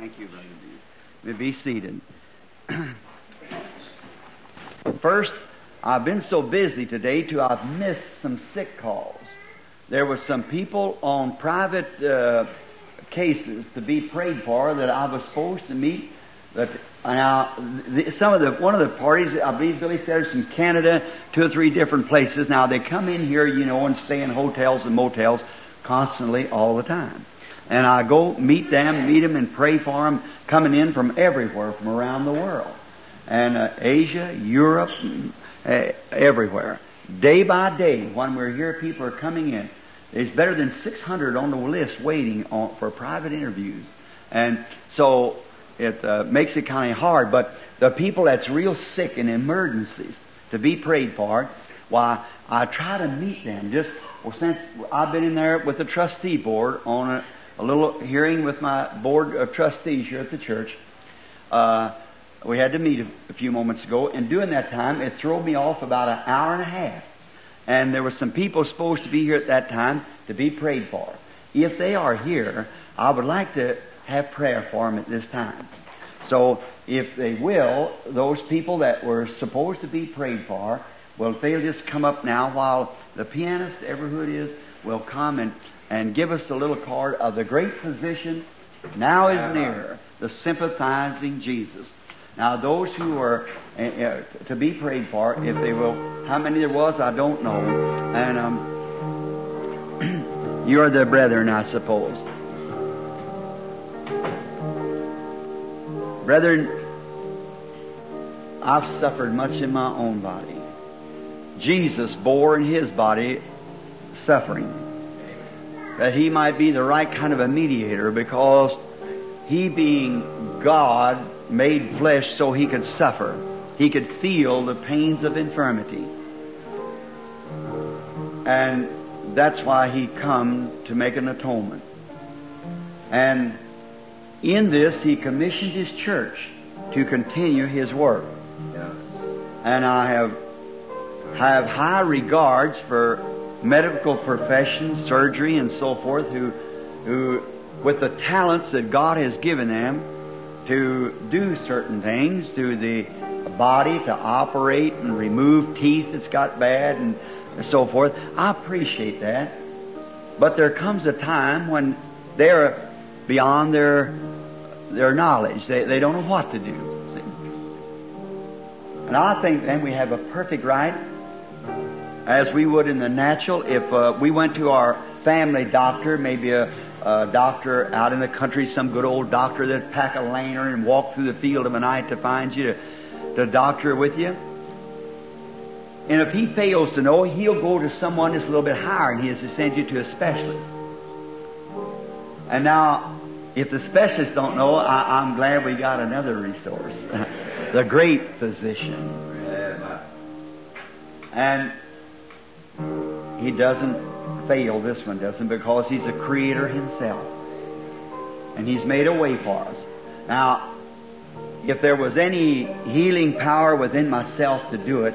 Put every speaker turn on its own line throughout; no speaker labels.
Thank you, Brother D. You may be seated. First, I've been so busy today to I've missed some sick calls. There were some people on private uh, cases to be prayed for that I was supposed to meet. But now, some of the one of the parties, I believe Billy said, is from Canada, two or three different places. Now they come in here, you know, and stay in hotels and motels constantly all the time. And I go meet them, meet them, and pray for them, coming in from everywhere, from around the world, and uh, Asia, Europe, uh, everywhere. Day by day, when we're here, people are coming in. There's better than 600 on the list waiting on, for private interviews, and so it uh, makes it kind of hard. But the people that's real sick in emergencies to be prayed for, why I try to meet them. Just well, since I've been in there with the trustee board on a a little hearing with my board of trustees here at the church. Uh, we had to meet a, few moments ago, and during that time, it threw me off about an hour and a half. And there were some people supposed to be here at that time to be prayed for. If they are here, I would like to have prayer for them at this time. So, if they will, those people that were supposed to be prayed for, well, if they'll just come up now while the pianist, ever who it is, will come and and give us a little card of the great physician now is near, the sympathizing Jesus. Now, those who are uh, uh, to be prayed for, if they will, how many there was, I don't know. And um, you're the brethren, I suppose. Brethren, I've suffered much in my own body. Jesus bore in his body suffering that he might be the right kind of a mediator because he being God made flesh so he could suffer. He could feel the pains of infirmity. And that's why he come to make an atonement. And in this he commissioned his church to continue his work. Yes. And I have have high regards for medical profession, surgery, and so forth, who, who, with the talents that God has given them to do certain things to the body, to operate and remove teeth that's got bad and, so forth. I appreciate that. But there comes a time when they're beyond their their knowledge. They, they don't know what to do. And I think then we have a perfect right as we would in the natural if uh, we went to our family doctor, maybe a, a, doctor out in the country, some good old doctor that'd pack a lantern and walk through the field of a night to find you to, to doctor with you. And if he fails to know, he'll go to someone that's a little bit higher and he has to send you to a specialist. And now, if the specialists don't know, I, I'm glad we got another resource. the great physician. And he doesn't fail, this one doesn't, because He's a creator Himself. And He's made a way for us. Now, if there was any healing power within myself to do it,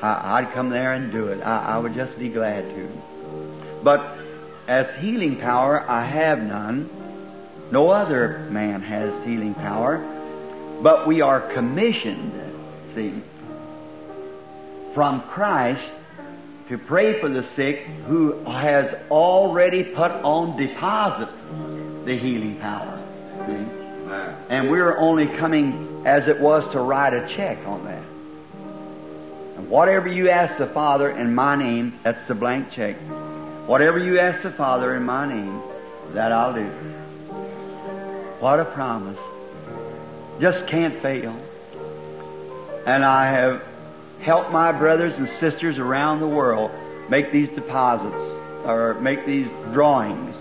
I, would come there and do it. I, I would just be glad to. But as healing power, I have none. No other man has healing power. But we are commissioned, see, from Christ to pray for the sick who has already put on deposit the healing power. See? And we're only coming as it was to write a check on that. And whatever you ask the Father in my name, that's the blank check. Whatever you ask the Father in my name, that I'll do. What a promise. Just can't fail. And I have help my brothers and sisters around the world make these deposits or make these drawings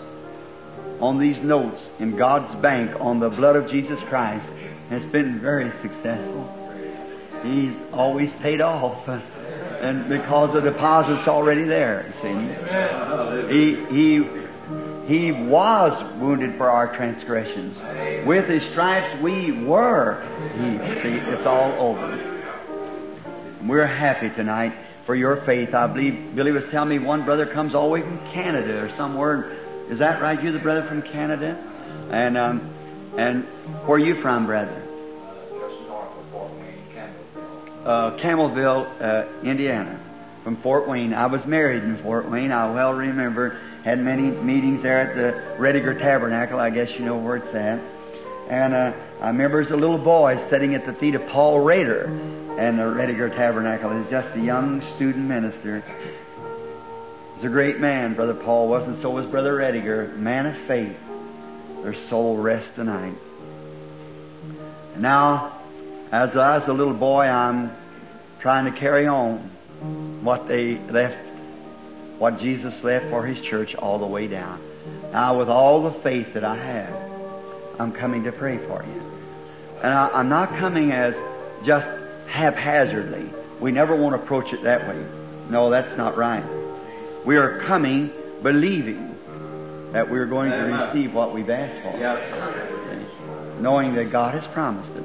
on these notes in God's bank on the blood of Jesus Christ. It's been very successful. He's always paid off. And because the deposit's already there, see. He, he, he was wounded for our transgressions. With his stripes we were healed. See, it's all over. We're happy tonight for your faith. I believe Billy was telling me one brother comes all the way from Canada or somewhere. Is that right? You're the brother from Canada? And um, And where are you from, brother? Uh, Campbellville, uh, Indiana. From Fort Wayne. I was married in Fort Wayne. I well remember. Had many meetings there at the Rediger Tabernacle. I guess you know where it's at. And uh, I remember as a little boy sitting at the feet of Paul Rader and the Rediger Tabernacle. He's just a young student minister. He's a great man, Brother Paul was, and so was Brother Rediger, man of faith. Their soul rests tonight. Now, as I was a little boy, I'm trying to carry on what they left, what Jesus left for His church all the way down. Now, with all the faith that I have, I'm coming to pray for you. And I, I'm not coming as just haphazardly. We never want to approach it that way. No, that's not right. We are coming believing that we're going to receive what we've asked for.
Yes.
Knowing that God has promised it.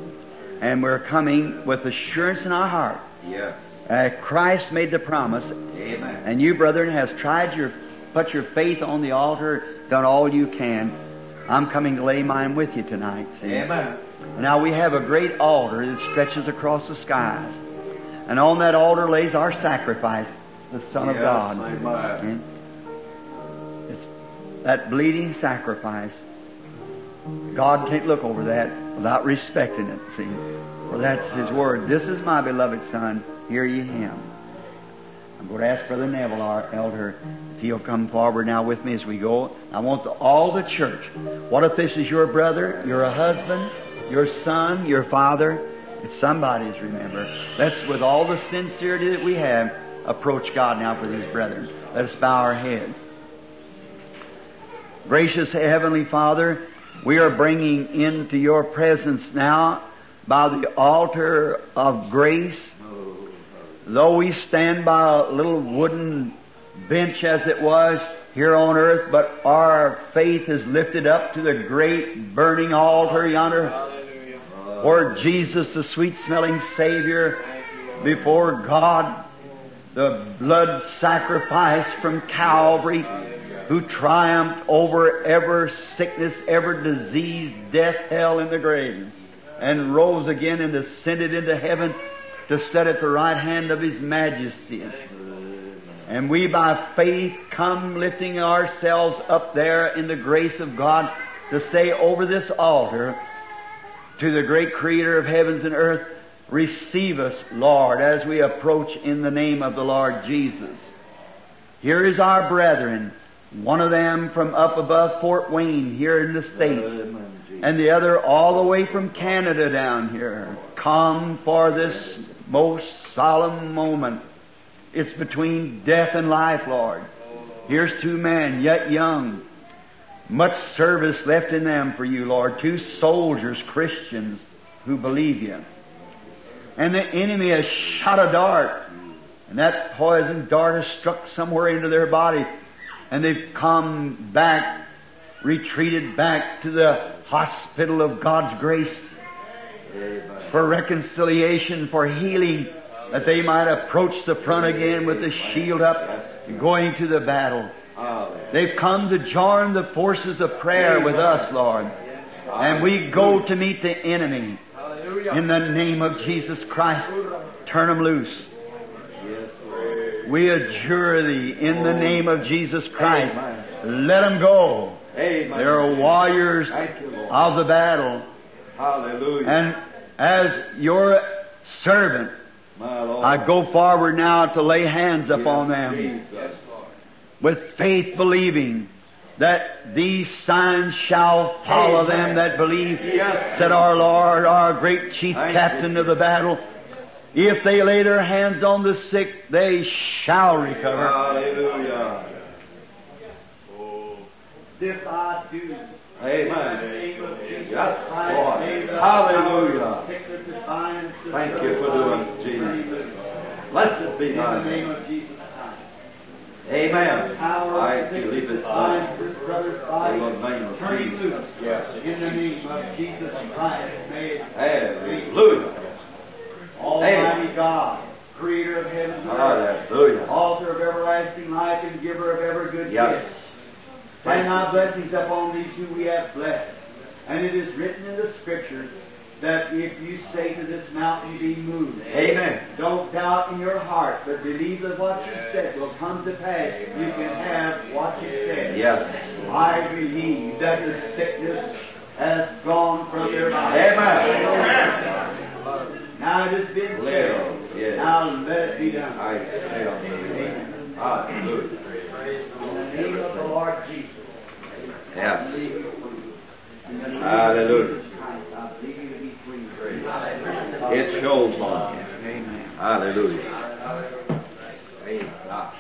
And we're coming with assurance in our heart
Yes.
that Christ made the promise,
Amen.
and you, brethren, has tried your, put your faith on the altar, done all you can. I'm coming to lay mine with you tonight. See?
Amen.
Now we have a great altar that stretches across the skies. And on that altar lays our sacrifice, the Son of God.
amen.
It's that bleeding sacrifice. God can't look over that without respecting it, see. For that's His Word. This is my beloved Son. Hear ye Him. I'm going to ask Brother Neville, our elder, if he'll come forward now with me as we go. I want the, all the church. What if this is your brother, your husband, your son, your father? It's somebody's, remember. Let's, with all the sincerity that we have, approach God now for these brethren. Let us bow our heads. Gracious Heavenly Father, we are bringing into your presence now by the altar of grace Though we stand by a little wooden bench as it was here on earth, but our faith is lifted up to the great burning altar yonder, where Jesus, the sweet smelling Savior, before God, the blood sacrifice from Calvary, who triumphed over every sickness, every disease, death, hell, and the grave, and rose again and ascended into heaven to sit at the right hand of His Majesty. And we by faith come lifting ourselves up there in the grace of God to say over this altar to the great Creator of heavens and earth, receive us, Lord, as we approach in the name of the Lord Jesus. Here is our brethren, one of them from up above Fort Wayne here in the States and the other all the way from Canada down here. Come for this most solemn moment. It's between death and life, Lord. Here's two men, yet young. Much service left in them for you, Lord. Two soldiers, Christians, who believe you. And the enemy has shot a dart, and that poison dart has struck somewhere into their body, and they've come back, retreated back to the hospital of God's grace for reconciliation, for healing, that they might approach the front again with the shield up, going to the battle. They've come to join the forces of prayer with us, Lord. And we go to meet the enemy in the name of Jesus Christ. Turn them loose. We adjure thee in the name of Jesus Christ. Let them go. They're warriors of the battle.
Hallelujah.
And as your servant. I go forward now to lay hands upon them
Jesus.
with faith believing that these signs shall follow them that believe,
Yes.
said our Lord, our great chief
Thank
captain
you.
of the battle. If they lay their hands on the sick, they shall recover.
Hallelujah.
This I do.
Amen. Yes, Lord. Hallelujah. Thank you for doing it, Jesus. Blessed be
In
thy
the name
name.
of Jesus Christ.
Amen. I believe
sickness
it.
bind brother's body.
In the name of Jesus.
loose.
Yes.
In the name of Jesus Christ, may it
Hallelujah.
Almighty God, Creator of heaven and earth,
Hallelujah.
Author of everlasting life and giver of every good
Yes.
gift. Send thy blessings upon these who we have blessed. And it is written in the Scriptures that if you say to this mountain, be moved.
Amen.
Don't doubt in your heart, but believe that what you said will come to pass. You can have what you said.
Yes.
I believe that the sickness has gone from your body.
Amen.
Now it has been said.
yes.
Now let it be done.
I
Amen.
Hallelujah.
In the name of the Lord Jesus.
Yes.
I believe you free. In the name
Hallelujah.
of Jesus Christ, I believe you to be free.
It shows on.
Amen.
Hallelujah. Praise God.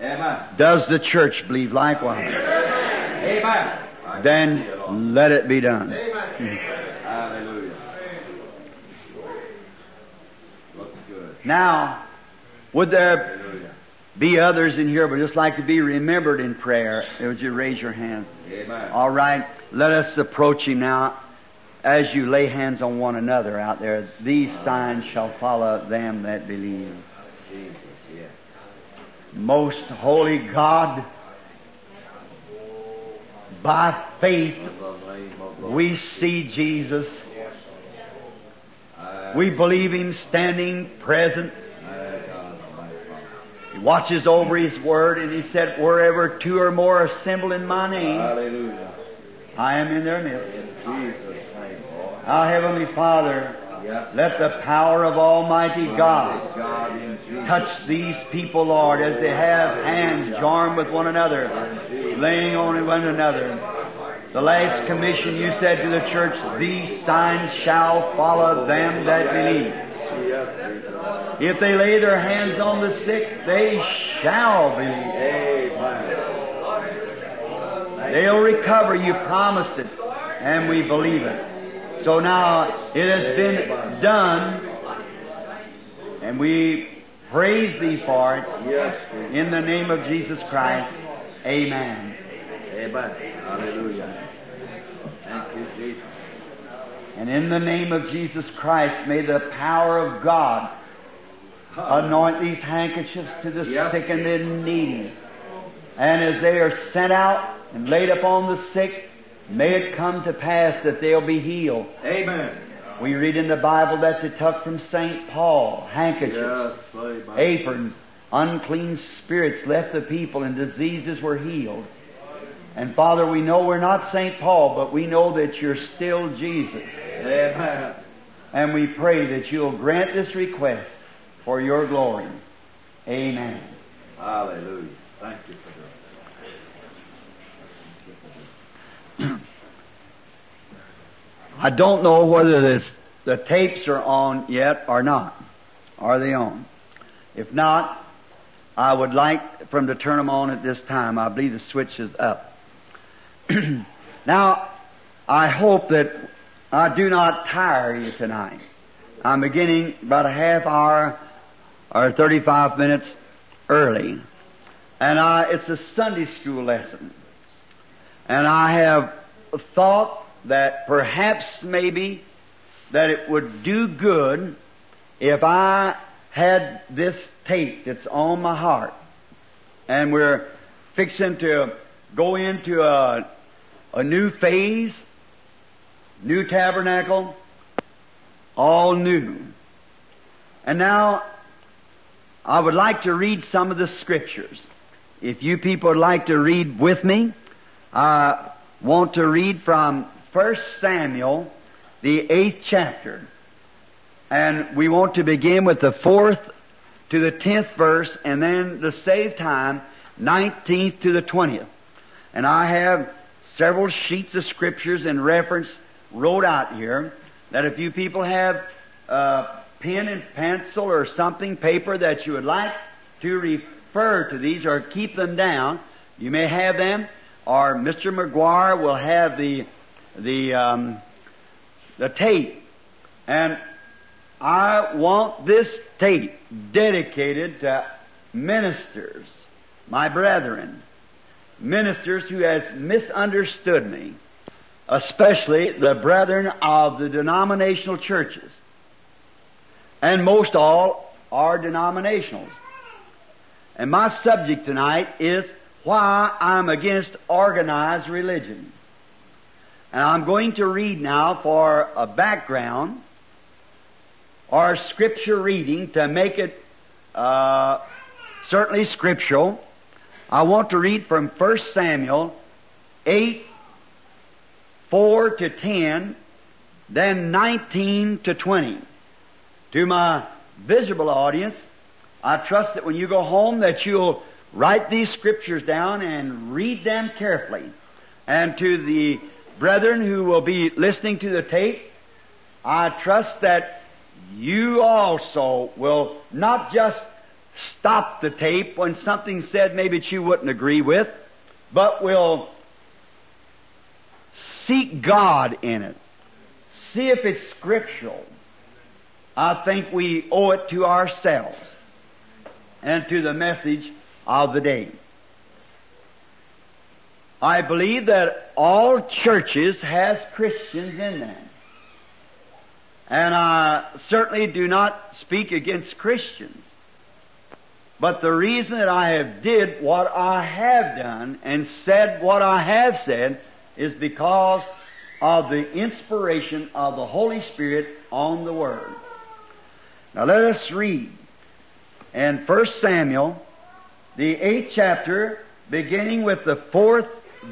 Amen.
Does the church believe likewise?
Amen.
Then let it be done.
Hallelujah. Looks good.
Now, would there
Hallelujah.
Be others in here but just like to be remembered in prayer? Would you raise your hand?
Amen.
All right, let us approach him now as you lay hands on one another out there. These signs shall follow them that believe. Most holy God, by faith
In the name of the Lord.
we see Jesus. We believe him standing present. He watches over his word and he said, wherever two or more are assembled in my name,
Hallelujah.
I am in their midst.
In Jesus' name,
Our Heavenly Father, let the power of Almighty God
God
touch these people, Lord, as they have hands joined with one another, laying on one another. The last commission you said to the church, these signs shall follow them that believe. If they lay their hands on the sick, they shall.
Amen.
They'll recover. You promised it. And we believe it. So now it has been done. And we praise thee for it. In the name of Jesus Christ. Amen.
Amen. Hallelujah. Thank you, Jesus.
And in the name of Jesus Christ, may the power of God anoint these handkerchiefs to the
Yes.
sick and the needy. And as they are sent out and laid upon the sick, may it come to pass that they'll be healed.
Amen.
We read in the Bible that they took from St. Paul handkerchiefs,
Yes,
aprons, unclean spirits left the people and diseases were healed. And Father, we know we're not St. Paul, but we know that you're still Jesus.
Amen.
And we pray that you'll grant this request for your glory. Amen.
Hallelujah. Thank you for that.
I don't know whether this, the tapes are on yet or not. Are they on? If not, I would like for them to turn them on at this time. I believe the switch is up. now, I hope that I do not tire you tonight. I'm beginning about a half hour or 35 minutes early. And I, it's a Sunday school lesson. And I have thought that perhaps maybe that it would do good if I had this tape that's on my heart. And we're fixing to go into a, a new phase, new tabernacle, all new. And now, I would like to read some of the scriptures. If you people would like to read with me, I want to read from 1 Samuel, the eighth chapter. And we want to begin with the fourth to the tenth verse, and then to save time, nineteenth to the twentieth. And I have several sheets of scriptures and reference wrote out here that if you people have uh, pen and pencil or something, paper that you would like to refer to these or keep them down, you may have them, or Mr. McGuire will have the the um, the tape, and I want this tape dedicated to ministers, my brethren, ministers who has misunderstood me, especially the brethren of the denominational churches, and most all are denominationals. And my subject tonight is why I'm against organized religion. And I'm going to read now for a background or scripture reading to make it uh, certainly scriptural. I want to read from 1 Samuel 8, 4 to 10, then 19 to 20. To my visible audience, I trust that when you go home that you'll write these scriptures down and read them carefully. And to the brethren who will be listening to the tape, I trust that you also will not just stop the tape when something said maybe that you wouldn't agree with, but will seek God in it. See if it's scriptural. I think we owe it to ourselves and to the message of the day. I believe that all churches has Christians in them. And I certainly do not speak against Christians. But the reason that I have did what I have done and said what I have said is because of the inspiration of the Holy Spirit on the Word. Now let us read in 1 Samuel, the 8th chapter, beginning with the 4th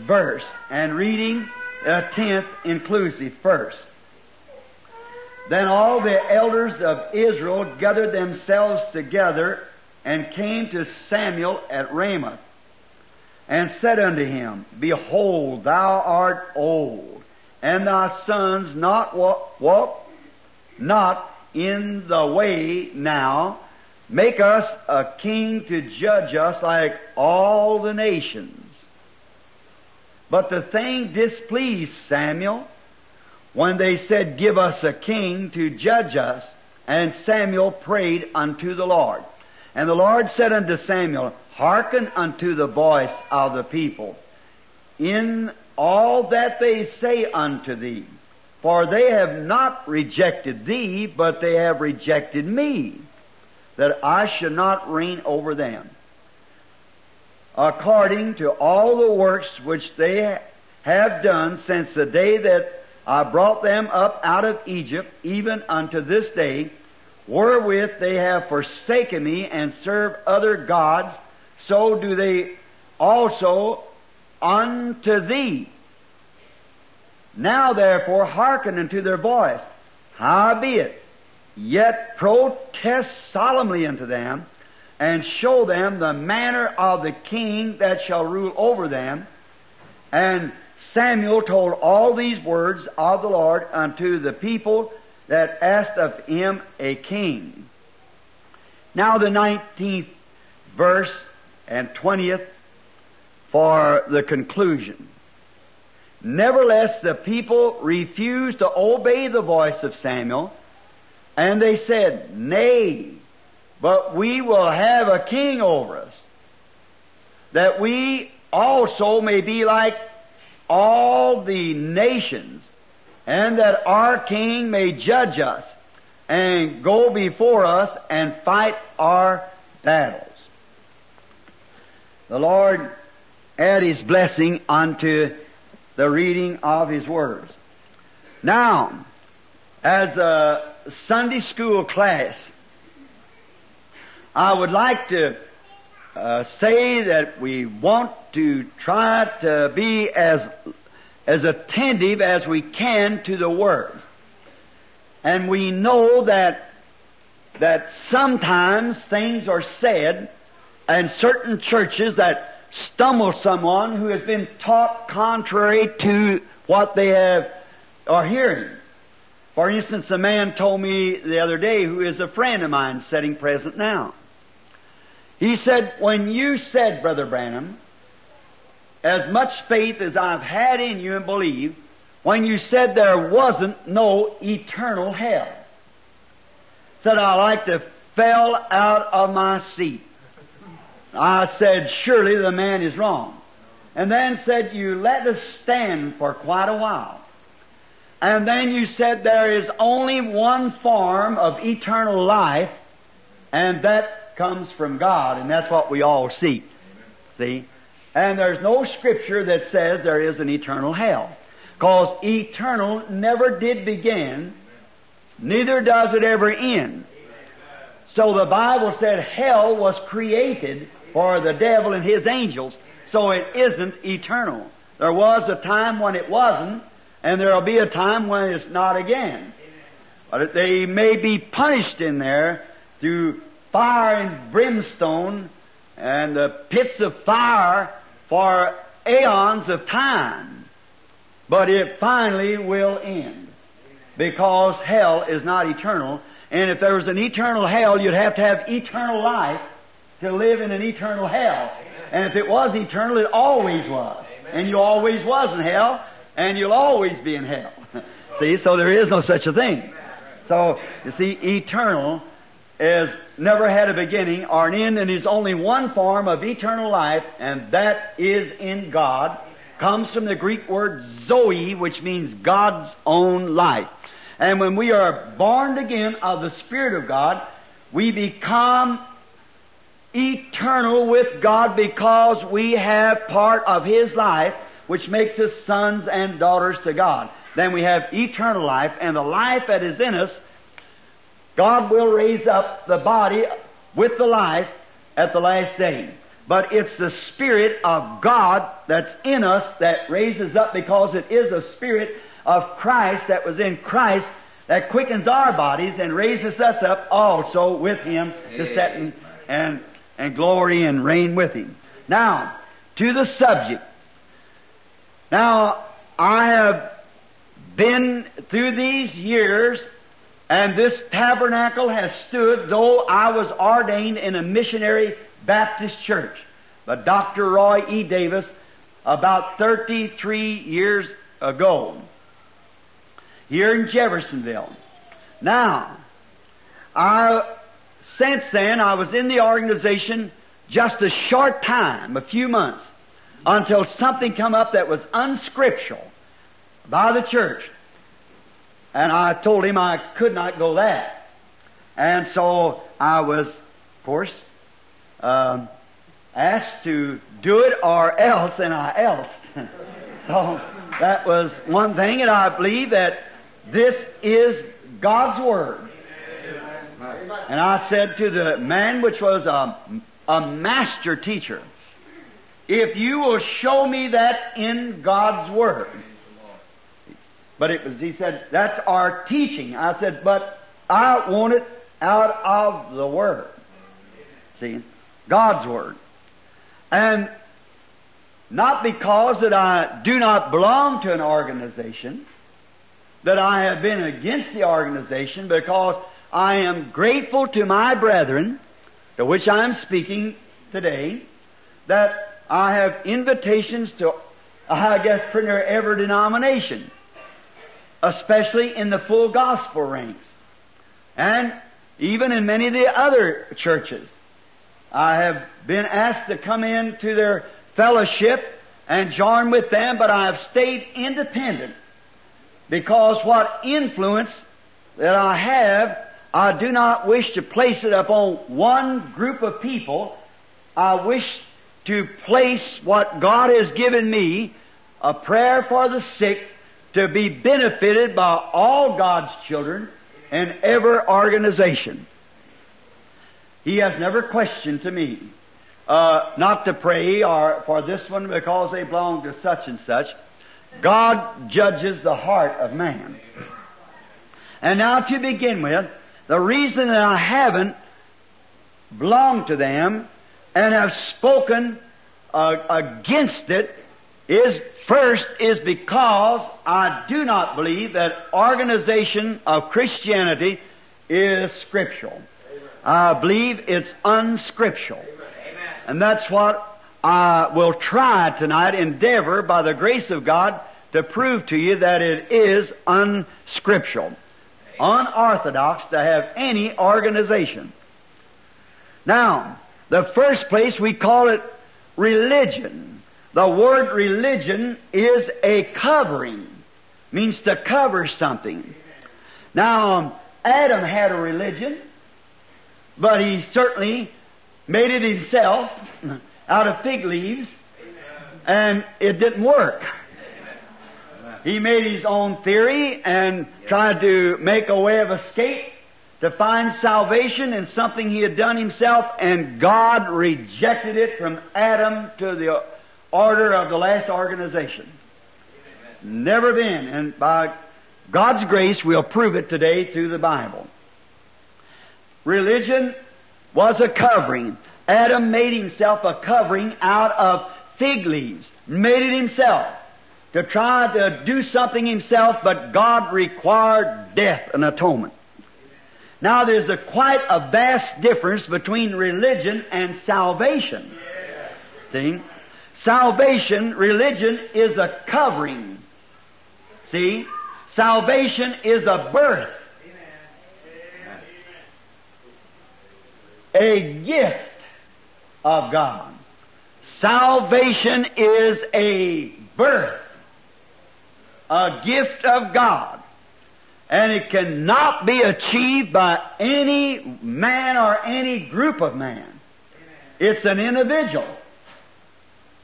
verse and reading the 10th inclusive first. Then all the elders of Israel gathered themselves together and came to Samuel at Ramah and said unto him, Behold, thou art old, and thy sons not walk, walk not in the way now. Make us a king to judge us like all the nations. But the thing displeased Samuel when they said, Give us a king to judge us. And Samuel prayed unto the Lord. And the Lord said unto Samuel, Hearken unto the voice of the people in all that they say unto thee. For they have not rejected thee, but they have rejected me, that I should not reign over them according to all the works which they have done since the day that I brought them up out of Egypt, even unto this day, wherewith they have forsaken me and served other gods, so do they also unto thee. Now therefore hearken unto their voice. Howbeit, yet protest solemnly unto them, and show them the manner of the king that shall rule over them. And Samuel told all these words of the Lord unto the people that asked of him a king. Now the 19th verse and 20th for the conclusion. Nevertheless, the people refused to obey the voice of Samuel, and they said, Nay, but we will have a king over us, that we also may be like all the nations, and that our king may judge us and go before us and fight our battles. The Lord add His blessing unto the reading of His words. Now, as a Sunday school class, I would like to uh, say that we want to try to be as as attentive as we can to the Word. And we know that that sometimes things are said in certain churches that stumble someone who has been taught contrary to what they have are hearing. For instance, a man told me the other day who is a friend of mine sitting present now. He said, when you said, Brother Branham, as much faith as I've had in you and believe, when you said there wasn't no eternal hell, said I like to fell out of my seat. I said, surely the man is wrong. And then said, you let us stand for quite a while. And then you said there is only one form of eternal life, and that comes from God, and that's what we all seek. See? And there's no scripture that says there is an eternal hell. Cause eternal never did begin, neither does it ever end. So the Bible said hell was created for the devil and his angels, so it isn't eternal. There was a time when it wasn't, and there'll be a time when it's not again. But they may be punished in there through fire and brimstone and the pits of fire for aeons of time. But it finally will end. Because hell is not eternal. And if there was an eternal hell, you'd have to have eternal life to live in an eternal hell. And if it was eternal, it always was. And you always was in hell, and you'll always be in hell. see, so there is no such a thing. So, you see, eternal is never had a beginning or an end, and is only one form of eternal life, and that is in God. Comes from the Greek word zoe, which means God's own life. And when we are born again of the Spirit of God, we become eternal with God because we have part of His life, which makes us sons and daughters to God. Then we have eternal life, and the life that is in us, God will raise up the body with the life at the last day. But it's the Spirit of God that's in us that raises up because it is a Spirit of Christ that was in Christ that quickens our bodies and raises us up also with Him to set and, and, and glory and reign with Him. Now, to the subject. Now, I have been through these years and this tabernacle has stood, though I was ordained in a missionary Baptist church by Dr. Roy E. Davis about 33 years ago here in Jeffersonville. Now, I, since then, I was in the organization just a short time, a few months, until something come up that was unscriptural by the church. And I told him I could not go that. And so I was, of course, um, asked to do it or else, and I else. so that was one thing, and I believe that this is God's Word. And I said to the man which was a, a master teacher, if you will show me that in God's Word, but it was, he said, that's our teaching. I said, but I want it out of the Word. See? God's Word. And not because that I do not belong to an organization, that I have been against the organization, because I am grateful to my brethren, to which I am speaking today, that I have invitations to, I guess, pretty near every denomination especially in the full gospel ranks. And even in many of the other churches. I have been asked to come into their fellowship and join with them, but I have stayed independent because what influence that I have, I do not wish to place it upon one group of people. I wish to place what God has given me, a prayer for the sick, to be benefited by all God's children and every organization. He has never questioned to me uh, not to pray or for this one because they belong to such and such. God judges the heart of man. And now to begin with, the reason that I haven't belonged to them and have spoken uh, against it is first is because I do not believe that organization of Christianity is scriptural. I believe it's unscriptural. And that's what I will try tonight, endeavor by the grace of God to prove to you that it is unscriptural, unorthodox to have any organization. Now, the first place we call it religion. The word religion is a covering, means to cover something. Now, um, Adam had a religion, but he certainly made it himself out of fig leaves, and it didn't work. He made his own theory and tried to make a way of escape to find salvation in something he had done himself, and God rejected it from Adam to the order of the last organization. Never been, and by God's grace, we'll prove it today through the Bible. Religion was a covering. Adam made himself a covering out of fig leaves, made it himself to try to do something himself, but God required death and atonement. Now there's a quite a vast difference between religion and salvation. See? Salvation, religion is a covering. See? Salvation is a birth. A gift of God. Salvation is a birth. A gift of God. And it cannot be achieved by any man or any group of man. It's an individual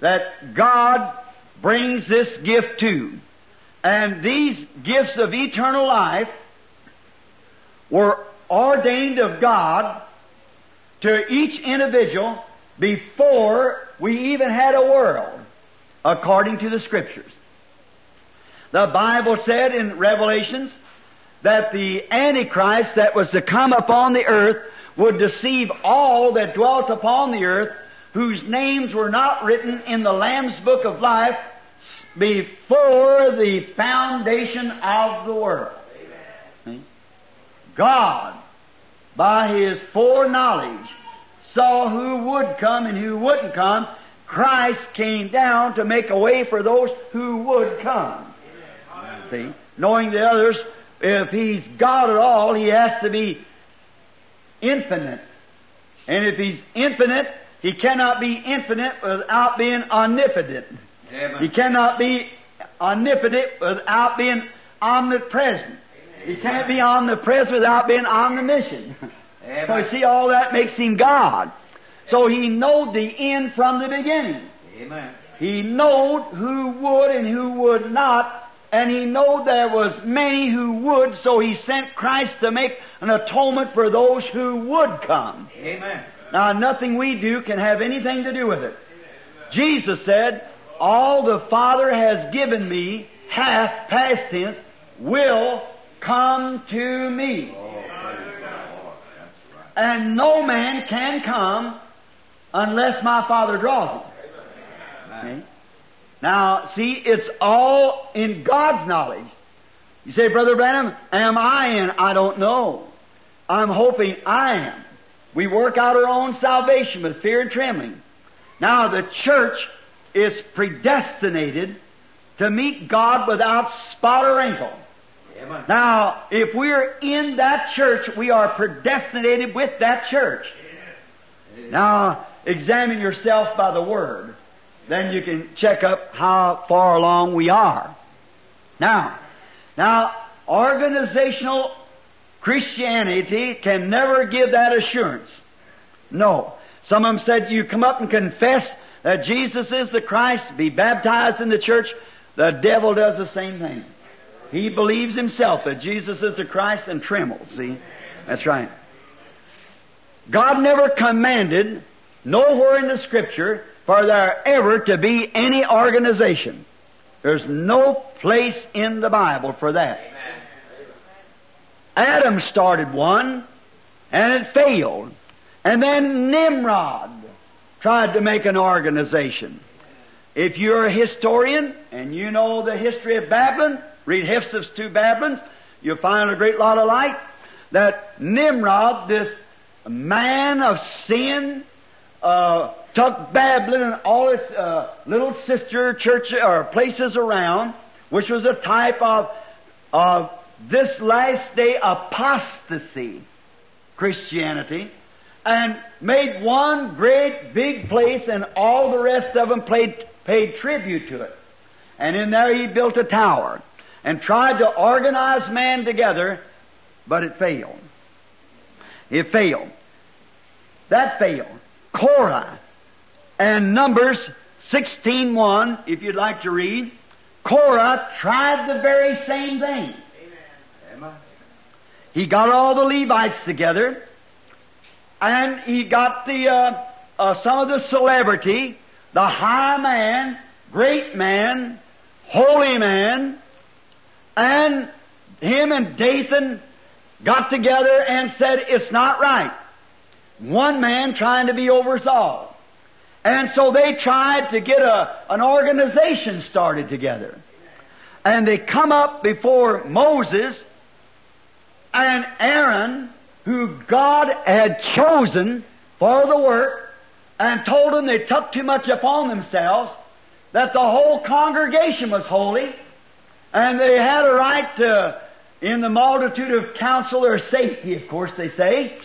that God brings this gift to. And these gifts of eternal life were ordained of God to each individual before we even had a world, according to the Scriptures. The Bible said in Revelations that the Antichrist that was to come upon the earth would deceive all that dwelt upon the earth whose names were not written in the Lamb's book of life before the foundation of the world. God, by His foreknowledge, saw who would come and who wouldn't come. Christ came down to make a way for those who would come. See? Knowing the others, if He's God at all, He has to be infinite. And if He's infinite, He cannot be infinite without being omnipotent. He cannot be omnipotent without being omnipresent. He can't be omnipresent without being omniscient. So you see, all that makes him God. So he knowed the end from the beginning.
Amen.
He knowed who would and who would not, and he knowed there was many who would, so he sent Christ to make an atonement for those who would come.
Amen.
Now, nothing we do can have anything to do with it. Jesus said, All the Father has given me, hath, past tense, will come to me. And no man can come unless my Father draws him. Okay? Now, see, it's all in God's knowledge. You say, Brother Branham, am I in? I don't know. I'm hoping I am. We work out our own salvation with fear and trembling. Now, the church is predestinated to meet God without spot or wrinkle.
Amen.
Now, if we're in that church, we are predestinated with that church. Now, examine yourself by the Word. Then you can check up how far along we are. Now, now, organizational Christianity can never give that assurance. No. Some of them said you come up and confess that Jesus is the Christ, be baptized in the church. The devil does the same thing. He believes himself that Jesus is the Christ and trembles. See? That's right. God never commanded nowhere in the scripture for there ever to be any organization. There's no place in the Bible for that. Adam started one and it failed. And then Nimrod tried to make an organization. If you're a historian and you know the history of Babylon, read Hislop's two Babylons, you'll find a great lot of light that Nimrod, this man of sin, uh, took Babylon and all its uh, little sister churches or places around, which was a type of of this last day apostasy, Christianity, and made one great big place, and all the rest of them paid paid tribute to it. And in there he built a tower and tried to organize man together, but it failed. It failed. That failed. Korah and Numbers 16.1, if you'd like to read, Korah tried the very same thing. He got all the Levites together, and he got the uh, uh, some of the celebrity, the high man, great man, holy man, and him and Dathan got together and said, "It's not right." One man trying to be over us all. And so they tried to get a, an organization started together. And they come up before Moses and Aaron, who God had chosen for the work, and told them they took too much upon themselves, that the whole congregation was holy, and they had a right to, in the multitude of counsel or safety, of course they say.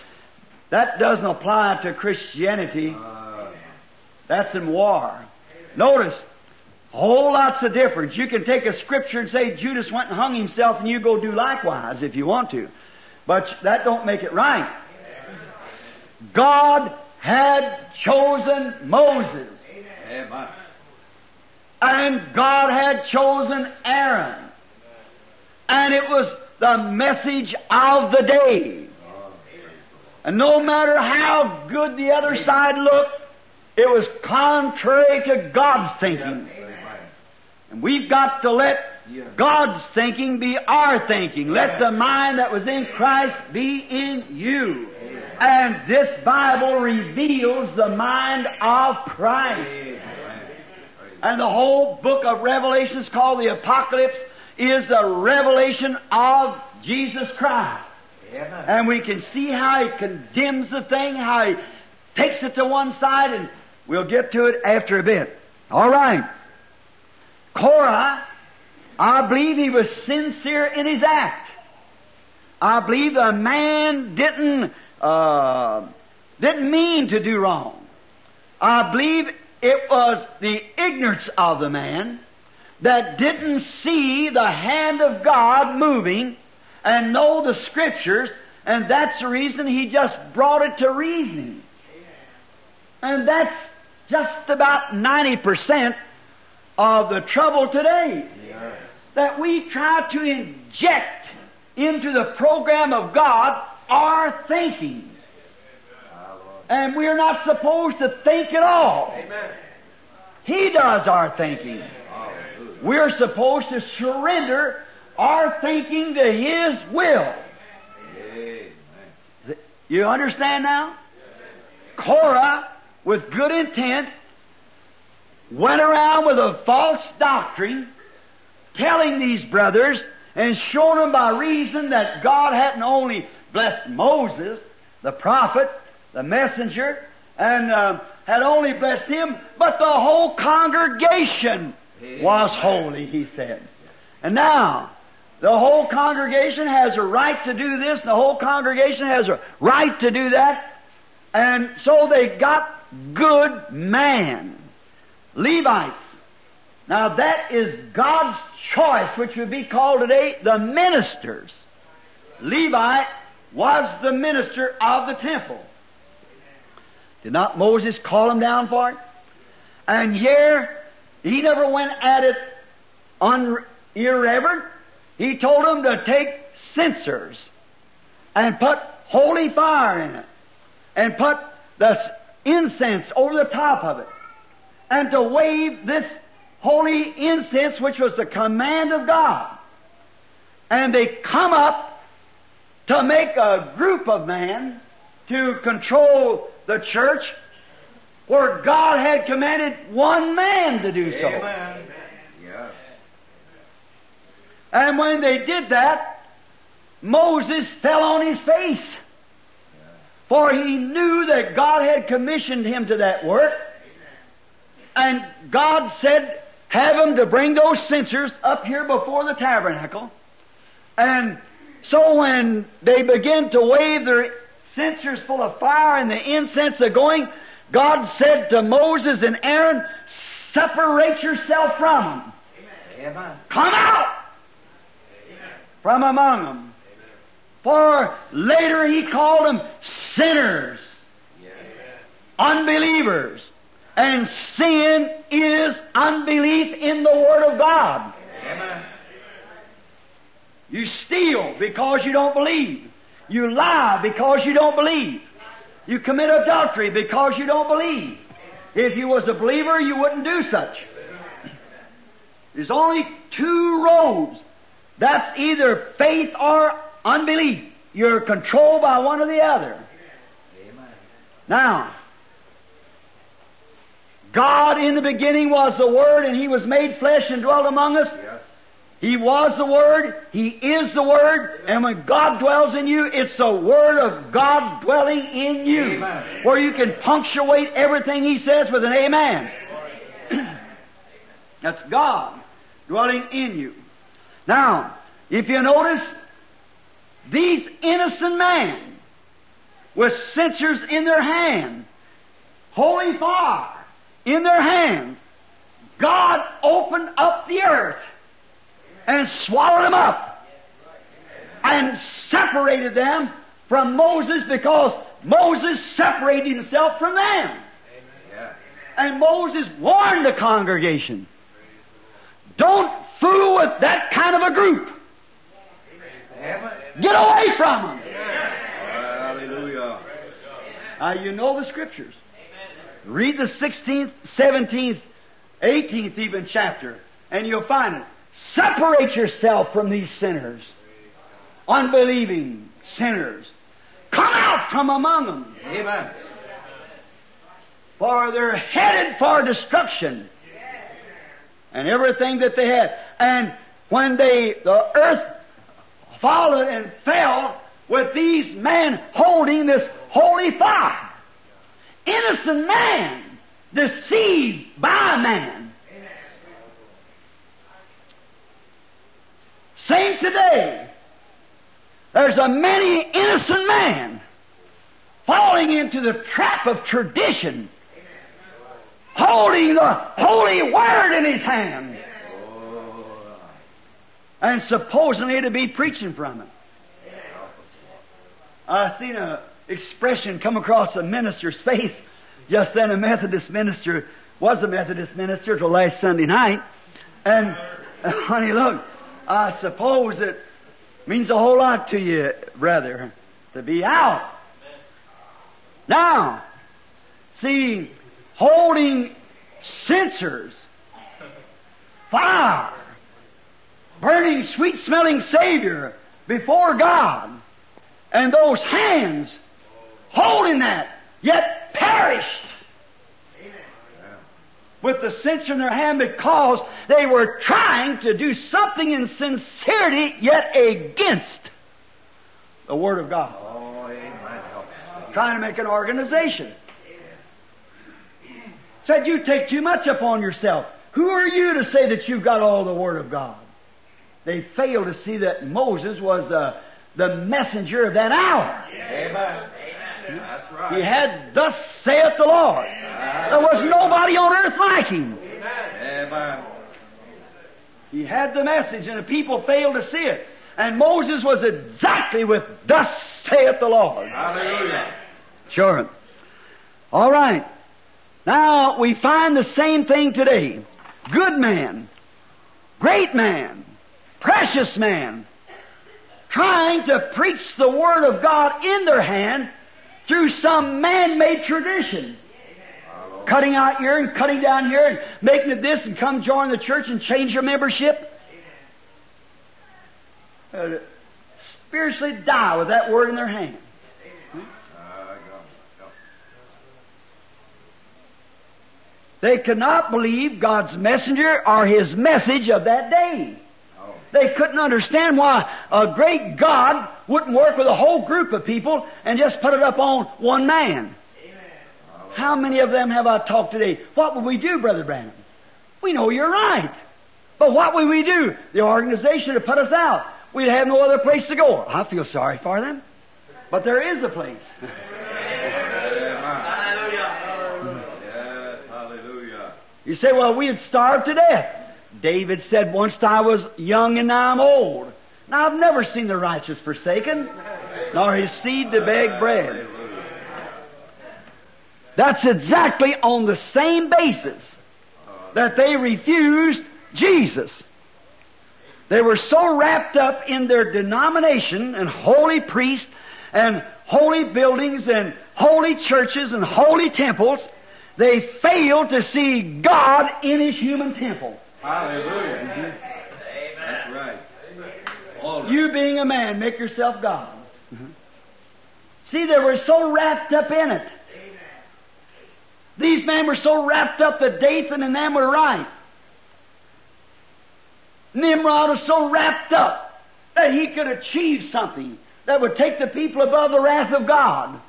That doesn't apply to Christianity. That's in war. Notice, whole lots of difference. You can take a scripture and say Judas went and hung himself and you go do likewise if you want to. But that don't make it right. God had chosen Moses.
Amen.
And God had chosen Aaron. And it was the message of the day. And no matter how good the other side looked, it was contrary to God's thinking. And we've got to let God's thinking be our thinking. Let the mind that was in Christ be in you. And this Bible reveals the mind of Christ. And the whole book of Revelation is called the Apocalypse is the revelation of Jesus Christ. And we can see how he condemns the thing, how he takes it to one side, and we'll get to it after a bit. All right. Korah, I believe he was sincere in his act. I believe the man didn't uh, didn't mean to do wrong. I believe it was the ignorance of the man that didn't see the hand of God moving and know the scriptures, and that's the reason he just brought it to reasoning. And that's just about 90% of the trouble today. That we try to inject into the program of God our thinking. And we're not supposed to think at all.
Amen.
He does our thinking. We're supposed to surrender our thinking to His will.
Amen.
You understand now? Korah, with good intent, went around with a false doctrine, telling these brothers and showing them by reason that God hadn't only blessed Moses, the prophet, the messenger, and uh, had only blessed him, but the whole congregation was holy, he said. And now, the whole congregation has a right to do this, and the whole congregation has a right to do that. And so they got good man. Levites. Now that is God's choice, which would be called today the ministers. Levi was the minister of the temple. Did not Moses call him down for it? And here, he never went at it un- irreverent. He told them to take censers and put holy fire in it and put the incense over the top of it and to wave this holy incense which was the command of God. And they come up to make a group of men to control the church where God had commanded one man to do so.
Amen. Yes.
And when they did that, Moses fell on his face. For he knew that God had commissioned him to that work. And God said, have them to bring those censers up here before the tabernacle. And so when they begin to wave their censers full of fire and the incense are going, God said to Moses and Aaron, separate yourself from them.
Amen.
Come out from among them. For later he called them sinners, unbelievers. And sin is unbelief in the Word of God.
Amen.
You steal because you don't believe. You lie because you don't believe. You commit adultery because you don't believe. If you was a believer, you wouldn't do such. There's only two roads. That's either faith or unbelief. You're controlled by one or the other. Now, God in the beginning was the Word, and He was made flesh and dwelt among us.
Yes.
He was the Word, He is the Word, and when God dwells in you, it's the Word of God dwelling in you.
Amen.
Where you can punctuate everything He says with an amen. That's God dwelling in you. Now, if you notice, these innocent men with censers in their hand, holy fire in their hand, God opened up the earth and swallowed them up and separated them from Moses because Moses separated himself from them. And Moses warned the congregation, don't fool with that kind of a group. Get away from them.
Hallelujah.
Now you know the scriptures. Read the 16th, 17th, 18th even chapter, and you'll find it. Separate yourself from these sinners, unbelieving sinners. Come out from among them,
Amen.
for they're headed for destruction. And everything that they had. And when they, the earth followed and fell with these men holding this holy fire. Innocent man, deceived by a man. Same today. There's a many innocent man falling into the trap of tradition, holding the holy word in his hand, and supposedly to be preaching from it. I seen a expression come across a minister's face just then. A Methodist minister was a Methodist minister till last Sunday night, and honey, look, I suppose it means a whole lot to you, brother, to be out. Now, see, holding censers, fire, burning sweet smelling Savior before God, and those hands holding that, yet perished with the censer in their hand because they were trying to do something in sincerity yet against the Word of God. Trying to make an organization. Said you take too much upon yourself. Who are you to say that you've got all the Word of God? They failed to see that Moses was the, the messenger of that hour.
Amen. Hmm? That's right.
He had, thus saith the Lord. There was nobody on earth like him.
Amen.
He had the message and the people failed to see it. And Moses was exactly with, thus saith the Lord.
Hallelujah.
Sure. All right. Now we find the same thing today. Good man, great man, precious man, trying to preach the Word of God in their hand through some man-made tradition. Cutting out here and cutting down here and making it this and come join the church and change your membership. Uh, spiritually die with that word in their hand. They could not believe God's messenger or His message of that day. They couldn't understand why a great God wouldn't work with a whole group of people and just put it up on one man. How many of them have I talked today? What would we do, Brother Branham? We know you're right. But what would we do? The organization would put us out. We'd have no other place to go. I feel sorry for them. But there is a place. Hallelujah.
Yes, hallelujah.
You say, well, we'd starve to death. David said, once I was young and now I'm old. Now I've never seen the righteous forsaken, nor his seed to beg bread. That's exactly on the same basis that they refused Jesus. They were so wrapped up in their denomination and holy priests and holy buildings and holy churches and holy temples, they failed to see God in His human temple.
Hallelujah. That's right. All right.
You being a man, make yourself God. Mm-hmm. See, they were so wrapped up in it. These men were so wrapped up that Dathan and them were right. Nimrod was so wrapped up that he could achieve something that would take the people above the wrath of God.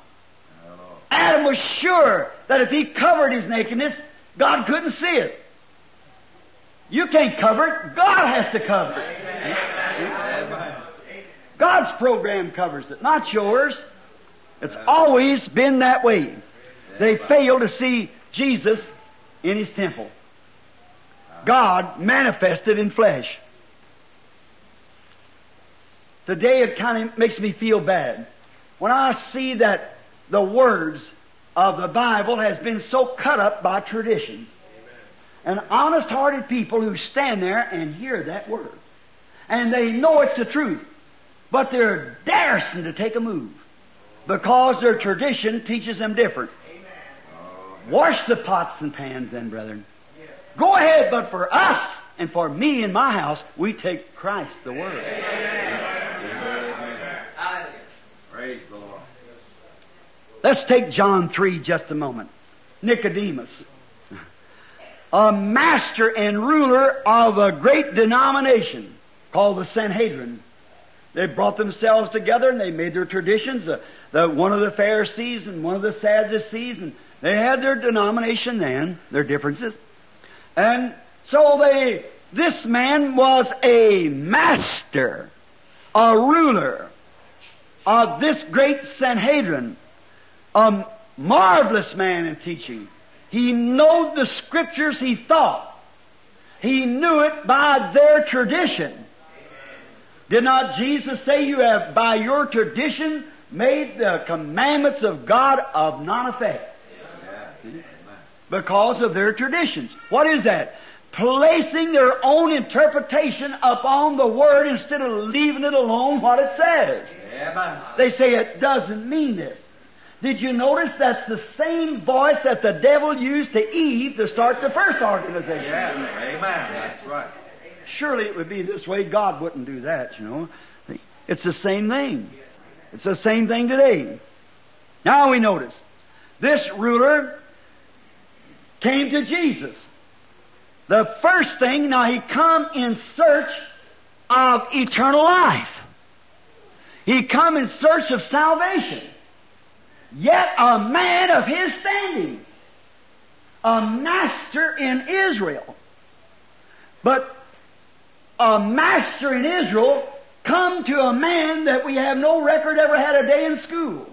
Oh. Adam was sure that if he covered his nakedness, God couldn't see it. You can't cover it. God has to cover it. God's program covers it, not yours. It's always been that way. They fail to see Jesus in His temple. God manifested in flesh. Today it kind of makes me feel bad when I see that the words of the Bible has been so cut up by tradition. And honest-hearted people who stand there and hear that word. And they know it's the truth. But they're daresome to take a move. Because their tradition teaches them different. Wash the pots and pans then, brethren. Go ahead, but for us and for me and my house, we take Christ the Word.
Praise the Lord.
Let's take John 3 just a moment. Nicodemus. A master and ruler of a great denomination called the Sanhedrin. They brought themselves together and they made their traditions. Uh, the, one of the Pharisees and one of the Sadducees, and they had their denomination then, their differences. And so they, this man was a master, a ruler of this great Sanhedrin, a marvelous man in teaching. He knew the scriptures he thought. He knew it by their tradition. Did not Jesus say you have by your tradition made the commandments of God of non effect? Because of their traditions. What is that? Placing their own interpretation upon the Word instead of leaving it alone what it says. They say it doesn't mean this. Did you notice that's the same voice that the devil used to Eve to start the first organization?
Yes. Amen. That's right.
Surely it would be this way. God wouldn't do that, you know. It's the same thing. It's the same thing today. Now we notice this ruler came to Jesus. The first thing, now he come in search of eternal life. He come in search of salvation. Yet a man of his standing. A master in Israel. But a master in Israel come to a man that we have no record ever had a day in school.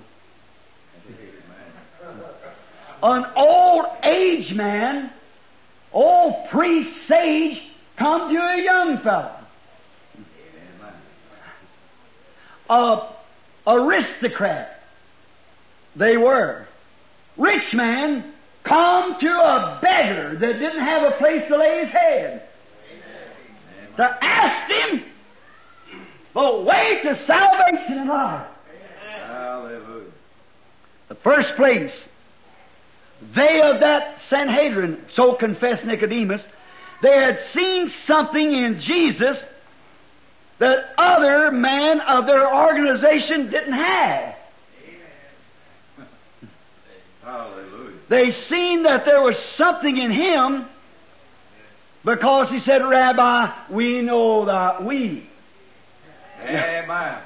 An old age man, old priest, sage, come to a young fellow. A aristocrat, they were. Rich man, come to a beggar that didn't have a place to lay his head. To ask him the way to salvation and life.
Hallelujah.
The first place, they of that Sanhedrin, so confessed Nicodemus, they had seen something in Jesus that other men of their organization didn't have.
Hallelujah.
They seen that there was something in him because he said, Rabbi, we know that we.
Amen.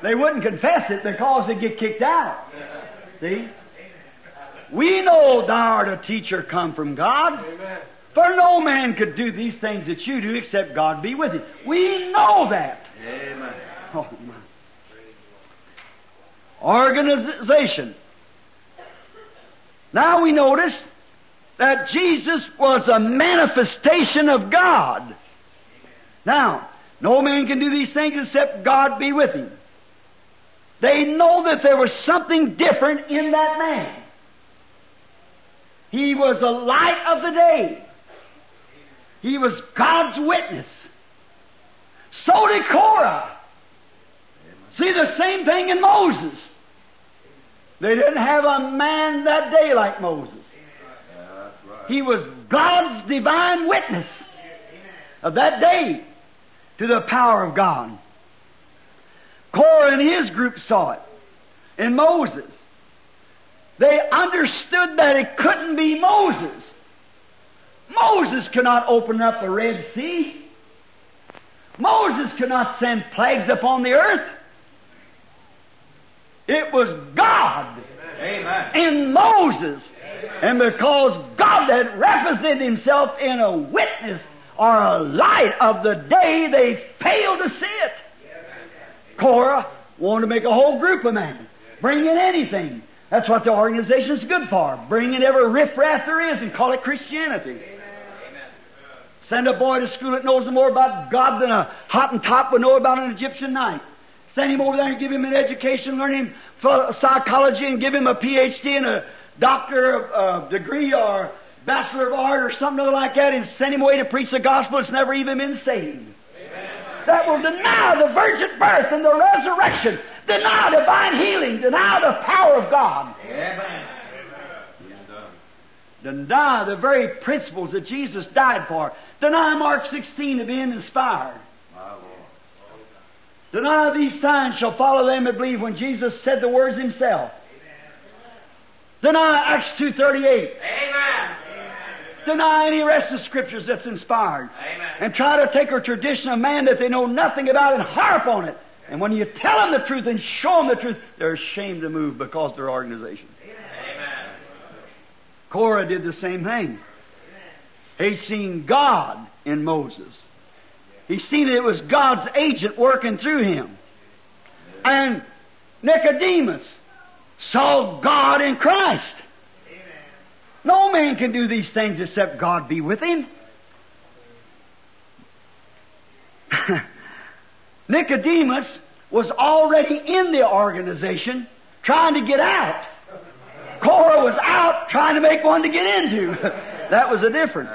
They wouldn't confess it because they'd get kicked out. See? We know thou art a teacher come from God.
Amen.
For no man could do these things that you do except God be with you. We know that.
Amen.
Oh, my. Organization. Now we notice that Jesus was a manifestation of God. Now, no man can do these things except God be with him. They know that there was something different in that man. He was the light of the day. He was God's witness. So did Korah. See the same thing in Moses. They didn't have a man that day like Moses. He was God's divine witness of that day to the power of God. Korah and his group saw it in Moses. They understood that it couldn't be Moses. Moses could not open up the Red Sea. Moses could not send plagues upon the earth. It was God
Amen.
in Moses. And because God had represented himself in a witness or a light of the day, they failed to see it. Korah wanted to make a whole group of men. Bring in anything. That's what the organization is good for. Bring in every riffraff there is and call it Christianity. Send a boy to school that knows more about God than a Hottentot would know about an Egyptian night. Send him over there and give him an education, learn him psychology and give him a PhD and a doctor of uh, degree or bachelor of art or something like that and send him away to preach the gospel that's never even been saved. That will deny the virgin birth and the resurrection, deny divine healing, deny the power of God,
Amen.
deny the very principles that Jesus died for, deny Mark 16 of being inspired.
Lord.
Deny these signs shall follow them that believe when Jesus said the words himself. Deny Acts 2.38.
Amen.
Deny any rest of the scriptures that's inspired.
Amen.
And try to take a tradition of man that they know nothing about and harp on it. And when you tell them the truth and show them the truth, they're ashamed to move because of their organization.
Amen.
Korah did the same thing. He'd seen God in Moses. He seen that it was God's agent working through him. And Nicodemus saw God in Christ. No man can do these things except God be with him. Nicodemus was already in the organization trying to get out. Korah was out trying to make one to get into. that was a difference.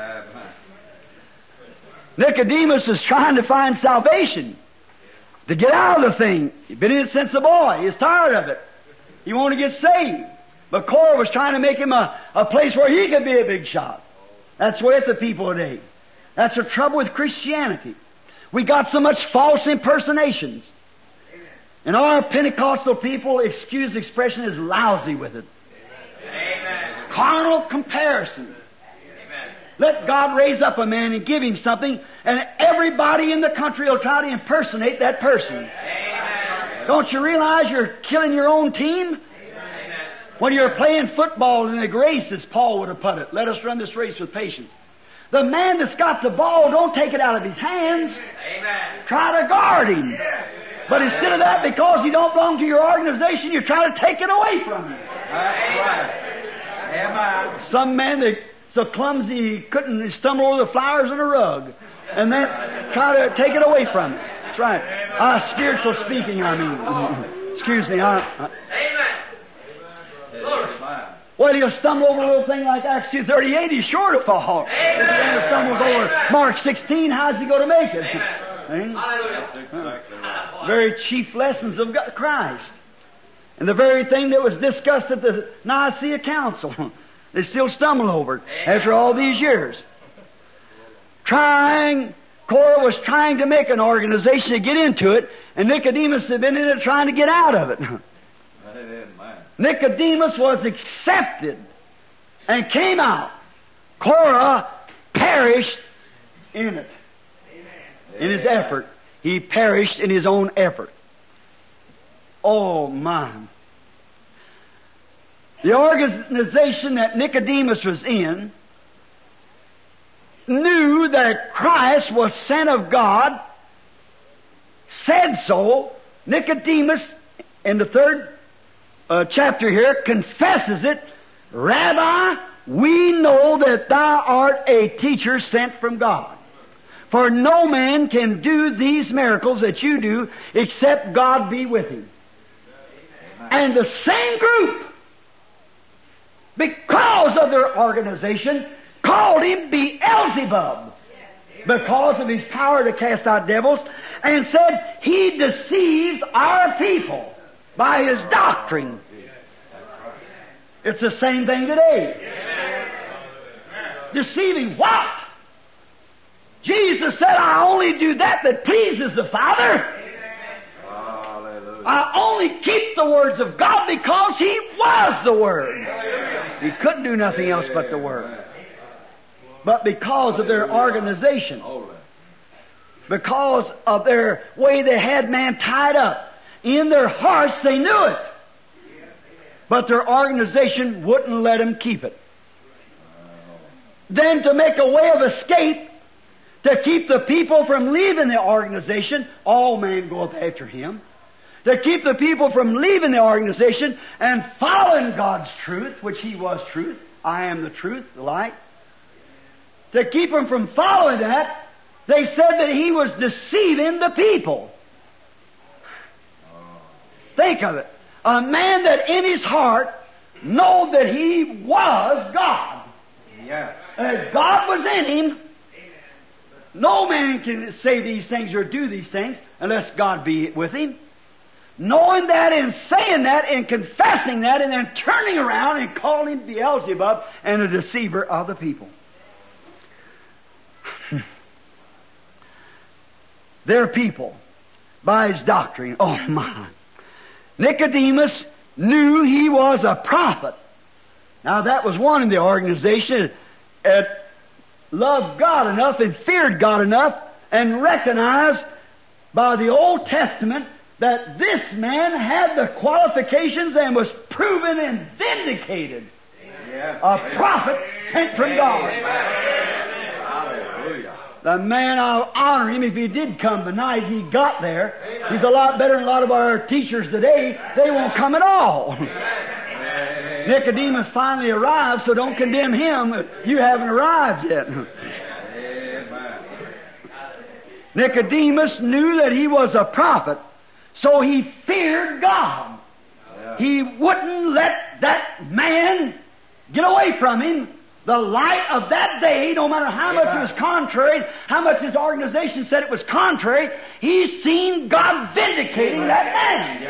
Nicodemus is trying to find salvation. To get out of the thing. He's been in it since a boy. He's tired of it. He wanted to get saved. But Korah was trying to make him a, a place where he could be a big shot. That's with the people today. That's the trouble with Christianity. We got so much false impersonations. And our Pentecostal people, excuse the expression, is lousy with it.
Amen.
Carnal comparison. Let God raise up a man and give him something, and everybody in the country will try to impersonate that person.
Amen.
Don't you realize you're killing your own team?
Amen.
When you're playing football in the race, as Paul would have put it, let us run this race with patience. The man that's got the ball, don't take it out of his hands.
Amen.
Try to guard him. But instead of that, because he don't belong to your organization, you're trying to take it away from him. Some man that so clumsy he couldn't stumble over the flowers in a rug, and then try to take it away from him. That's right. Uh, spiritual speaking, I mean. Excuse me. I, I,
Amen.
Well, he'll stumble over a little thing like Acts two thirty eight. He's sure to fall. If he stumbles over Mark sixteen, how's he going to make it? Eh?
Hallelujah.
very chief lessons of God- Christ. And the very thing that was discussed at the Nicaea Council, they still stumble over it after all these years. Trying, Korah was trying to make an organization to get into it, and Nicodemus had been in it trying to get out of it. Nicodemus was accepted and came out. Korah perished in it. In his effort. He perished in his own effort. Oh my. The organization that Nicodemus was in knew that Christ was sent of God, said so. Nicodemus, in the third uh, chapter here, confesses it. Rabbi, we know that thou art a teacher sent from God. For no man can do these miracles that you do except God be with him. And the same group, because of their organization, called him Beelzebub. because of his power to cast out devils and said he deceives our people by his doctrine. It's the same thing today. Deceiving what? Jesus said, I only do that that pleases the Father. I only keep the words of God because He was the Word. He couldn't do nothing else but the Word. But because of their organization, because of their way they had man tied up, in their hearts they knew it. But their organization wouldn't let them keep it. Then to make a way of escape, to keep the people from leaving the organization, all man goeth after him. To keep the people from leaving the organization and following God's truth, which He was truth. I am the truth, the light. To keep them from following that, they said that He was deceiving the people. Think of it. A man that in his heart know that he was God.
Yes.
And God was in him. No man can say these things or do these things unless God be with him. Knowing that and saying that and confessing that and then turning around and calling Beelzebub and a deceiver of the people. Their people, by his doctrine, oh my. Nicodemus knew he was a prophet. Now that was one in the organization that loved God enough and feared God enough and recognized by the Old Testament that this man had the qualifications and was proven and vindicated. A prophet sent from God.
Hallelujah.
The man, I'll honor him if he did come tonight. He got there. He's a lot better than a lot of our teachers today. They won't come at all. Nicodemus finally arrived, so don't condemn him. You haven't arrived yet. Nicodemus knew that he was a prophet, so he feared God. He wouldn't let that man get away from him. The light of that day, no matter how much it was contrary, how much his organization said it was contrary, he seen God vindicating that man.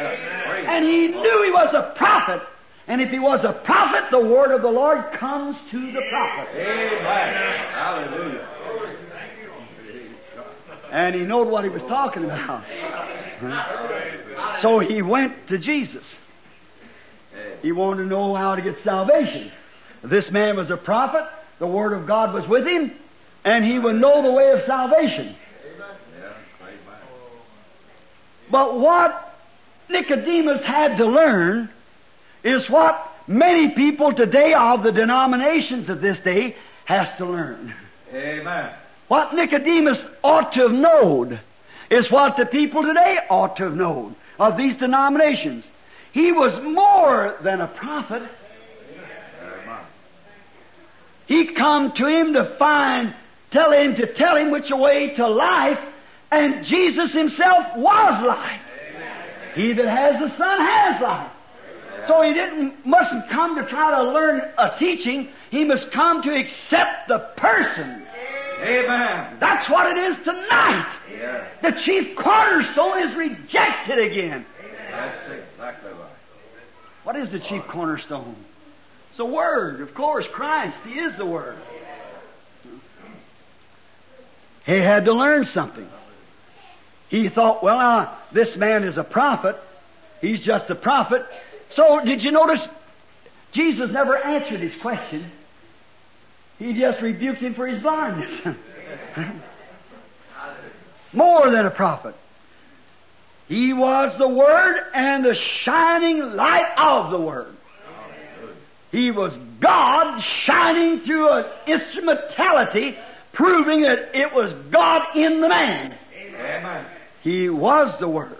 And he knew he was a prophet. And if he was a prophet, the word of the Lord comes to the prophet.
Amen. Hallelujah.
And he knowed what he was talking about. So he went to Jesus. He wanted to know how to get salvation. This man was a prophet, the Word of God was with him, and he would know the way of salvation. But what Nicodemus had to learn is what many people today of the denominations of this day has to learn.
Amen.
What Nicodemus ought to have known is what the people today ought to have known of these denominations. He was more than a prophet. He come to him to find, tell him to tell him which way to life, and Jesus himself was life. He that has the Son has life. So he didn't, mustn't come to try to learn a teaching. He must come to accept the person.
Amen.
That's what it is tonight.
Yes.
The chief cornerstone is rejected again.
That's exactly right.
What is the chief cornerstone? It's the Word, of course, Christ. He is the Word. He had to learn something. He thought, well, now, this man is a prophet. He's just a prophet. So, did you notice? Jesus never answered his question. He just rebuked him for his blindness. More than a prophet. He was the Word and the shining light of the Word. He was God shining through an instrumentality, proving that it was God in the man.
Amen.
He was the Word.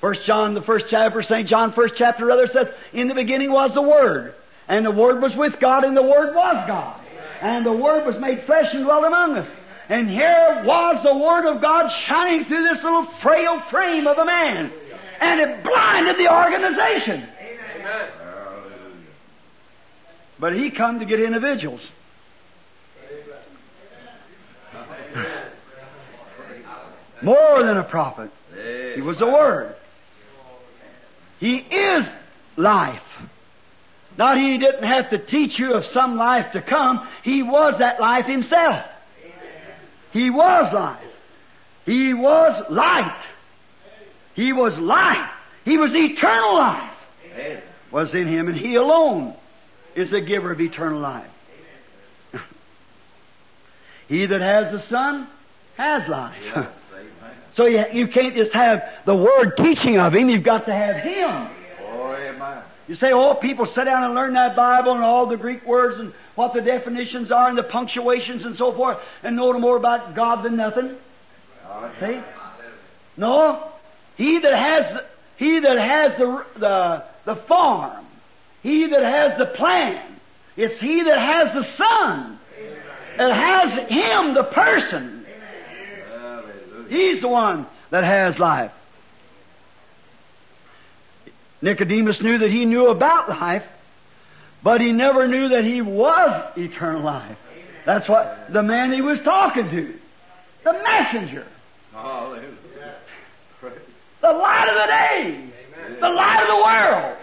First John, the first chapter, St. John, first chapter rather says, in the beginning was the Word, and the Word was with God, and the Word was God. And the Word was made flesh and dwelt among us. And here was the Word of God shining through this little frail frame of a man. And it blinded the organization.
Hallelujah.
But he come to get individuals. More than a prophet. He was the Word. He is life. Not he didn't have to teach you of some life to come. He was that life himself. He was life. He was light. He was life. He was eternal life. Was in him, and he alone is the giver of eternal life. he that has the Son has life. so you, you can't just have the Word teaching of Him, you've got to have Him.
Amen.
You say, oh, people sit down and learn that Bible and all the Greek words and what the definitions are and the punctuations and so forth and know no more about God than nothing. See? No. He that has, he that has the, the, the farm, he that has the plan, it's he that has the Son, that has him, the person. He's the one that has life. Nicodemus knew that he knew about life, but he never knew that he was eternal life. That's what the man he was talking to, the messenger,
Hallelujah.
The light of the day, the light of the world.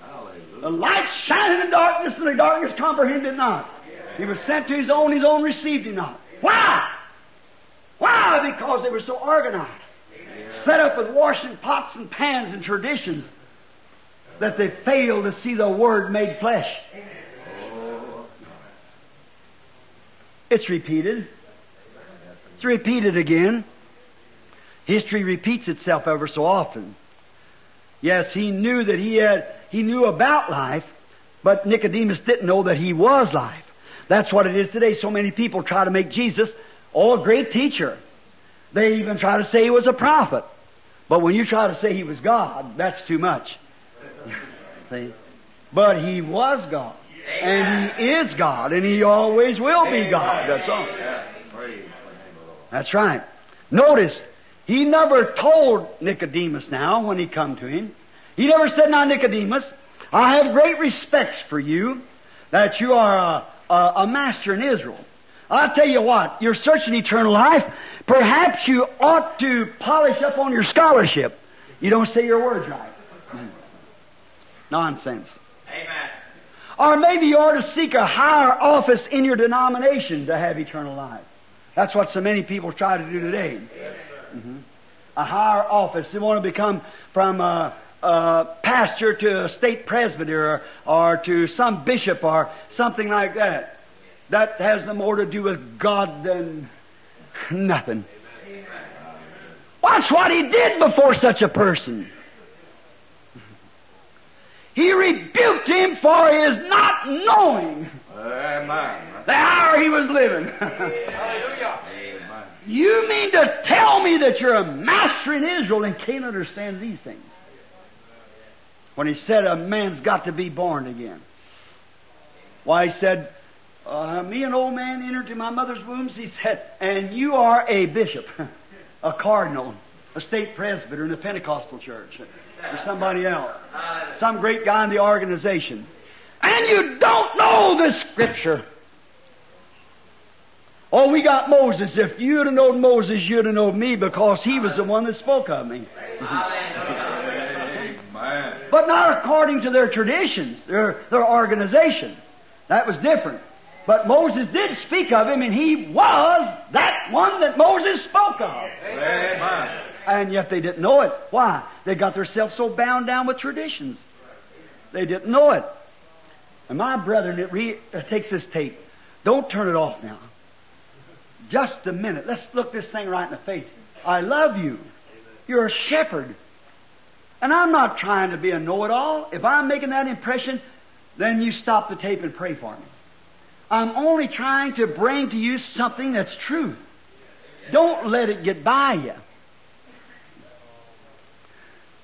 Hallelujah.
The light shined in darkness, and the darkness comprehended not. He was sent to his own, his own received him not. Why? Why? Because they were so organized. Set up with washing pots and pans and traditions that they fail to see the Word made flesh. It's repeated. It's repeated again. History repeats itself ever so often. Yes, he knew that he had, he knew about life, but Nicodemus didn't know that he was life. That's what it is today. So many people try to make Jesus, oh, a great teacher. They even try to say he was a prophet. But when you try to say he was God, that's too much. See? But he was God. And he is God. And he always will be God. That's all.
Yes. Praise the name of the Lord.
That's right. Notice, he never told Nicodemus now when he come to him. He never said, now Nicodemus, I have great respects for you that you are a, a, a master in Israel. I'll tell you what, you're searching eternal life. Perhaps you ought to polish up on your scholarship. You don't say your words right. Nonsense.
Amen.
Or maybe you ought to seek a higher office in your denomination to have eternal life. That's what so many people try to do today. Mhm. A higher office. They want to become from a, a pastor to a state presbyter or, or to some bishop or something like that. That has no more to do with God than nothing. Watch what he did before such a person. He rebuked him for his not knowing
Amen.
the hour he was living. You mean to tell me that you're a master in Israel and can't understand these things? When he said a man's got to be born again. Why, he said, uh, me an old man entered to my mother's wombs, he said, and you are a bishop, a cardinal, a state presbyter in the Pentecostal church, or somebody else, some great guy in the organization. And you don't know the scripture. Oh, we got Moses. If you'd have known Moses, you'd have known me because he was the one that spoke of me. But not according to their traditions, their, their organization. That was different. But Moses did speak of him, and he was that one that Moses spoke of.
Amen.
And yet they didn't know it. Why? They got themselves so bound down with traditions. They didn't know it. And my brethren, it re- uh, takes this tape. Don't turn it off now. Just a minute. Let's look this thing right in the face. I love you. You're a shepherd. And I'm not trying to be a know-it-all. If I'm making that impression, then you stop the tape and pray for me. I'm only trying to bring to you something that's true. Don't let it get by you.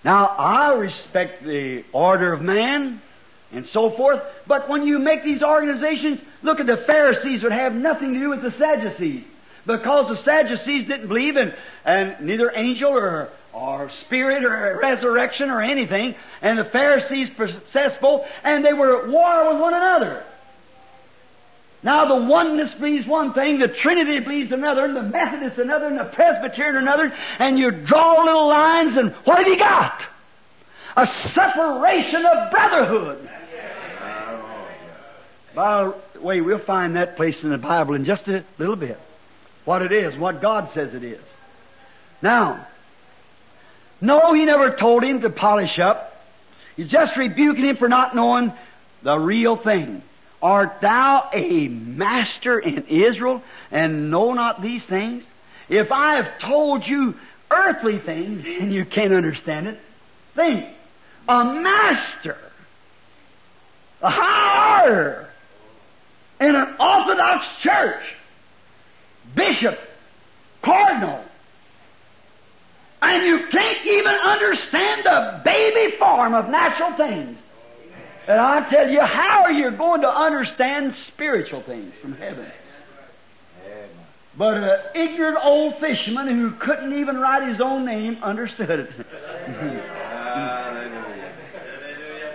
Now, I respect the order of man and so forth, but when you make these organizations, look at the Pharisees would have nothing to do with the Sadducees. Because the Sadducees didn't believe in and neither angel or, or spirit or resurrection or anything, and the Pharisees possessed both, and they were at war with one another. Now the oneness believes one thing, the Trinity believes another, and the Methodist another, and the Presbyterian another, and you draw little lines, and what have you got? A separation of brotherhood. By the way, we'll find that place in the Bible in just a little bit. What it is, what God says it is. Now, no, he never told him to polish up. He's just rebuking him for not knowing the real thing. Art thou a master in Israel and know not these things? If I have told you earthly things and you can't understand it, think. A master, a high order, in an Orthodox church, bishop, cardinal, and you can't even understand the baby form of natural things. And I tell you, how are you going to understand spiritual things from heaven? But an ignorant old fisherman who couldn't even write his own name understood it.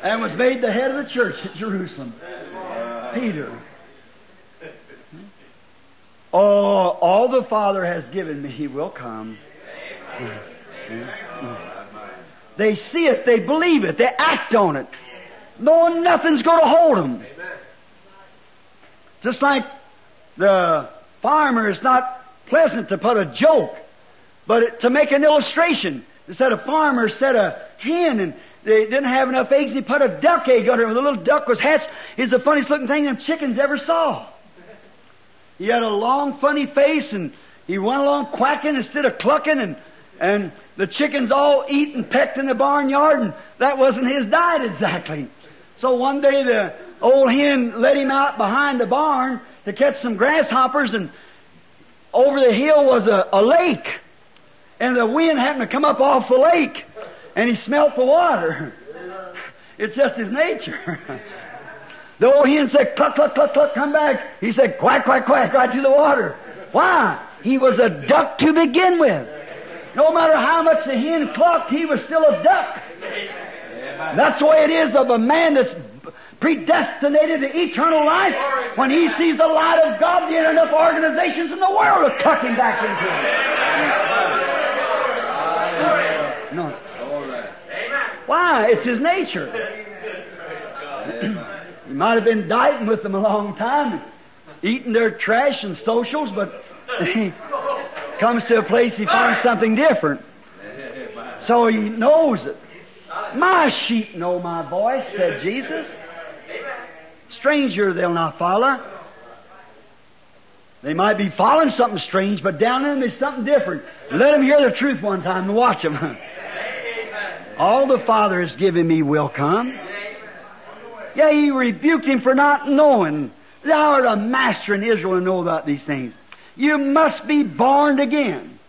and was made the head of the church at Jerusalem. Peter. Oh, all the Father has given me he will come. They see it, they believe it, they act on it, knowing nothing's going to hold them. Just like the farmer, it's not pleasant to put a joke, but it, to make an illustration. Instead of farmer said a hen and they didn't have enough eggs, he put a duck egg under it. The little duck was hatched. It's the funniest looking thing them chickens ever saw. He had a long, funny face, and he went along quacking instead of clucking, and and the chickens all eat and pecked in the barnyard, and that wasn't his diet exactly. So one day the old hen let him out behind the barn to catch some grasshoppers, and over the hill was a, a lake, and the wind happened to come up off the lake, and he smelt the water. It's just his nature. The old hen said, cluck, cluck, cluck, cluck, come back. He said, quack, quack, quack, right to the water. Why? He was a duck to begin with. No matter how much the hen clucked, he was still a duck. That's the way it is of a man that's predestinated to eternal life. When he sees the light of God, there ain't enough organizations in the world to tuck him back into it. No. Why? It's his nature. he might have been dieting with them a long time, eating their trash and socials, but he comes to a place he finds something different. So he knows it. My sheep know my voice, said Jesus. Stranger they'll not follow. They might be following something strange, but down in them is something different. Let them hear the truth one time and watch them. All the Father has given me will come. Yeah, he rebuked him for not knowing. Thou art a master in Israel and know about these things. You must be born again.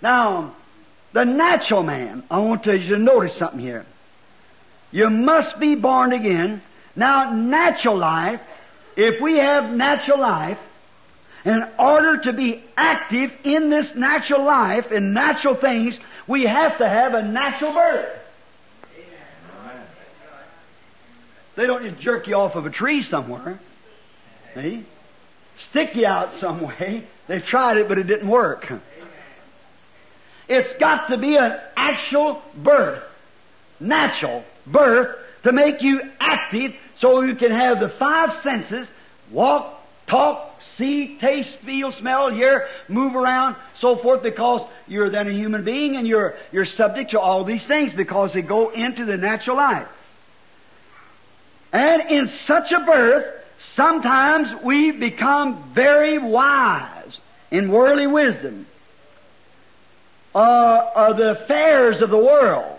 Now, the natural man, I want you to notice something here. You must be born again. Now, natural life, if we have natural life, in order to be active in this natural life, in natural things, we have to have a natural birth. They don't just jerk you off of a tree somewhere. See? Stick you out some way. They've tried it, but it didn't work. It's got to be an actual birth, natural birth, to make you active so you can have the five senses, walk, talk, see, taste, feel, smell, hear, move around, so forth, because you're then a human being and you're, you're subject to all these things because they go into the natural life. And in such a birth, sometimes we become very wise in worldly wisdom. Uh, the affairs of the world,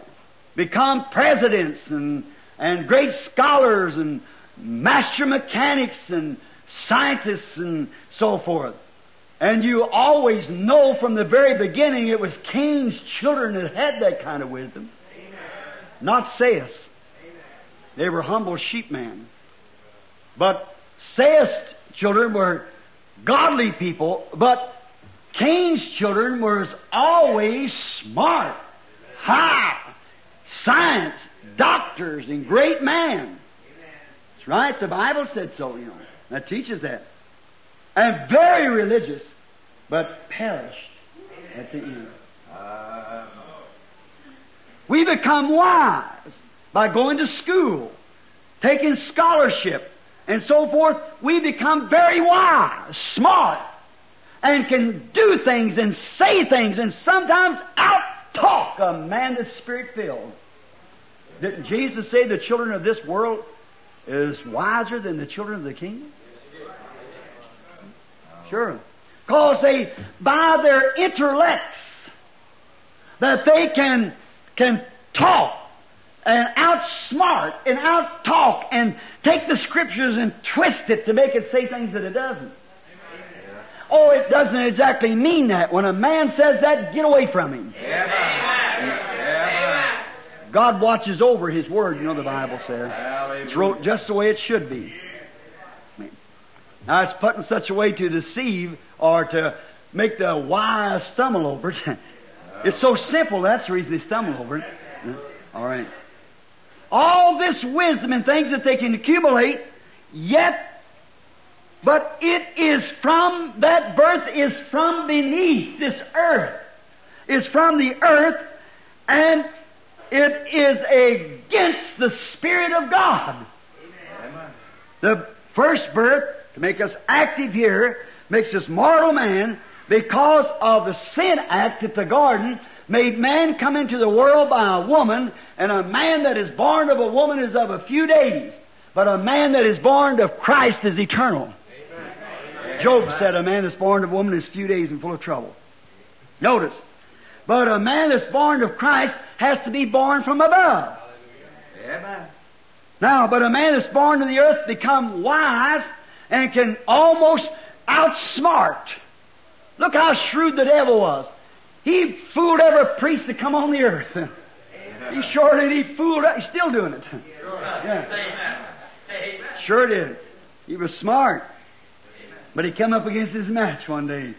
become presidents and, and great scholars and master mechanics and scientists and so forth. And you always know from the very beginning it was Cain's children that had that kind of wisdom. Not Seth's. They were humble sheepmen. But Seth's children were godly people, but Cain's children were always smart, high, science, doctors, and great men. That's right. The Bible said so, you know. That teaches that. and very religious, but perished at the end. We become wise by going to school, taking scholarship, and so forth. We become very wise, smart, and can do things and say things and sometimes out talk a man that's spirit filled. Didn't Jesus say the children of this world is wiser than the children of the kingdom? Sure. Because they, by their intellects, that they can, can talk and outsmart and outtalk and take the scriptures and twist it to make it say things that it doesn't. Oh, it doesn't exactly mean that. When a man says that, get away from him. God watches over His Word, you know the Bible says. It's wrote just the way it should be. Now it's put in such a way to deceive or to make the wise stumble over it. It's so simple, that's the reason they stumble over it. All right. All this wisdom and things that they can accumulate, yet, but it is from, that birth is from beneath this earth. It's from the earth, and it is against the Spirit of God. The first birth, to make us active here, makes us mortal man because of the sin act at the garden made man come into the world by a woman, and a man that is born of a woman is of a few days, but a man that is born of Christ is eternal. Job said a man that's born of a woman is few days and full of trouble. Notice. But a man that's born of Christ has to be born from above. Now, but a man that's born in the earth become wise and can almost outsmart. Look how shrewd the devil was. He fooled every priest that come on the earth. He sure did. He fooled. He's still doing it. Yeah. Sure did. He was smart. But he came up against his match one day,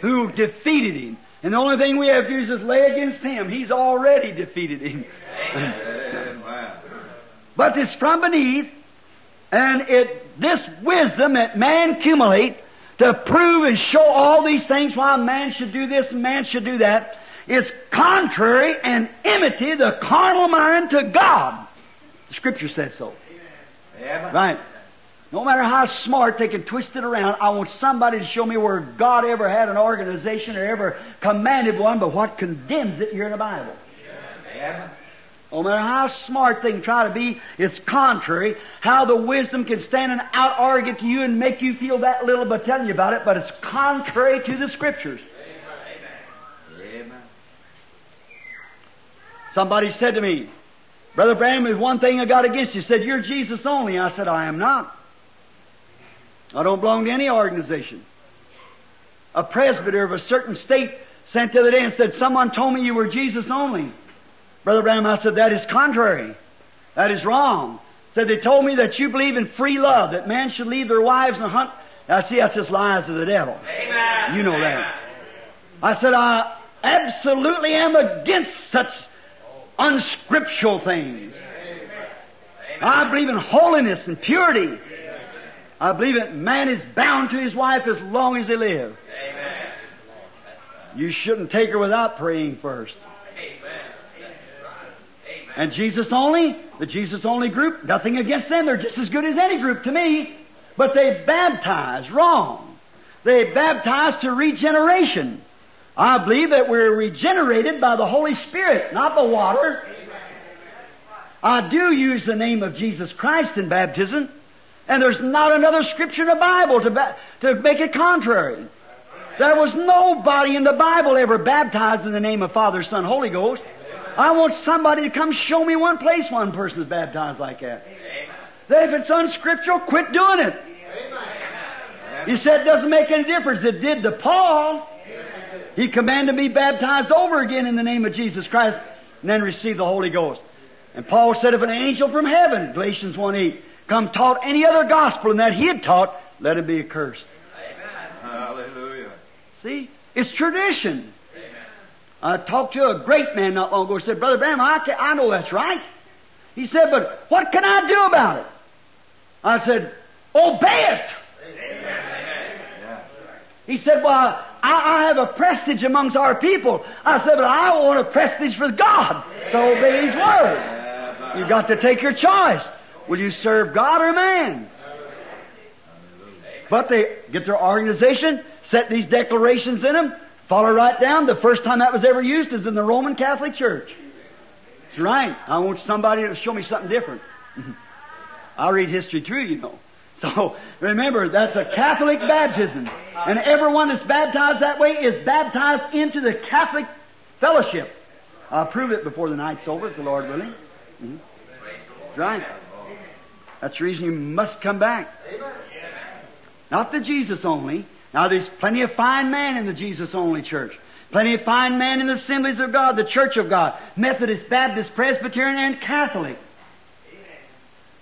who defeated him. And the only thing we have to do is just lay against him. He's already defeated him. But it's from beneath, and it this wisdom that man accumulate to prove and show all these things why man should do this and man should do that, it's contrary and enmity the carnal mind to God. The Scripture says so. Right. No matter how smart they can twist it around, I want somebody to show me where God ever had an organization or ever commanded one, but what condemns it here in the Bible. No matter how smart they can try to be, it's contrary. How the wisdom can stand and out argue to you and make you feel that little by telling you about it, but it's contrary to the Scriptures. Somebody said to me, Brother Branham, there's one thing I got against you. He said, You're Jesus only. I said, I am not. I don't belong to any organization. A presbyter of a certain state sent the other day and said, Someone told me you were Jesus only. Brother Branham, I said, that is contrary. That is wrong. Said they told me that you believe in free love, that man should leave their wives and hunt. I see, that's just lies of the devil.
Amen.
You know that. I said, I absolutely am against such unscriptural things. I believe in holiness and purity. I believe that man is bound to his wife as long as they live.
Amen.
You shouldn't take her without praying first. And Jesus only, the Jesus only group, nothing against them. They're just as good as any group to me. But they baptize wrong. They baptize to regeneration. I believe that we're regenerated by the Holy Spirit, not the water. I do use the name of Jesus Christ in baptism, and there's not another scripture in the Bible to, ba- to make it contrary. There was nobody in the Bible ever baptized in the name of Father, Son, Holy Ghost. I want somebody to come show me one place one person is baptized like that. If it's unscriptural, quit doing it. You said it doesn't make any difference. It did to Paul. He commanded me baptized over again in the name of Jesus Christ and then receive the Holy Ghost. And Paul said if an angel from heaven, Galatians 1 8, come taught any other gospel than that he had taught, let him be accursed.
Hallelujah.
See? It's tradition. I talked to a great man not long ago. He said, Brother Branham, I, ca- I know that's right. He said, but what can I do about it? I said, obey it. He said, Well, I, I have a prestige amongst our people. I said, But I want a prestige with God to obey His Word. You've got to take your choice. Will you serve God or man? But they get their organization, set these declarations in them, follow right down. The first time that was ever used is in the Roman Catholic Church. That's right. I want somebody to show me something different. I'll read history too, you know. So remember, that's a Catholic baptism. And everyone that's baptized that way is baptized into the Catholic fellowship. I'll prove it before the night's over, if the Lord willing. Mm-hmm. Right. That's the reason you must come back. Not the Jesus only. Now there's plenty of fine men in the Jesus only church. Plenty of fine men in the assemblies of God, the church of God, Methodist, Baptist, Presbyterian, and Catholic.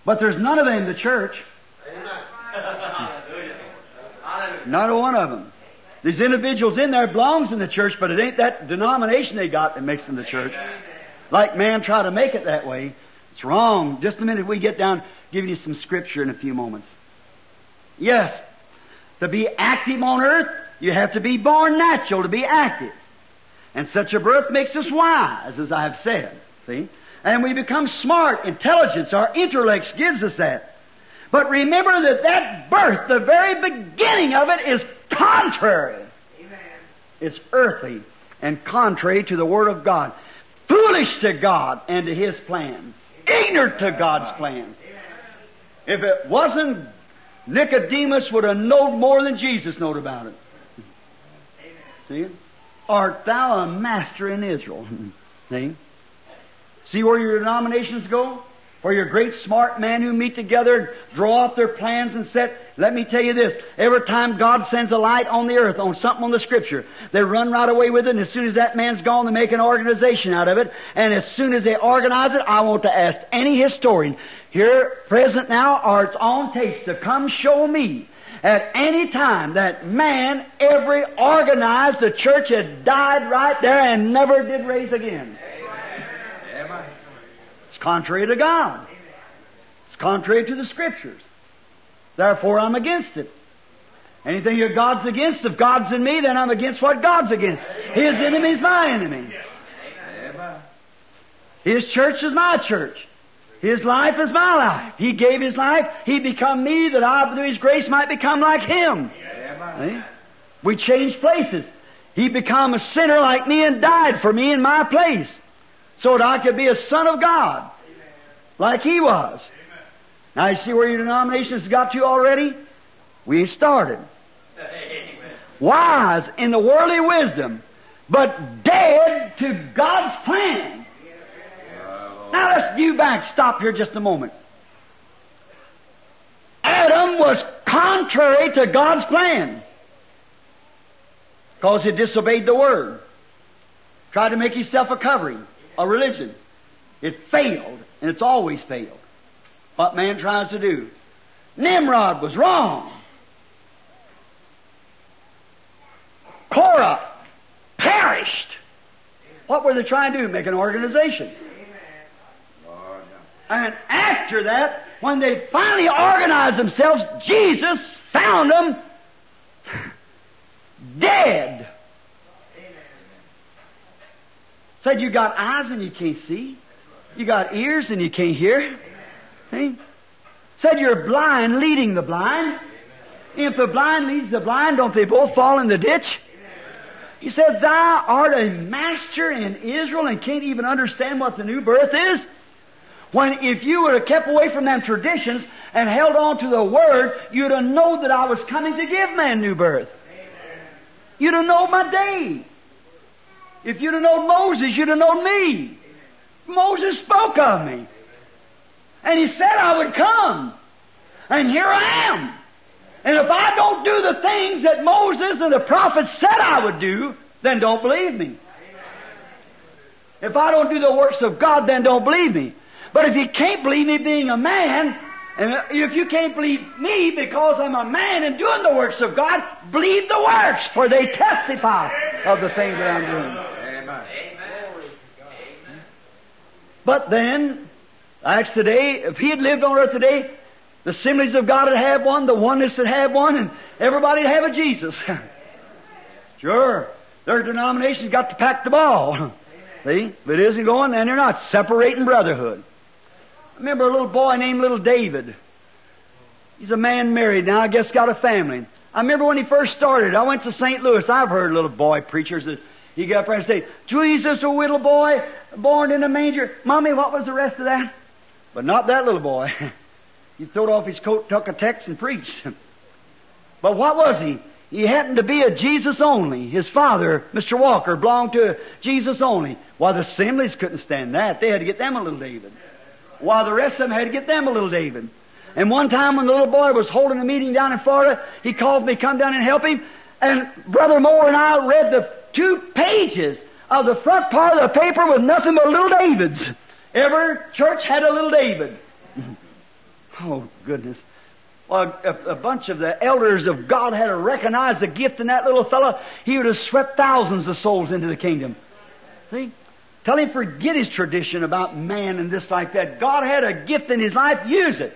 But there's none of them in the church. Not a one of them. These individuals in there belongs in the church, but it ain't that denomination they got that makes them the church. Like man try to make it that way. It's wrong. Just a minute we get down, giving you some scripture in a few moments. Yes, to be active on earth, you have to be born natural to be active. And such a birth makes us wise, as I have said. See? And we become smart, intelligence, our intellects gives us that. But remember that that birth, the very beginning of it, is contrary. Amen. It's earthly and contrary to the Word of God. Foolish to God and to His plan. Ignorant to God's plans. If it wasn't, Nicodemus would have known more than Jesus knowed about it. See? Art thou a master in Israel? See? See where your denominations go? Where your great smart men who meet together, draw up their plans and set. Let me tell you this. Every time God sends a light on the earth, on something on the scripture, they run right away with it, and as soon as that man's gone, they make an organization out of it. And as soon as they organize it, I want to ask any historian, here, present now, or it's on tape, to come show me at any time that man every organized a church had died right there and never did raise again. It's contrary to God. It's contrary to the Scriptures. Therefore, I'm against it. Anything your God's against, if God's in me, then I'm against what God's against. His enemy is my enemy. His church is my church. His life is my life. He gave His life. He become me that I, through His grace, might become like Him. See? We changed places. He become a sinner like me and died for me in my place so that I could be a son of God like he was. Now you see where your denomination's got you already? We started. Wise in the worldly wisdom, but dead to God's plan. Now let's do back, stop here just a moment. Adam was contrary to God's plan. Because he disobeyed the word. Tried to make himself a covering a religion. It failed, and it's always failed. What man tries to do. Nimrod was wrong. Korah perished. What were they trying to do? Make an organization. And after that, when they finally organized themselves, Jesus found them dead. Said you got eyes and you can't see. You got ears and you can't hear. See? Said you're blind leading the blind. If the blind leads the blind, don't they both fall in the ditch? He said, Thou art a master in Israel and can't even understand what the new birth is? When if you would have kept away from them traditions and held on to the Word, you'd have known that I was coming to give man new birth. You'd have known my day. If you'd have known Moses, you'd have known me. Moses spoke of me. And he said I would come. And here I am. And if I don't do the things that Moses and the prophets said I would do, then don't believe me. If I don't do the works of God, then don't believe me. But if you can't believe me being a man, and if you can't believe me because I'm a man and doing the works of God, believe the works, for they testify of the things that I'm doing. But then, Acts today, if he had lived on earth today, the assemblies of God would have one, the oneness would have one, and everybody would have a Jesus. Sure. Their denomination's got to pack the ball. See? If it isn't going, then they're not separating brotherhood. Remember a little boy named Little David. He's a man married now, I guess got a family. I remember when he first started, I went to St. Louis. I've heard little boy preachers that he got up there and say, Jesus, a little boy, born in a manger. Mommy, what was the rest of that? But not that little boy. he throwed off his coat, took a text, and preached. but what was he? He happened to be a Jesus only. His father, Mr. Walker, belonged to Jesus only. Why, the assemblies couldn't stand that. They had to get them a little David. While the rest of them had to get them a little David. And one time when the little boy was holding a meeting down in Florida, he called me, come down and help him. And Brother Moore and I read the two pages of the front part of the paper with nothing but little Davids. Every church had a little David. oh, goodness. Well, if a bunch of the elders of God had to recognize the gift in that little fellow, he would have swept thousands of souls into the kingdom. See? Tell him forget his tradition about man and this like that. God had a gift in his life, use it.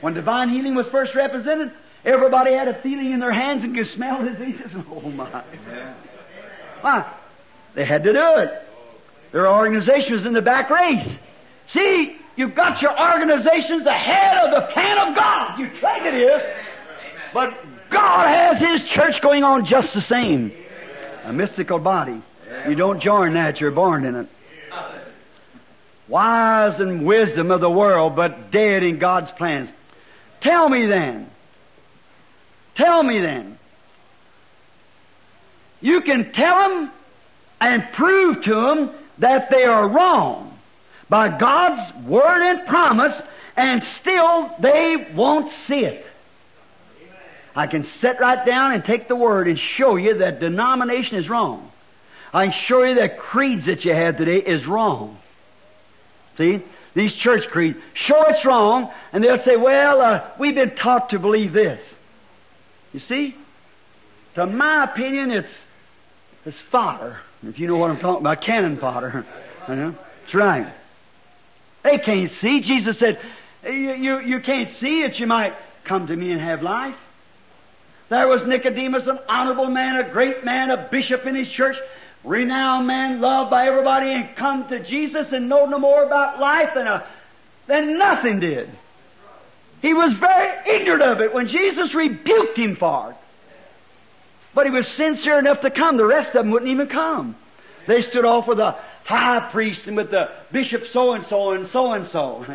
When divine healing was first represented, everybody had a feeling in their hands and could smell diseases. Oh my. Why? They had to do it. Their organization was in the back race. See, you've got your organizations ahead of the plan of God. You think it is. But God has His church going on just the same. A mystical body. You don't join that, you're born in it. Wise and wisdom of the world, but dead in God's plans. Tell me then. Tell me then. You can tell them and prove to them that they are wrong by God's word and promise, and still they won't see it. I can sit right down and take the word and show you that denomination is wrong. I can show you that creeds that you have today is wrong. See? These church creeds. Show it's wrong, and they'll say, well, uh, we've been taught to believe this. You see? To my opinion, it's, it's fodder. If you know what I'm talking about, cannon fodder. You know? Right. They can't see. Jesus said, you, you, you can't see it. You might come to me and have life. There was Nicodemus, an honorable man, a great man, a bishop in his church, renowned man, loved by everybody, and come to Jesus and know no more about life than a, than nothing did. He was very ignorant of it when Jesus rebuked him for it. But he was sincere enough to come. The rest of them wouldn't even come. They stood off with the high priest and with the bishop so and so and so and so.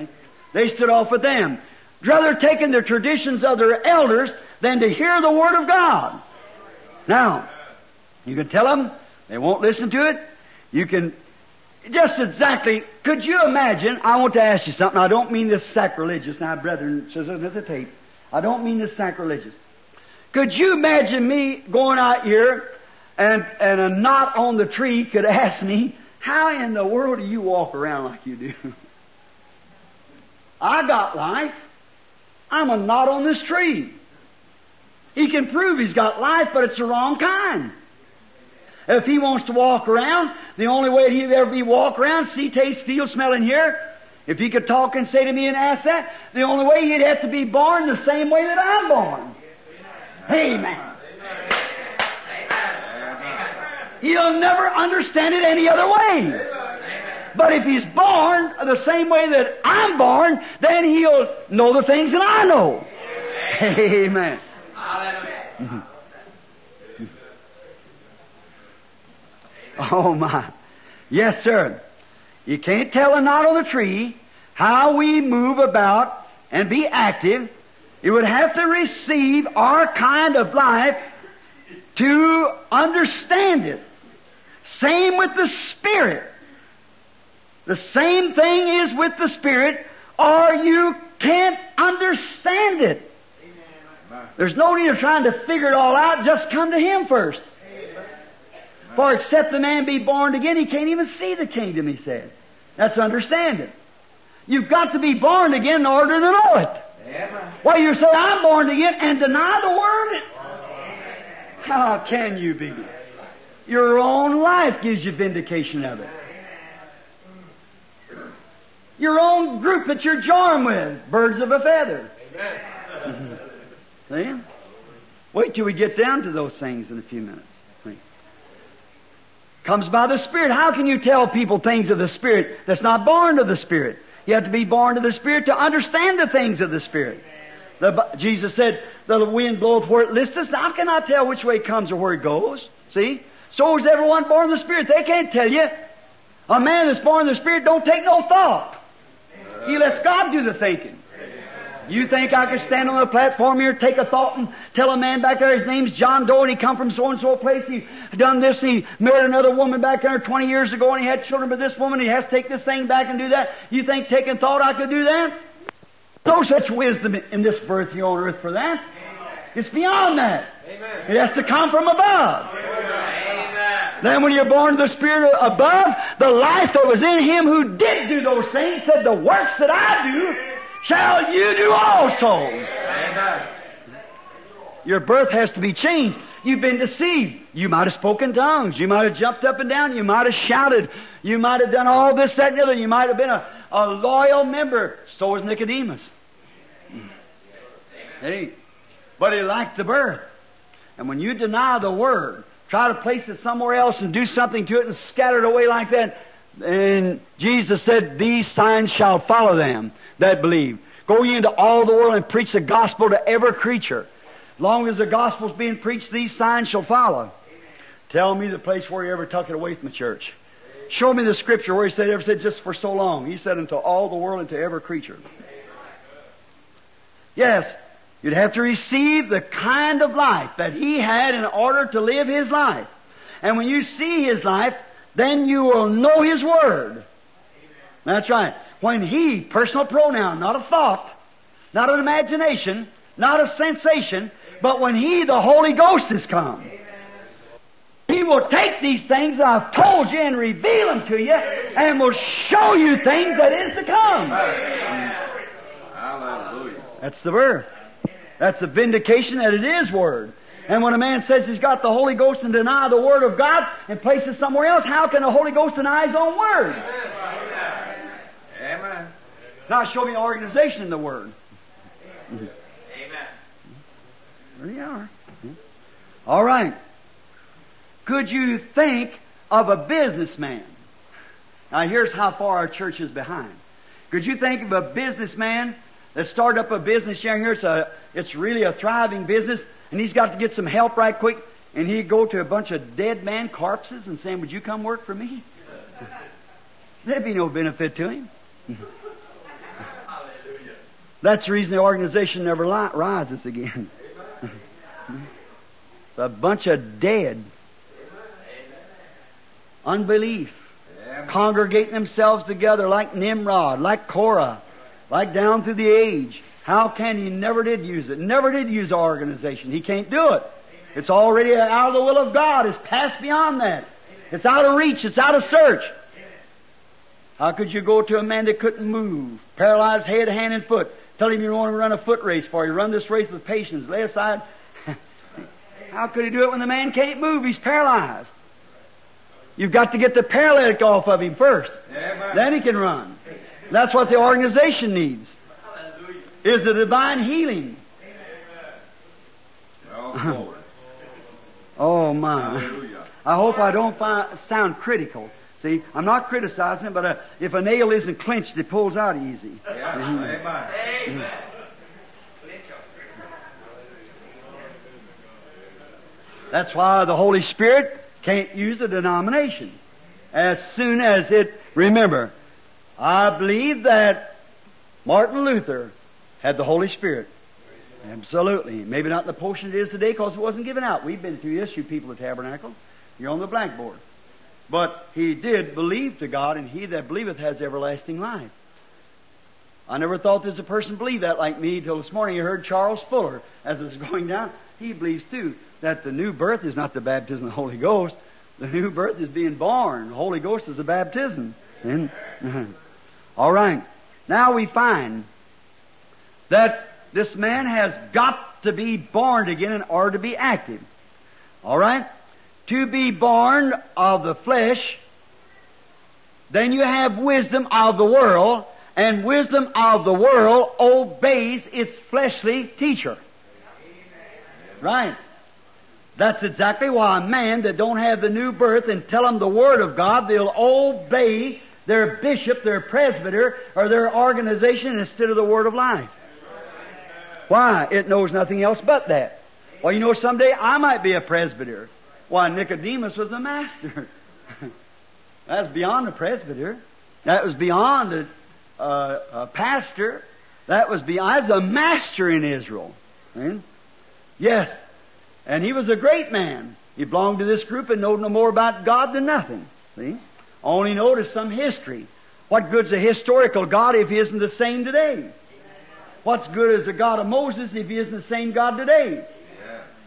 They stood off with them. Rather taking the traditions of their elders than to hear the Word of God. Now, you can tell them they won't listen to it. You can just exactly, could you imagine? I want to ask you something. I don't mean this sacrilegious. Now, brethren, says another tape. I don't mean this sacrilegious. Could you imagine me going out here and, and a knot on the tree could ask me, how in the world do you walk around like you do? I got life. I'm a knot on this tree. He can prove he's got life, but it's the wrong kind. If he wants to walk around, the only way he'd ever be walk around, see, taste, feel, smell, and hear, if he could talk and say to me and ask that, the only way he'd have to be born the same way that I'm born. Amen. He'll never understand it any other way. But if he's born the same way that I'm born, then he'll know the things that I know. Amen. Oh my. Yes, sir. You can't tell a knot on the tree how we move about and be active. It would have to receive our kind of life to understand it. Same with the Spirit. The same thing is with the Spirit, or you can't understand it. There's no need of trying to figure it all out. Just come to Him first. For except the man be born again, he can't even see the kingdom, he said. That's understanding. You've got to be born again in order to know it. Well, you say, I'm born again and deny the word? How can you be? Your own life gives you vindication of it. Your own group that you're joined with, birds of a feather. Mm-hmm. See? Wait till we get down to those things in a few minutes. Comes by the Spirit. How can you tell people things of the Spirit that's not born of the Spirit? You have to be born of the Spirit to understand the things of the Spirit. The, Jesus said, the wind bloweth where it listeth. How can I tell which way it comes or where it goes? See? So is everyone born of the Spirit. They can't tell you. A man that's born of the Spirit don't take no thought. He lets God do the thinking. You think I could stand on a platform here, take a thought, and tell a man back there his name's John Doe, and he come from so and so place. He done this. He married another woman back there 20 years ago, and he had children with this woman. He has to take this thing back and do that. You think taking thought I could do that? No such wisdom in this birth here on earth for that. It's beyond that. It has to come from above. Then when you're born of the Spirit above, the life that was in Him who did do those things said, the works that I do shall you do also. Your birth has to be changed. You've been deceived. You might have spoken tongues. You might have jumped up and down. You might have shouted. You might have done all this, that, and the other. You might have been a, a loyal member. So was Nicodemus. Hmm. Hey, but he lacked the birth. And when you deny the Word, try to place it somewhere else and do something to it and scatter it away like that, and Jesus said, These signs shall follow them that believe. Go ye into all the world and preach the gospel to every creature. Long as the gospel's being preached, these signs shall follow. Tell me the place where he ever took it away from the church. Show me the scripture where he said, ever said just for so long. He said unto all the world and to every creature. Yes, you'd have to receive the kind of life that he had in order to live his life. And when you see his life, then you will know his word. That's right. When he, personal pronoun, not a thought, not an imagination, not a sensation, but when he, the Holy Ghost, has come. He will take these things that I've told you and reveal them to you and will show you things that is to come.
Hallelujah.
That's the birth. That's the vindication that it is Word. And when a man says he's got the Holy Ghost and deny the Word of God and places somewhere else, how can the Holy Ghost deny His own Word?
Amen.
Now show me organization in the Word.
Amen.
There you are. All right. Could you think of a businessman? Now here's how far our church is behind. Could you think of a businessman that started up a business here? It's a, it's really a thriving business, and he's got to get some help right quick, and he'd go to a bunch of dead man corpses and saying, "Would you come work for me?" There'd be no benefit to him. That's the reason the organization never li- rises again. a bunch of dead. Unbelief. Congregating themselves together like Nimrod, like Korah, like down through the age. How can he never did use it? Never did use our organization. He can't do it. It's already out of the will of God. It's passed beyond that. It's out of reach. It's out of search. How could you go to a man that couldn't move, paralyzed head, hand, and foot, tell him you want to run a foot race for you, run this race with patience, lay aside? How could he do it when the man can't move? He's paralyzed. You've got to get the paralytic off of him first. Then he can run. That's what the organization needs. Is the divine healing.
Oh, glory.
Oh my.
Hallelujah.
I hope I don't sound critical. See, I'm not criticizing it, but uh, if a nail isn't clenched, it pulls out easy.
Yeah. Amen.
That's why the Holy Spirit can't use a denomination. As soon as it, remember, I believe that Martin Luther had the Holy Spirit. Absolutely. Maybe not the portion it is today because it wasn't given out. We've been through this, you people of tabernacle. You're on the blackboard. But he did believe to God, and he that believeth has everlasting life. I never thought there's a person believed that like me till this morning. I heard Charles Fuller as it was going down. He believes too that the new birth is not the baptism of the Holy Ghost. The new birth is being born. The Holy Ghost is the baptism. And, all right. Now we find that this man has got to be born again in order to be active. All right? To be born of the flesh, then you have wisdom of the world, and wisdom of the world obeys its fleshly teacher. Right. That's exactly why a man that don't have the new birth and tell them the Word of God, they'll obey their bishop, their presbyter, or their organization instead of the Word of life. Why? It knows nothing else but that. Well, you know, someday I might be a presbyter. Why, Nicodemus was a master. That's beyond a presbyter. That was beyond a, a, a pastor. That was beyond, as a master in Israel. Yes. And he was a great man. He belonged to this group and knowed no more about God than nothing. See? Only noticed some history. What good's a historical God if he isn't the same today? What's good is a God of Moses if he isn't the same God today?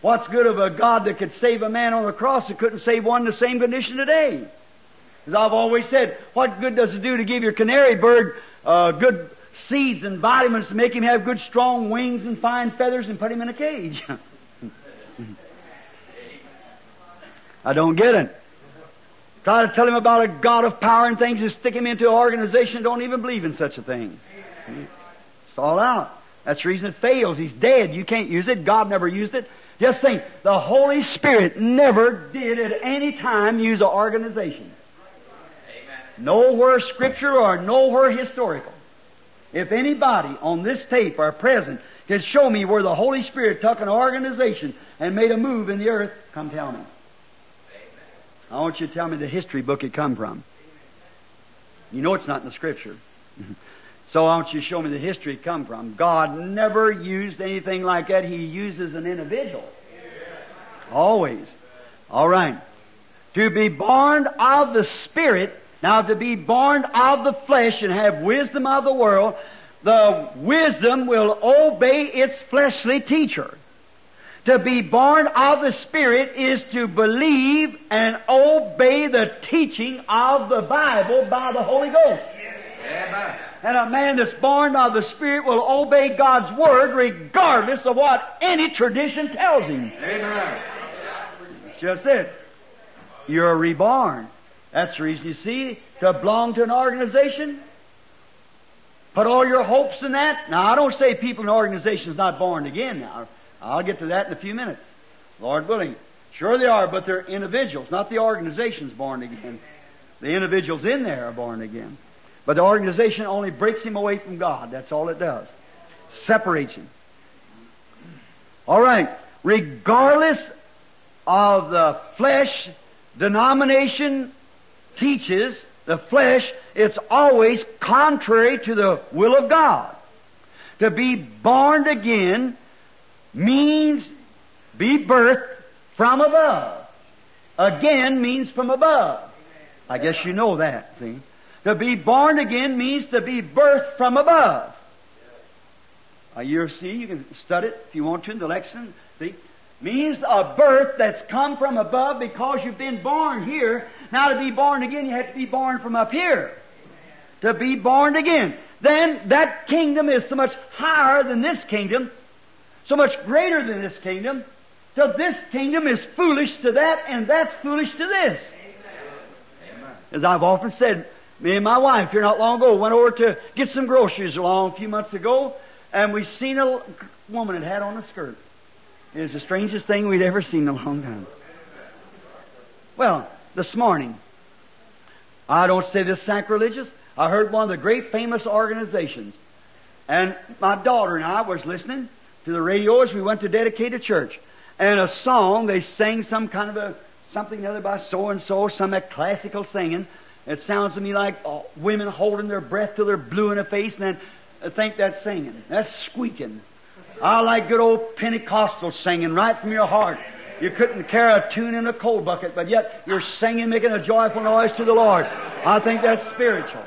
What's good of a God that could save a man on the cross that couldn't save one in the same condition today? As I've always said, what good does it do to give your canary bird uh, good seeds and vitamins to make him have good strong wings and fine feathers and put him in a cage? I don't get it. Try to tell him about a God of power and things and stick him into an organization that don't even believe in such a thing. It's all out. That's the reason it fails. He's dead. You can't use it. God never used it. Just think, the Holy Spirit never did at any time use an organization. Nowhere scripture or nowhere historical. If anybody on this tape or present can show me where the Holy Spirit took an organization and made a move in the earth, come tell me. I want you to tell me the history book it come from. You know it's not in the scripture. so I want you to show me the history it come from. God never used anything like that. He uses an individual. Always. All right. To be born of the Spirit, now to be born of the flesh and have wisdom of the world, the wisdom will obey its fleshly teacher. To be born of the Spirit is to believe and obey the teaching of the Bible by the Holy Ghost. Amen. And a man that's born of the Spirit will obey God's Word regardless of what any tradition tells him.
Amen.
That's just it. You're reborn. That's the reason you see to belong to an organization. Put all your hopes in that. Now I don't say people in organizations not born again now. I'll get to that in a few minutes. Lord willing. Sure they are, but they're individuals, not the organizations born again. The individuals in there are born again. But the organization only breaks him away from God. That's all it does. Separates him. All right. Regardless of the flesh, denomination teaches the flesh, it's always contrary to the will of God. To be born again means be birthed from above. Again means from above. I guess you know that, see? To be born again means to be birthed from above. Uh, you see, you can study it if you want to in the lesson. See? Means a birth that's come from above because you've been born here. Now to be born again, you have to be born from up here. To be born again. Then that kingdom is so much higher than this kingdom so much greater than this kingdom, till this kingdom is foolish to that, and that's foolish to this. Amen. As I've often said, me and my wife here not long ago went over to get some groceries along a few months ago, and we seen a woman that had on a skirt. It was the strangest thing we'd ever seen in a long time. Well, this morning, I don't say this sacrilegious. I heard one of the great famous organizations, and my daughter and I was listening, to the radio as we went to dedicate a church. And a song, they sang some kind of a, something other by so and so, some classical singing. It sounds to me like oh, women holding their breath till they're blue in the face and then I think that's singing. That's squeaking. I like good old Pentecostal singing right from your heart. You couldn't carry a tune in a coal bucket, but yet you're singing, making a joyful noise to the Lord. I think that's spiritual.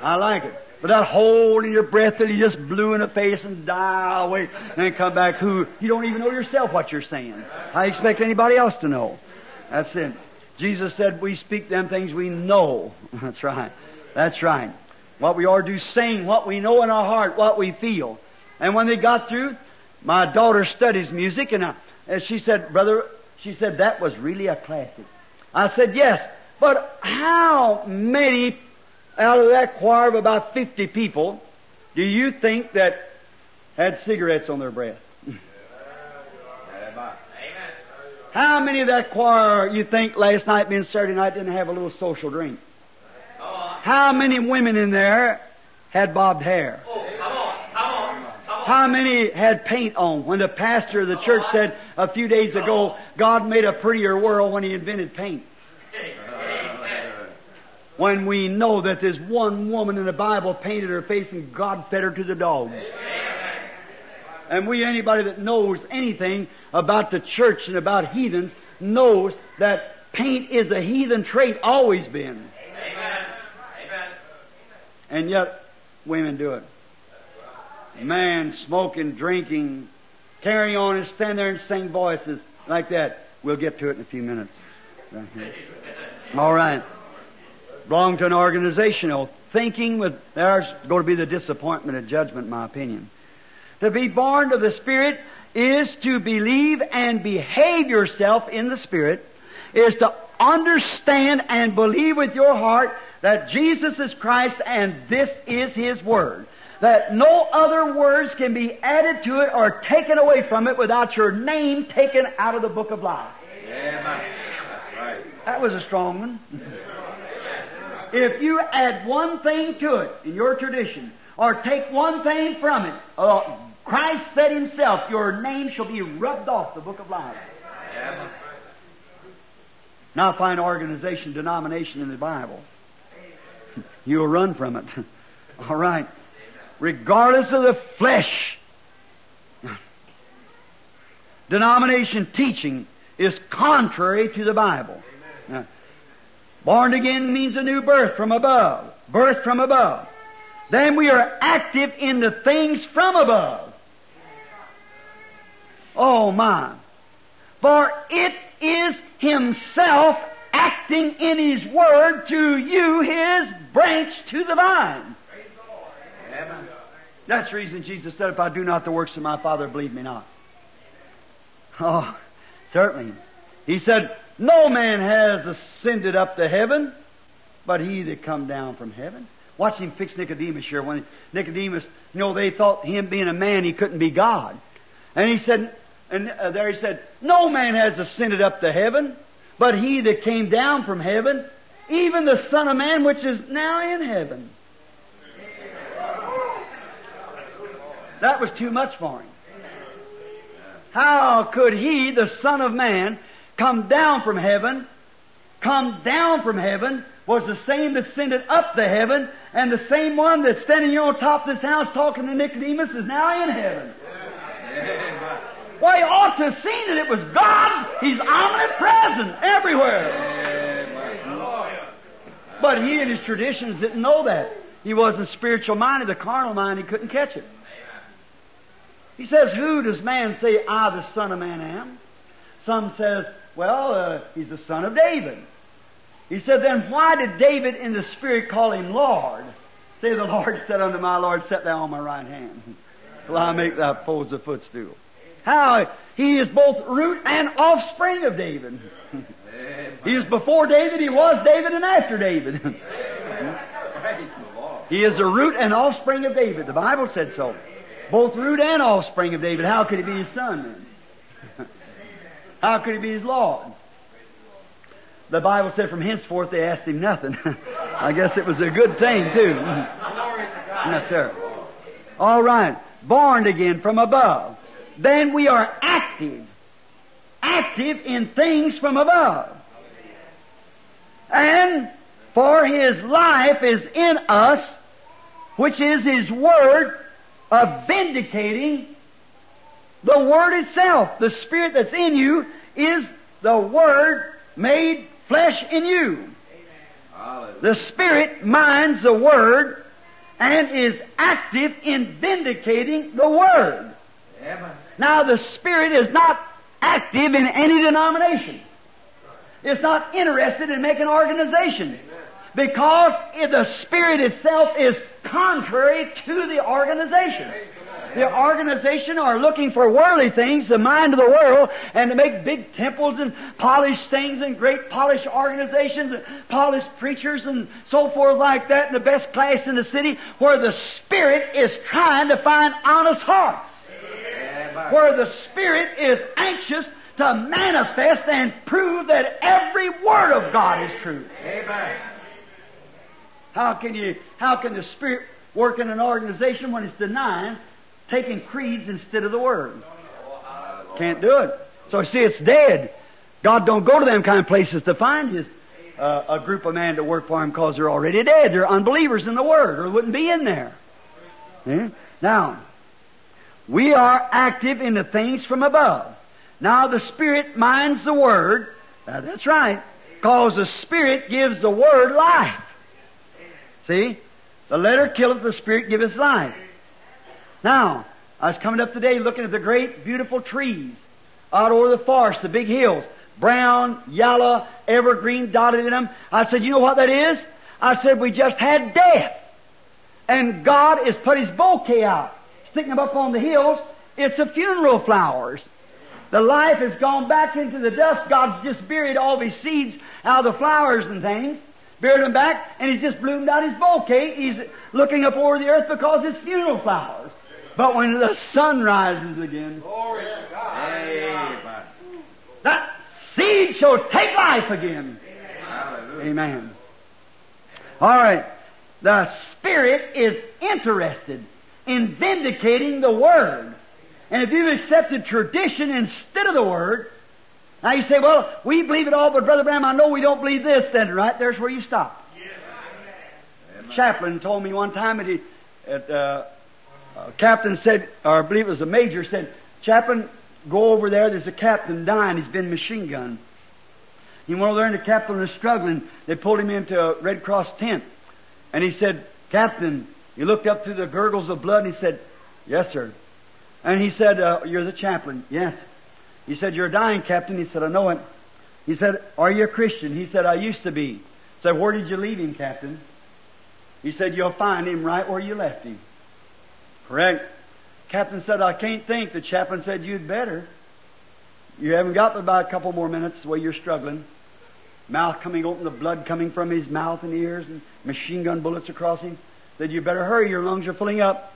I like it. But that holding your breath till you just blew in the face and die away, and then come back who you don't even know yourself what you're saying. I expect anybody else to know. That's it. Jesus said we speak them things we know. That's right. That's right. What we are do sing, what we know in our heart, what we feel. And when they got through, my daughter studies music, and, I, and she said, "Brother," she said, "that was really a classic." I said, "Yes." But how many out of that choir of about 50 people, do you think that had cigarettes on their breath? How many of that choir you think last night being Saturday night didn't have a little social drink? How many women in there had bobbed hair? How many had paint on when the pastor of the church said a few days ago, God made a prettier world when He invented paint? When we know that there's one woman in the Bible painted her face and God fed her to the dogs. And we, anybody that knows anything about the church and about heathens, knows that paint is a heathen trait, always been. And yet, women do it. Man smoking, drinking, carry on and stand there and sing voices like that. We'll get to it in a few minutes. All right. Belong to an organizational thinking with there's going to be the disappointment of judgment, in my opinion. To be born of the Spirit is to believe and behave yourself in the Spirit, is to understand and believe with your heart that Jesus is Christ and this is His Word. That no other words can be added to it or taken away from it without your name taken out of the book of life. That was a strong one. if you add one thing to it in your tradition, or take one thing from it, uh, Christ said Himself, Your name shall be rubbed off the book of life. Now find organization, denomination in the Bible. You'll run from it. All right. Regardless of the flesh. Denomination teaching is contrary to the Bible. Now, born again means a new birth from above. Birth from above. Then we are active in the things from above. Oh my. For it is Himself acting in His Word to you, His branch to the vine. That's the reason Jesus said, if I do not the works of my Father, believe me not. Oh, certainly. He said, no man has ascended up to heaven, but he that come down from heaven. Watch him fix Nicodemus here. When Nicodemus, you know, they thought him being a man, he couldn't be God. And he said, and uh, there he said, no man has ascended up to heaven, but he that came down from heaven, even the Son of Man which is now in heaven. That was too much for him. How could he, the Son of Man, come down from heaven, come down from heaven, was the same that ascended up to heaven, and the same one that's standing here on top of this house talking to Nicodemus is now in heaven. Why, you ought to have seen that it was God. He's omnipresent everywhere. But he and his traditions didn't know that. He wasn't spiritual minded, the carnal mind, he couldn't catch it. He says, Who does man say I, the Son of Man, am? Some says, Well, uh, he's the son of David. He said, Then why did David in the Spirit call him Lord? Say, The Lord said unto my Lord, Set thou on my right hand, till I make thy foes a footstool. How he is both root and offspring of David. he is before David, he was David, and after David. he is the root and offspring of David. The Bible said so. Both root and offspring of David. How could he be his son? How could he be his Lord? The Bible said from henceforth they asked him nothing. I guess it was a good thing too. yes, sir. All right. Born again from above. Then we are active. Active in things from above. And for His life is in us, which is His Word of vindicating the Word itself. The Spirit that's in you is the Word made flesh in you. The Spirit minds the Word and is active in vindicating the Word. Now the Spirit is not active in any denomination. It's not interested in making organization. Because the Spirit itself is contrary to the organization. The organization are looking for worldly things, the mind of the world, and to make big temples and polished things and great polished organizations and polished preachers and so forth like that in the best class in the city where the Spirit is trying to find honest hearts. Where the Spirit is anxious to manifest and prove that every word of God is true.
Amen.
How can you, how can the Spirit work in an organization when it's denying, taking creeds instead of the Word? Can't do it. So see, it's dead. God don't go to them kind of places to find His, uh, a group of men to work for Him because they're already dead. They're unbelievers in the Word or wouldn't be in there. Yeah? Now, we are active in the things from above. Now the Spirit minds the Word. Now, that's right. Because the Spirit gives the Word life. See? The letter killeth, the Spirit giveth life. Now, I was coming up today looking at the great, beautiful trees out over the forest, the big hills. Brown, yellow, evergreen dotted in them. I said, you know what that is? I said, we just had death. And God has put His bouquet out, sticking them up on the hills. It's a funeral flowers. The life has gone back into the dust. God's just buried all of His seeds out of the flowers and things. Buried them back, and He's just bloomed out His bouquet. He's looking up over the earth because it's funeral flowers. But when the sun rises again,
Glory to God.
That seed shall take life again.
Hallelujah.
Amen. All right. The Spirit is interested in vindicating the Word. And if you've accepted tradition instead of the Word, now you say, well, we believe it all, but Brother Branham, I know we don't believe this, then right there's where you stop. Chaplain told me one time that he, at, uh, uh, captain said, or I believe it was a major, said, Chaplain, go over there, there's a captain dying, he's been machine gunned. He went over there and the captain was struggling. They pulled him into a Red Cross tent. And he said, Captain, he looked up through the gurgles of blood and he said, Yes, sir. And he said, uh, You're the chaplain. Yes. He said, You're dying, Captain. He said, I know it. He said, Are you a Christian? He said, I used to be. He said, Where did you leave him, Captain? He said, You'll find him right where you left him. Correct. Captain said, I can't think. The chaplain said, You'd better. You haven't got about a couple more minutes the way you're struggling. Mouth coming open, the blood coming from his mouth and ears, and machine gun bullets across him. Said, You better hurry, your lungs are filling up.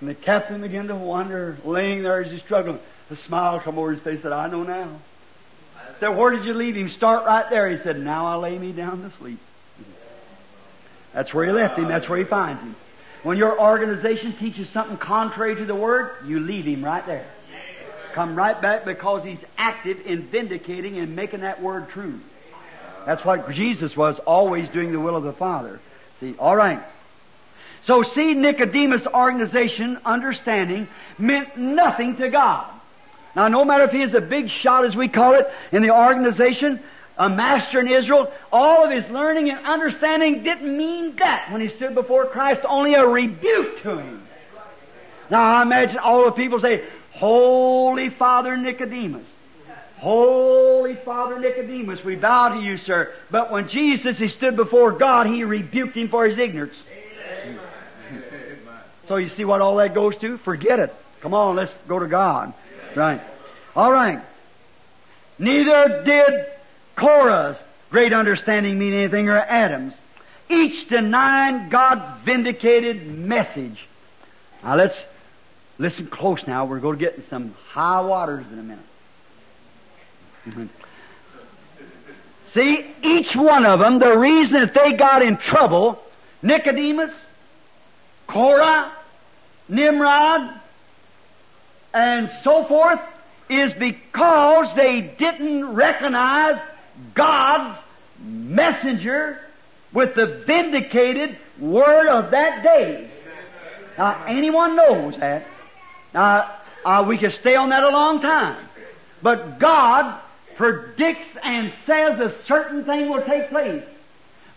And the captain began to wonder, laying there as he's struggling. A smile come over his face, said, I know now. Said, Where did you leave him? Start right there. He said, Now I lay me down to sleep. That's where he left him. That's where he finds him. When your organization teaches something contrary to the Word, you leave him right there. Come right back because he's active in vindicating and making that Word true. That's what Jesus was, always doing the will of the Father. See, all right. So see, Nicodemus' organization, understanding, meant nothing to God. Now, no matter if he is a big shot, as we call it, in the organization, a master in Israel, all of his learning and understanding didn't mean that when he stood before Christ, only a rebuke to him. Now, I imagine all the people say, Holy Father Nicodemus. Holy Father Nicodemus, we bow to you, sir. But when Jesus, he stood before God, he rebuked him for his ignorance. So you see what all that goes to? Forget it. Come on, let's go to God. Right. All right. Neither did Korah's great understanding mean anything or Adam's. Each denying God's vindicated message. Now let's listen close now. We're going to get in some high waters in a minute. See, each one of them, the reason that they got in trouble, Nicodemus, Korah, Nimrod, and so forth, is because they didn't recognize God's messenger with the vindicated word of that day. Now, anyone knows that. Now, uh, we could stay on that a long time. But God predicts and says a certain thing will take place.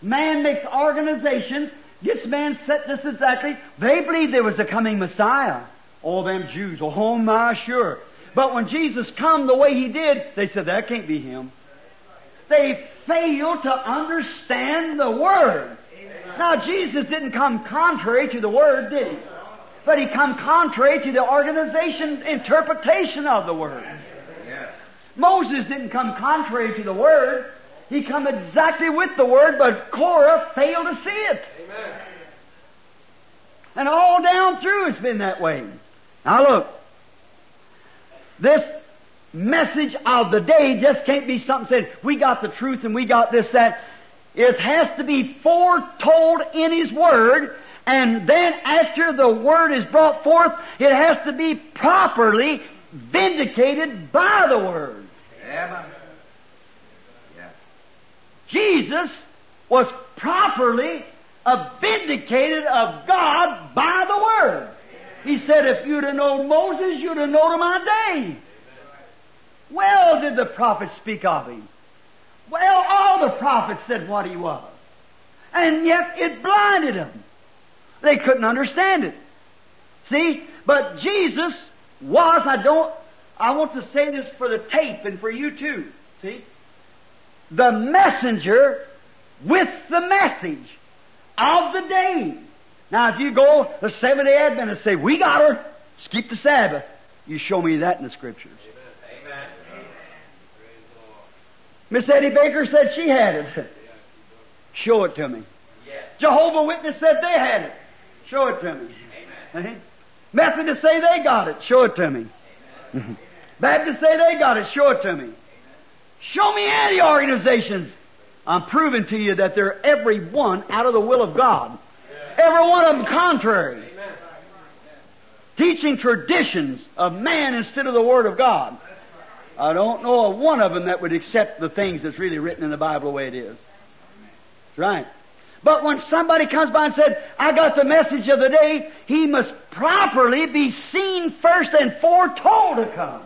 Man makes organizations, gets man set this exactly. They believed there was a coming Messiah. All them Jews, oh my, sure. But when Jesus come the way he did, they said, that can't be him. They failed to understand the Word. Now, Jesus didn't come contrary to the Word, did he? But he come contrary to the organization's interpretation of the Word. Moses didn't come contrary to the Word. He come exactly with the Word, but Korah failed to see it. And all down through it's been that way. Now look, this message of the day just can't be something said, we got the truth and we got this, that. It has to be foretold in His Word, and then after the Word is brought forth, it has to be properly vindicated by the Word.
Yeah. Yeah.
Jesus was properly vindicated of God by the Word. He said, if you'd have known Moses, you'd have known my day. Well did the prophets speak of him. Well, all the prophets said what he was. And yet it blinded them. They couldn't understand it. See? But Jesus was, I don't, I want to say this for the tape and for you too. See? The messenger with the message of the day. Now, if you go the seventh day Adventists say, we got her, just keep the Sabbath. You show me that in the Scriptures.
Amen.
Miss Eddy Baker said she had it. Show it to me.
Yes.
Jehovah Witness said they had it. Show it to me.
Amen.
Uh-huh. Methodists say they got it. Show it to me. Baptists say they got it. Show it to me. Show me any organizations. I'm proving to you that they're every one out of the will of God. Every one of them contrary. Teaching traditions of man instead of the Word of God. I don't know of one of them that would accept the things that's really written in the Bible the way it is. That's right. But when somebody comes by and said, I got the message of the day, he must properly be seen first and foretold to come.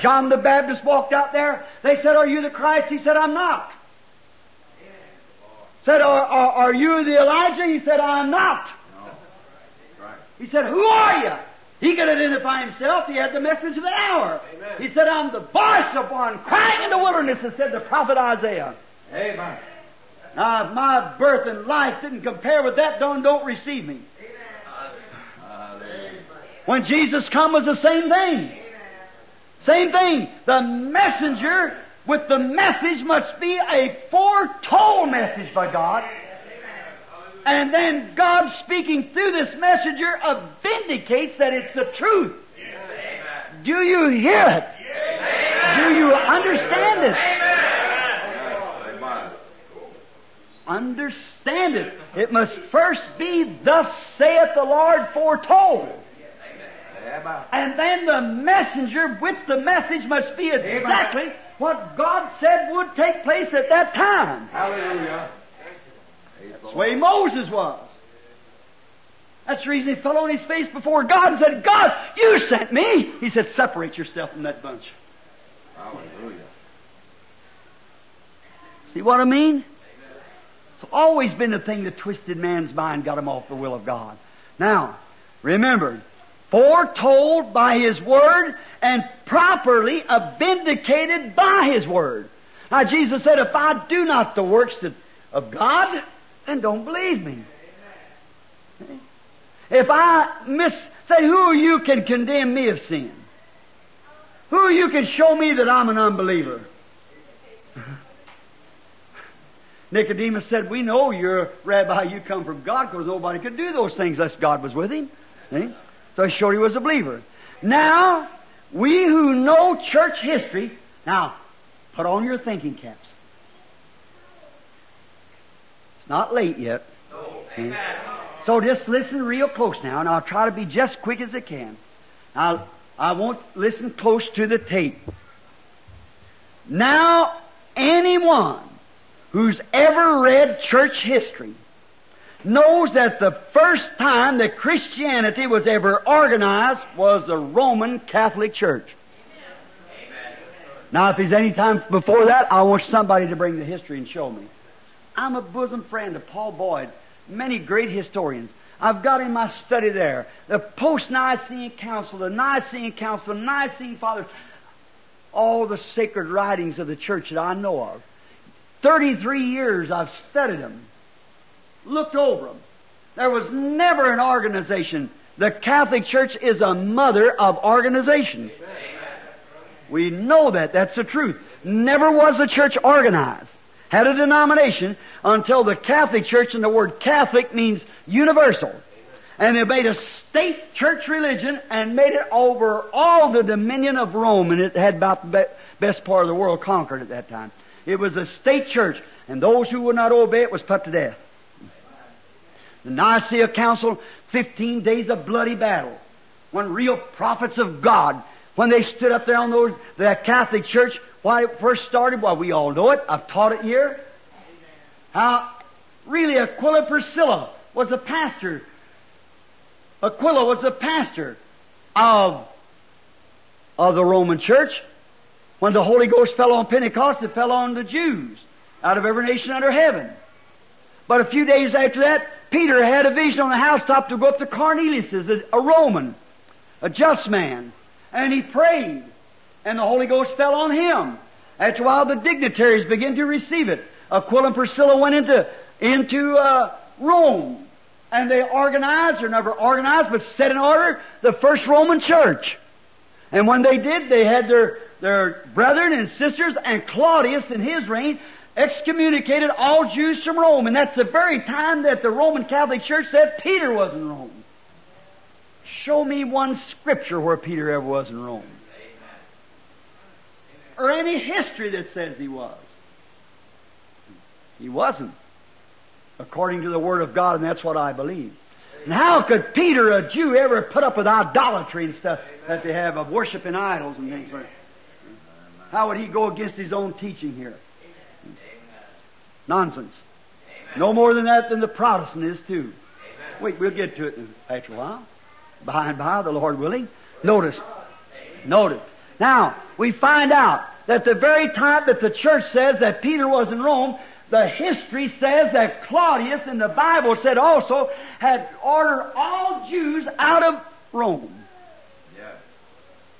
John the Baptist walked out there. They said, Are you the Christ? He said, I'm not. Said, Are, are, are you the Elijah? He said, I'm not.
No. Right.
He said, Who are you? He could identify himself. He had the message of the hour.
Amen.
He said, I'm the voice of one crying in the wilderness, as said the prophet Isaiah.
Amen.
Now, if my birth and life didn't compare with that, don't, don't receive me.
Hallelujah.
When Jesus come was the same thing. Same thing. The messenger with the message must be a foretold message by God. And then God speaking through this messenger vindicates that it's the truth. Do you hear it? Do you understand it? Understand it. It must first be, thus saith the Lord, foretold. And then the messenger with the message must be exactly what God said would take place at that time.
Hallelujah.
That's the way Moses was. That's the reason he fell on his face before God and said, God, you sent me. He said, separate yourself from that bunch.
Hallelujah.
See what I mean? It's always been the thing that twisted man's mind, got him off the will of God. Now, remember, foretold by His Word and properly vindicated by His Word. Now, Jesus said, if I do not the works of, of God, then don't believe me. If I miss, say, who are you can condemn me of sin? Who are you can show me that I'm an unbeliever? Nicodemus said, We know you're a rabbi, you come from God, because nobody could do those things unless God was with him. See? So showed he was a believer. Now, we who know church history, now, put on your thinking caps. It's not late yet. See? So just listen real close now, and I'll try to be just quick as I can. Now, I won't listen close to the tape. Now, anyone who's ever read church history knows that the first time that Christianity was ever organized was the Roman Catholic Church. Now, if there's any time before that, I want somebody to bring the history and show me. I'm a bosom friend of Paul Boyd, many great historians. I've got in my study there the post-Nicene Council, the Nicene Council, the Nicene Fathers, all the sacred writings of the church that I know of. 33 years I've studied them, looked over them. There was never an organization. The Catholic Church is a mother of organizations. We know that. That's the truth. Never was the church organized. Had a denomination until the Catholic Church, and the word Catholic means universal. And they made a state church religion and made it over all the dominion of Rome, and it had about the best part of the world conquered at that time. It was a state church, and those who would not obey it was put to death. The Nicaea Council, 15 days of bloody battle. When real prophets of God, when they stood up there on those, that Catholic Church, why it first started, well, we all know it. I've taught it here. How really Aquila Priscilla was a pastor. Aquila was a pastor of, of the Roman Church. When the Holy Ghost fell on Pentecost, it fell on the Jews out of every nation under heaven. But a few days after that, Peter had a vision on the housetop to go up to Cornelius, a, a Roman, a just man, and he prayed, and the Holy Ghost fell on him. After a while, the dignitaries began to receive it. Aquila and Priscilla went into into uh, Rome, and they organized, or never organized, but set in order the first Roman church. And when they did, they had their their brethren and sisters, and Claudius in his reign excommunicated all Jews from Rome. And that's the very time that the Roman Catholic Church said Peter was in Rome. Show me one scripture where Peter ever was in Rome. Or any history that says he was. He wasn't. According to the Word of God, and that's what I believe. And how could Peter, a Jew, ever put up with idolatry and stuff that they have of worshiping idols and things like that? How would he go against his own teaching here? Nonsense. No more than that than the Protestant is too. Wait, we'll get to it after a while. By and by, the Lord willing. Notice. Notice. Now, we find out that the very time that the church says that Peter was in Rome, the history says that Claudius in the Bible said also had ordered all Jews out of Rome. Yeah.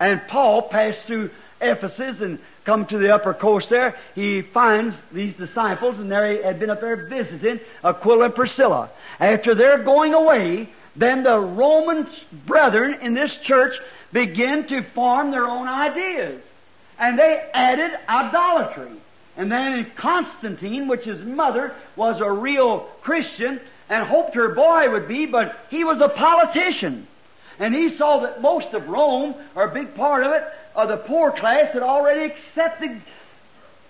And Paul passed through Ephesus and come to the upper coast there, he finds these disciples, and there he had been up there visiting Aquila and Priscilla. After their going away, then the Roman brethren in this church begin to form their own ideas. And they added idolatry. And then Constantine, which his mother was a real Christian and hoped her boy would be, but he was a politician. And he saw that most of Rome, or a big part of it, of the poor class that already accepted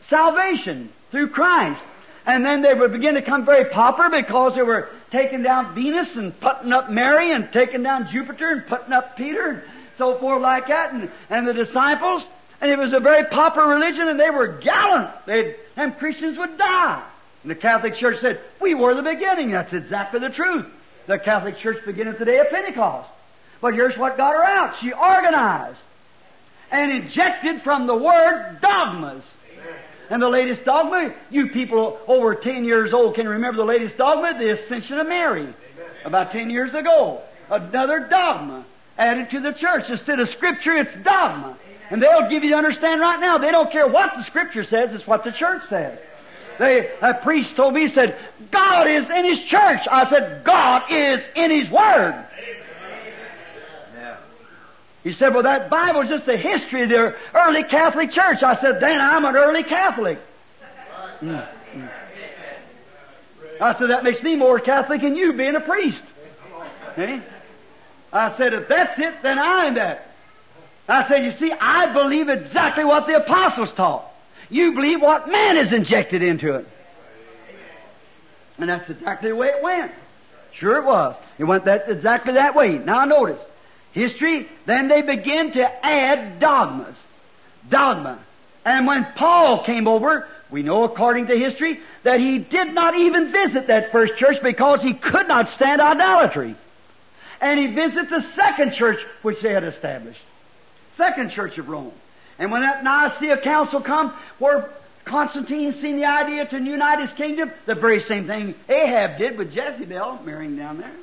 salvation through Christ. And then they would begin to come very popular because they were taking down Venus and putting up Mary and taking down Jupiter and putting up Peter and so forth like that and, and the disciples. And it was a very popular religion and they were gallant. They'd, and Christians would die. And the Catholic Church said, we were the beginning. That's exactly the truth. The Catholic Church began at the day of Pentecost. But here's what got her out. She organized and injected from the Word dogmas. And the latest dogma, you people over 10 years old can remember the latest dogma, the Ascension of Mary, about 10 years ago. Another dogma added to the church. Instead of Scripture, it's dogma. And they'll give you to understand right now, they don't care what the Scripture says, it's what the church says. They, a priest told me, he said, God is in His church. I said, God is in His Word. He said, well, that Bible is just the history of the early Catholic Church. I said, then I'm an early Catholic. Mm. Mm. I said, that makes me more Catholic than you being a priest. I said, if that's it, then I'm that. I said, you see, I believe exactly what the apostles taught. You believe what man has injected into it. And that's exactly the way it went. Sure it was. It went that exactly that way. Now notice history, then they begin to add dogmas. Dogma. And when Paul came over, we know according to history that he did not even visit that first church because he could not stand idolatry. And he visited the second church which they had established. Second church of Rome. And when that Nicaea council come, where Constantine seen the idea to unite his kingdom, the very same thing Ahab did with Jezebel, marrying down there.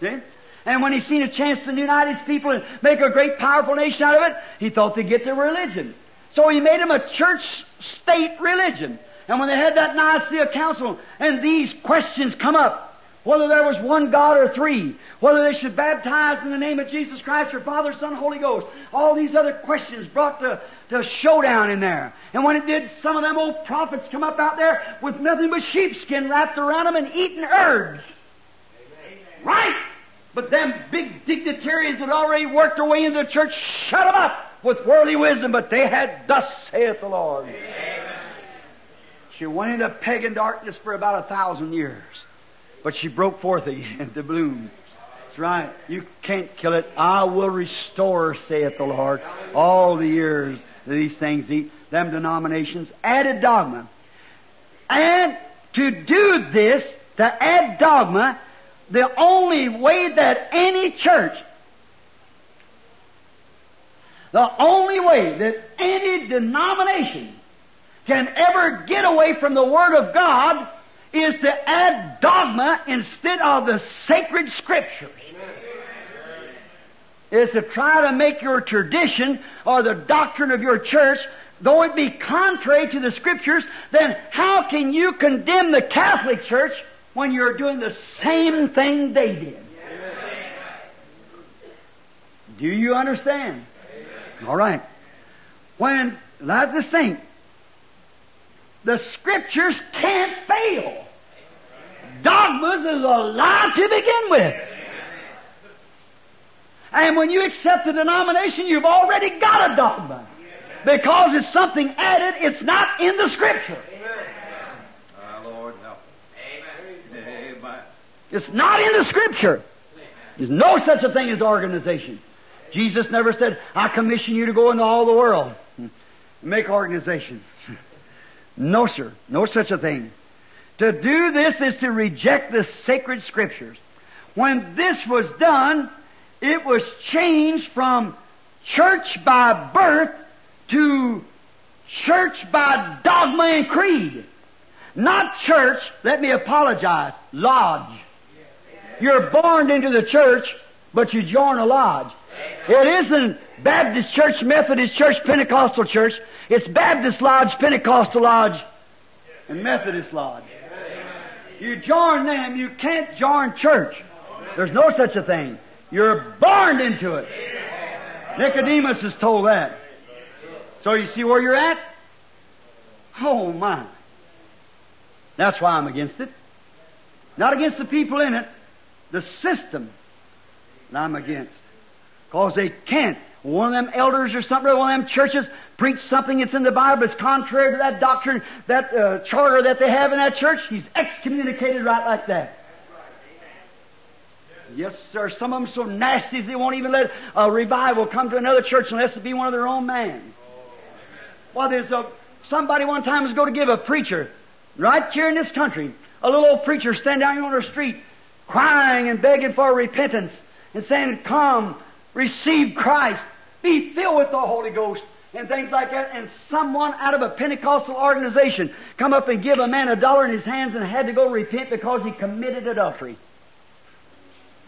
Amen. See? And when he seen a chance to unite his people and make a great powerful nation out of it, he thought they'd get their religion. So he made them a church state religion. And when they had that Nicaea council and these questions come up, whether there was one God or three, whether they should baptize in the name of Jesus Christ or Father, Son, Holy Ghost, all these other questions brought to, to showdown in there. And when it did, some of them old prophets come up out there with nothing but sheepskin wrapped around them and eating herbs. Right! But them big dignitaries that already worked their way into the church shut them up with worldly wisdom, but they had, thus saith the Lord. Amen. She went into pagan darkness for about a thousand years, but she broke forth again to bloom. That's right. You can't kill it. I will restore, saith the Lord, all the years that these things eat. Them denominations added dogma. And to do this, to add dogma, the only way that any church, the only way that any denomination can ever get away from the Word of God is to add dogma instead of the sacred Scriptures. Is to try to make your tradition or the doctrine of your church, though it be contrary to the Scriptures, then how can you condemn the Catholic Church when you're doing the same thing they did. Do you understand? All right. When, let us think, the scriptures can't fail. Dogmas is a lie to begin with. And when you accept a denomination, you've already got a dogma. Because it's something added, it's not in the scripture. It's not in the scripture. There's no such a thing as organization. Jesus never said, I commission you to go into all the world make organization. No, sir. No such a thing. To do this is to reject the sacred scriptures. When this was done, it was changed from church by birth to church by dogma and creed. Not church, let me apologize, lodge. You're born into the church, but you join a lodge. It isn't Baptist Church, Methodist Church, Pentecostal Church. It's Baptist Lodge, Pentecostal Lodge, and Methodist Lodge. You join them, you can't join church. There's no such a thing. You're born into it. Nicodemus is told that. So you see where you're at? Oh my. That's why I'm against it. Not against the people in it the system that I'm against. Because they can't. One of them elders or something, one of them churches preach something that's in the Bible that's contrary to that doctrine, that uh, charter that they have in that church, he's excommunicated right like that. Yes, sir. Some of them so nasty they won't even let a revival come to another church unless it be one of their own man. Well, there's a, somebody one time was going to give a preacher, right here in this country, a little old preacher stand down here on the street crying and begging for repentance and saying, Come, receive Christ, be filled with the Holy Ghost, and things like that. And someone out of a Pentecostal organization come up and give a man a dollar in his hands and had to go repent because he committed adultery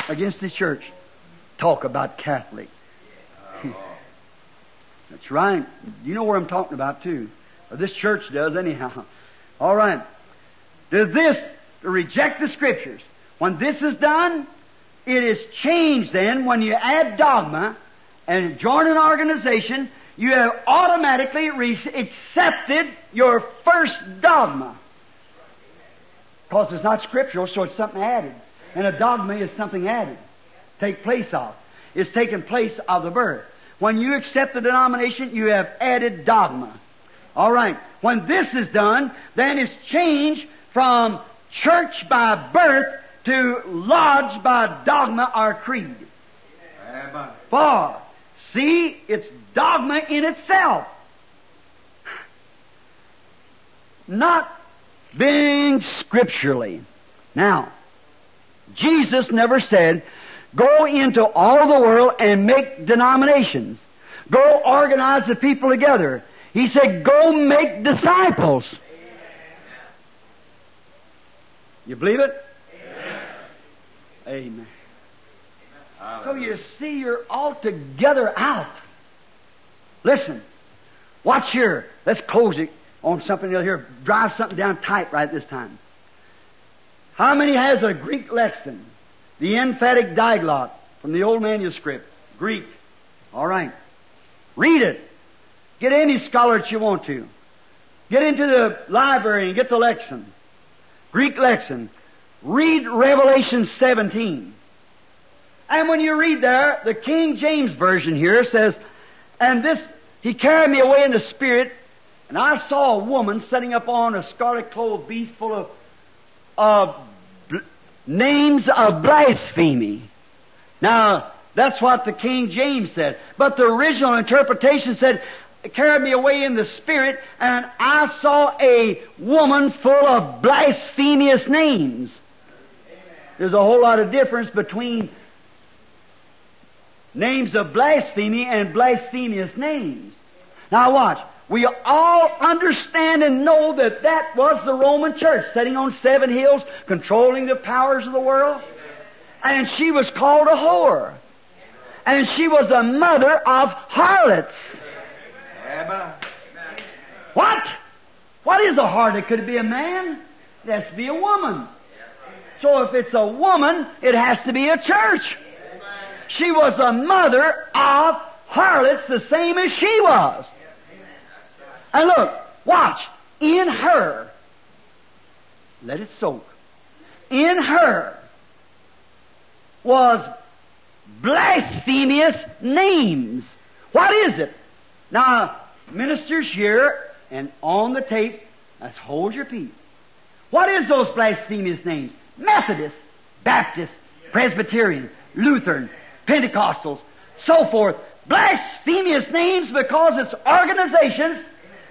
against the church. Talk about Catholic. That's right. You know where I'm talking about too. Or this church does anyhow. All right. Does this reject the scriptures? When this is done, it is changed then when you add dogma and join an organization, you have automatically re- accepted your first dogma. Because it's not scriptural, so it's something added. And a dogma is something added. Take place of. It's taken place of the birth. When you accept the denomination, you have added dogma. Alright. When this is done, then it's changed from church by birth to lodge by dogma or creed. For, see, it's dogma in itself. Not being scripturally. Now, Jesus never said, go into all the world and make denominations. Go organize the people together. He said, go make disciples. You believe it? Amen. So you see, you're altogether out. Listen, watch here. Let's close it on something here. Drive something down tight right this time. How many has a Greek lexicon? The Emphatic Diaglott from the old manuscript. Greek. All right. Read it. Get any scholar that you want to. Get into the library and get the lexicon. Greek lexicon. Read Revelation 17. And when you read there, the King James Version here says, And this, he carried me away in the Spirit, and I saw a woman sitting upon a scarlet clothed beast full of, of bl- names of blasphemy. Now, that's what the King James said. But the original interpretation said, carried me away in the Spirit, and I saw a woman full of blasphemous names. There's a whole lot of difference between names of blasphemy and blasphemous names. Now watch. We all understand and know that that was the Roman church sitting on seven hills, controlling the powers of the world. And she was called a whore. And she was a mother of harlots. What? What is a harlot? Could it be a man? To be a woman. So if it's a woman, it has to be a church. She was a mother of harlots the same as she was. And look, watch. In her, let it soak. In her was blasphemous names. What is it? Now, ministers here and on the tape, let's hold your peace. What is those blasphemous names? Methodist, Baptist, Presbyterian, Lutheran, Pentecostals, so forth. Blasphemous names because it's organizations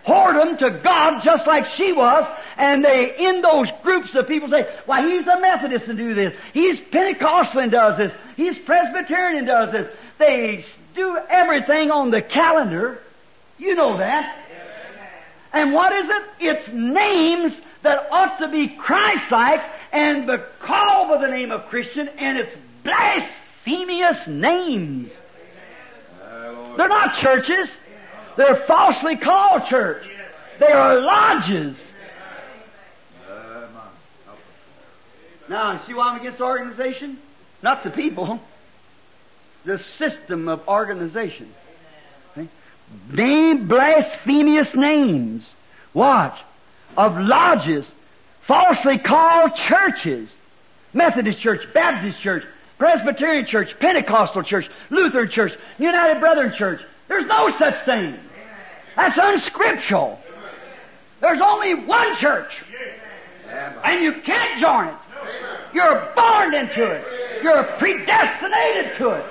whoredom to God just like she was, and they, in those groups of people say, why, he's a Methodist and do this. He's Pentecostal and does this. He's Presbyterian and does this. They do everything on the calendar. You know that. And what is it? It's names that ought to be Christ-like and be called by the name of Christian, and it's blasphemous names. They're not churches. They're falsely called church. They are lodges. Now, see why I'm against organization? Not the people. The system of organization. See? Name blasphemous names. Watch. Of lodges. Falsely called churches. Methodist Church, Baptist Church, Presbyterian Church, Pentecostal Church, Lutheran Church, United Brethren Church. There's no such thing. That's unscriptural. There's only one church. And you can't join it. You're born into it. You're predestinated to it.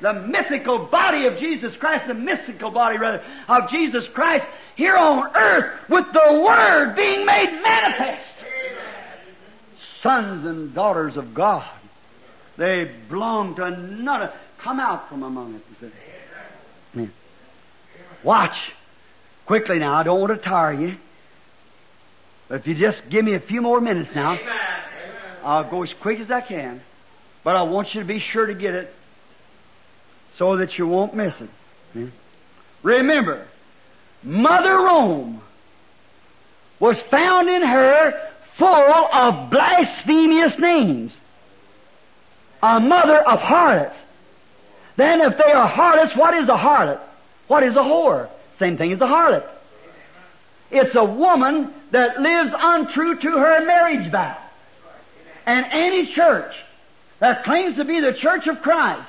The mythical body of Jesus Christ, the mystical body rather, of Jesus Christ here on earth with the Word being made manifest. Sons and daughters of God. They belong to none. Come out from among us. Watch. Quickly now, I don't want to tire you. But if you just give me a few more minutes now, I'll go as quick as I can. But I want you to be sure to get it so that you won't miss it. Remember, Mother Rome was found in her full of blasphemous names. A mother of harlots. Then if they are harlots, what is a harlot? What is a whore? Same thing as a harlot. It's a woman that lives untrue to her marriage vow. And any church that claims to be the church of Christ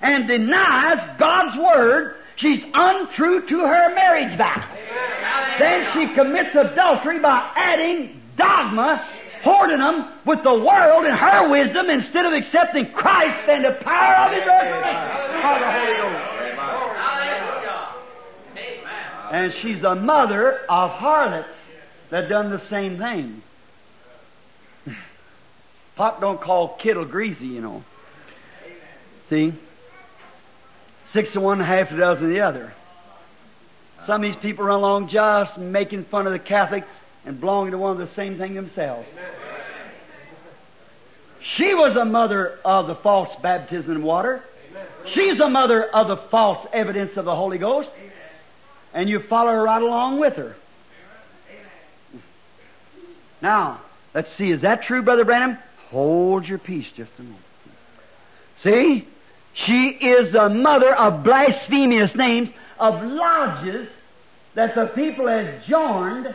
and denies God's word, she's untrue to her marriage vow. Then she commits adultery by adding dogma, hoarding them with the world and her wisdom instead of accepting Christ and the power of His resurrection. Of the Holy Ghost. And she's a mother of harlots that done the same thing. Pop don't call kittle greasy, you know. See? Six to one, half a dozen the other. Some of these people run along just making fun of the Catholic and belonging to one of the same thing themselves. She was a mother of the false baptism in water. She's a mother of the false evidence of the Holy Ghost. And you follow her right along with her. Now, let's see, is that true, Brother Branham? Hold your peace just a moment. See? She is a mother of blasphemous names, of lodges that the people has joined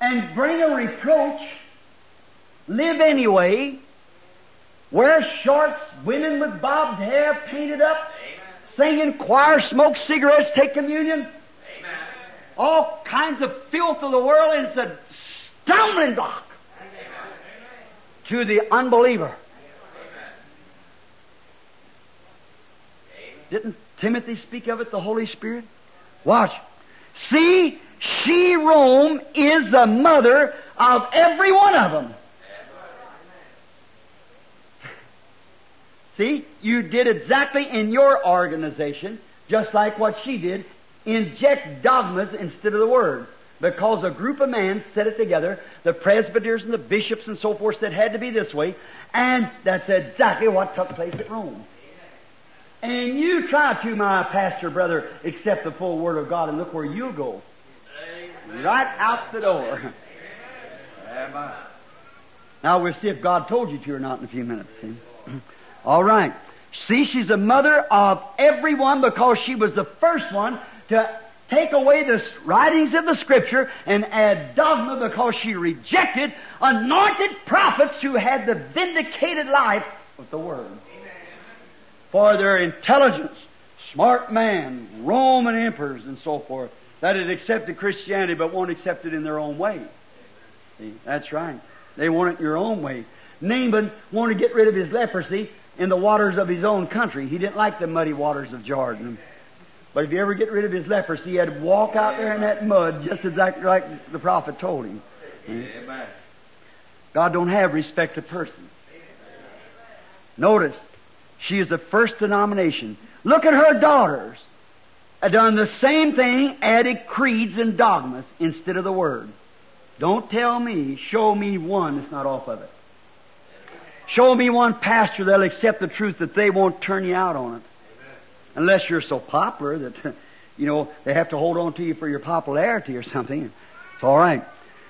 and bring a reproach, live anyway, wear shorts, women with bobbed hair, painted up, sing in choir, smoke cigarettes, take communion. All kinds of filth of the world, and it's a stumbling block to the unbeliever. Didn't Timothy speak of it, the Holy Spirit? Watch. See, she, Rome, is the mother of every one of them. See, you did exactly in your organization, just like what she did, inject dogmas instead of the Word. Because a group of men set it together, the presbyters and the bishops and so forth said had to be this way, and that's exactly what took place at Rome. And you try to, my pastor brother, accept the full Word of God, and look where you'll go. Right out the door. Now we'll see if God told you to or not in a few minutes. See? All right. See, she's a mother of everyone because she was the first one to take away the writings of the Scripture and add dogma because she rejected anointed prophets who had the vindicated life of the Word. For their intelligence, smart man, Roman emperors and so forth, that had accepted Christianity but won't accept it in their own way. See, that's right. They want it your own way. Naaman wanted to get rid of his leprosy in the waters of his own country. He didn't like the muddy waters of Jordan. But if you ever get rid of his leprosy, he had to walk out there in that mud just exactly like the prophet told him. God don't have respect of person. Notice, she is the first denomination. Look at her daughters. Have done the same thing, added creeds and dogmas instead of the word. Don't tell me, show me one that's not off of it. Show me one pastor that'll accept the truth that they won't turn you out on it. Unless you're so popular that, you know, they have to hold on to you for your popularity or something. It's alright.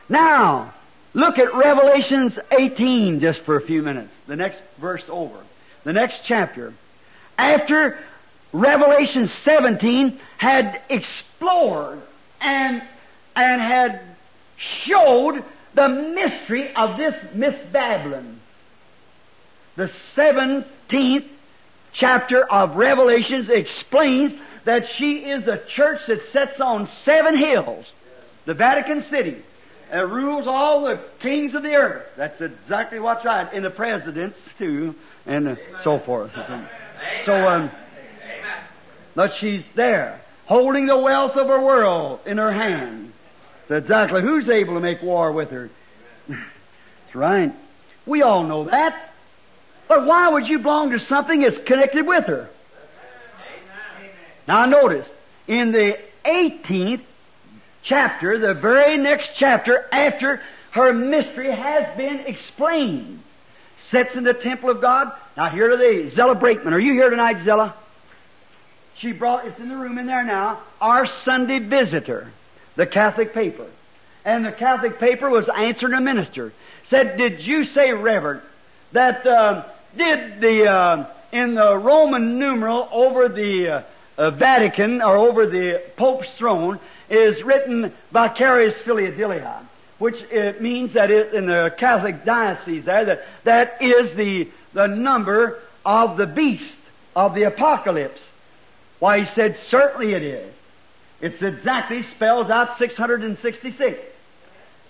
Now, look at Revelations 18 just for a few minutes. The next verse over. The next chapter. After Revelation 17 had explored and, and had showed the mystery of this Miss Babylon. The 17th chapter of Revelations explains that she is a church that sits on seven hills. The Vatican City. And rules all the kings of the earth. That's exactly what's right. And the presidents too, and uh, so forth. So, um, but she's there, holding the wealth of her world in her hand. Exactly who's able to make war with her. That's right. We all know that. But why would you belong to something that's connected with her? Now notice, in the 18th chapter, the very next chapter after her mystery has been explained, sits in the temple of God. Now here are they, Zella Brakeman. Are you here tonight, Zella? She brought, it's in the room in there now, our Sunday visitor, the Catholic paper. And the Catholic paper was answering a minister. Said, did you say, Reverend, that, uh, did the, uh, in the Roman numeral over the uh, uh, Vatican or over the Pope's throne is written vicarious filiadilia, which it means that it, in the Catholic diocese there, that, that is the, the number of the beast of the apocalypse. Why, he said, certainly it is. It's exactly spells out 666.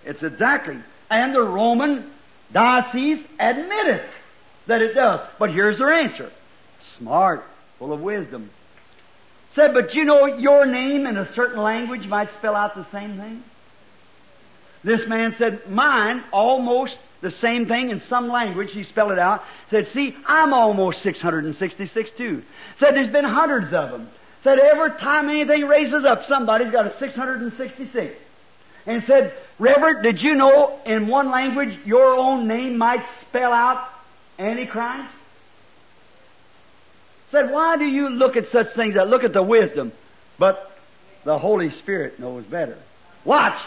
It's exactly. And the Roman diocese admit it that it does. But here's their answer. Smart, full of wisdom. Said, but you know your name in a certain language might spell out the same thing? This man said, mine almost the same thing in some language. He spelled it out. Said, see, I'm almost 666 too. Said, there's been hundreds of them. Said, every time anything raises up, somebody's got a 666. And said, Reverend, did you know in one language your own name might spell out Antichrist? Said, why do you look at such things? I look at the wisdom, but the Holy Spirit knows better. Watch.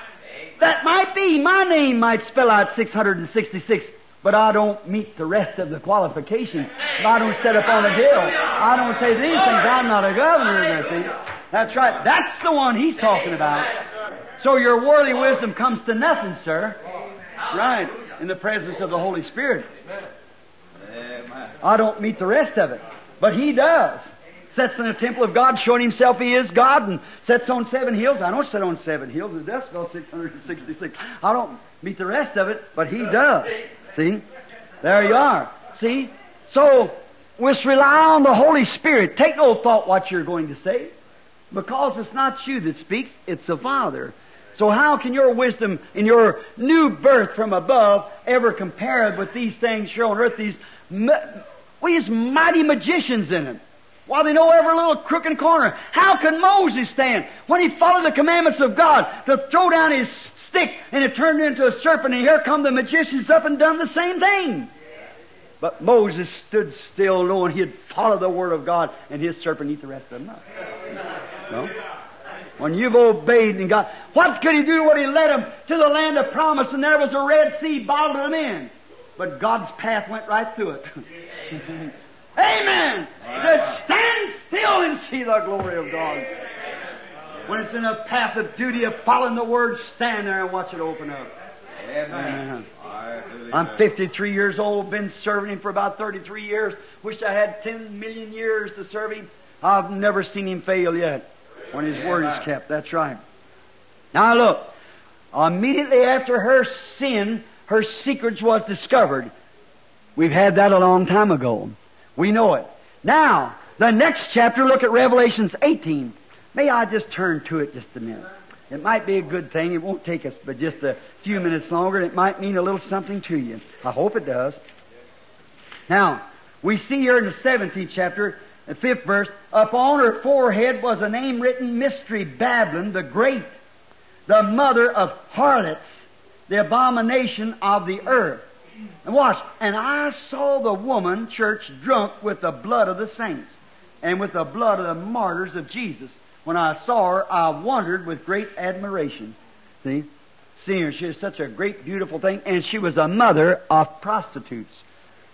That might be, my name might spell out 666, but I don't meet the rest of the qualifications. I don't set up on a hill. I don't say these things. I'm not a governor. That's right. That's the one he's talking about. So your worldly wisdom comes to nothing, sir. Right. In the presence of the Holy Spirit. I don't meet the rest of it. But He does. Sits in the temple of God, showing Himself He is God, and sits on seven hills. I don't sit on seven hills. The decibel 666. I don't meet the rest of it, but He does. See? There you are. See? So, we must rely on the Holy Spirit. Take no thought what you're going to say. Because it's not you that speaks, it's the Father. So how can your wisdom in your new birth from above ever compare with these things here on earth, these, we these mighty magicians in it? While they know every little crook and corner. How can Moses stand when he followed the commandments of God to throw down his stick and it turned into a serpent and here come the magicians up and done the same thing? But Moses stood still knowing he'd follow the word of God and his serpent eat the rest of them up. No? When you've obeyed and God, what could he do when he led them to the land of promise and there was a Red Sea bottled them in? But God's path went right through it. Amen. Said, stand still and see the glory of God. When it's in a path of duty of following the word, stand there and watch it open up. Amen. I'm 53 years old, been serving him for about 33 years. Wish I had 10 million years to serve him. I've never seen him fail yet when his word is kept. That's right. Now look, immediately after her sin, her secrets was discovered. We've had that a long time ago. We know it. Now, the next chapter, look at Revelations 18. May I just turn to it just a minute? It might be a good thing. It won't take us but just a few minutes longer. It might mean a little something to you. I hope it does. Now, we see here in the 17th chapter, the fifth verse, upon her forehead was a name written, Mystery Babylon the Great, the mother of harlots, the abomination of the earth. And watch, and I saw the woman, church, drunk with the blood of the saints, and with the blood of the martyrs of Jesus. When I saw her, I wondered with great admiration. See? Seeing her, she was such a great, beautiful thing, and she was a mother of prostitutes.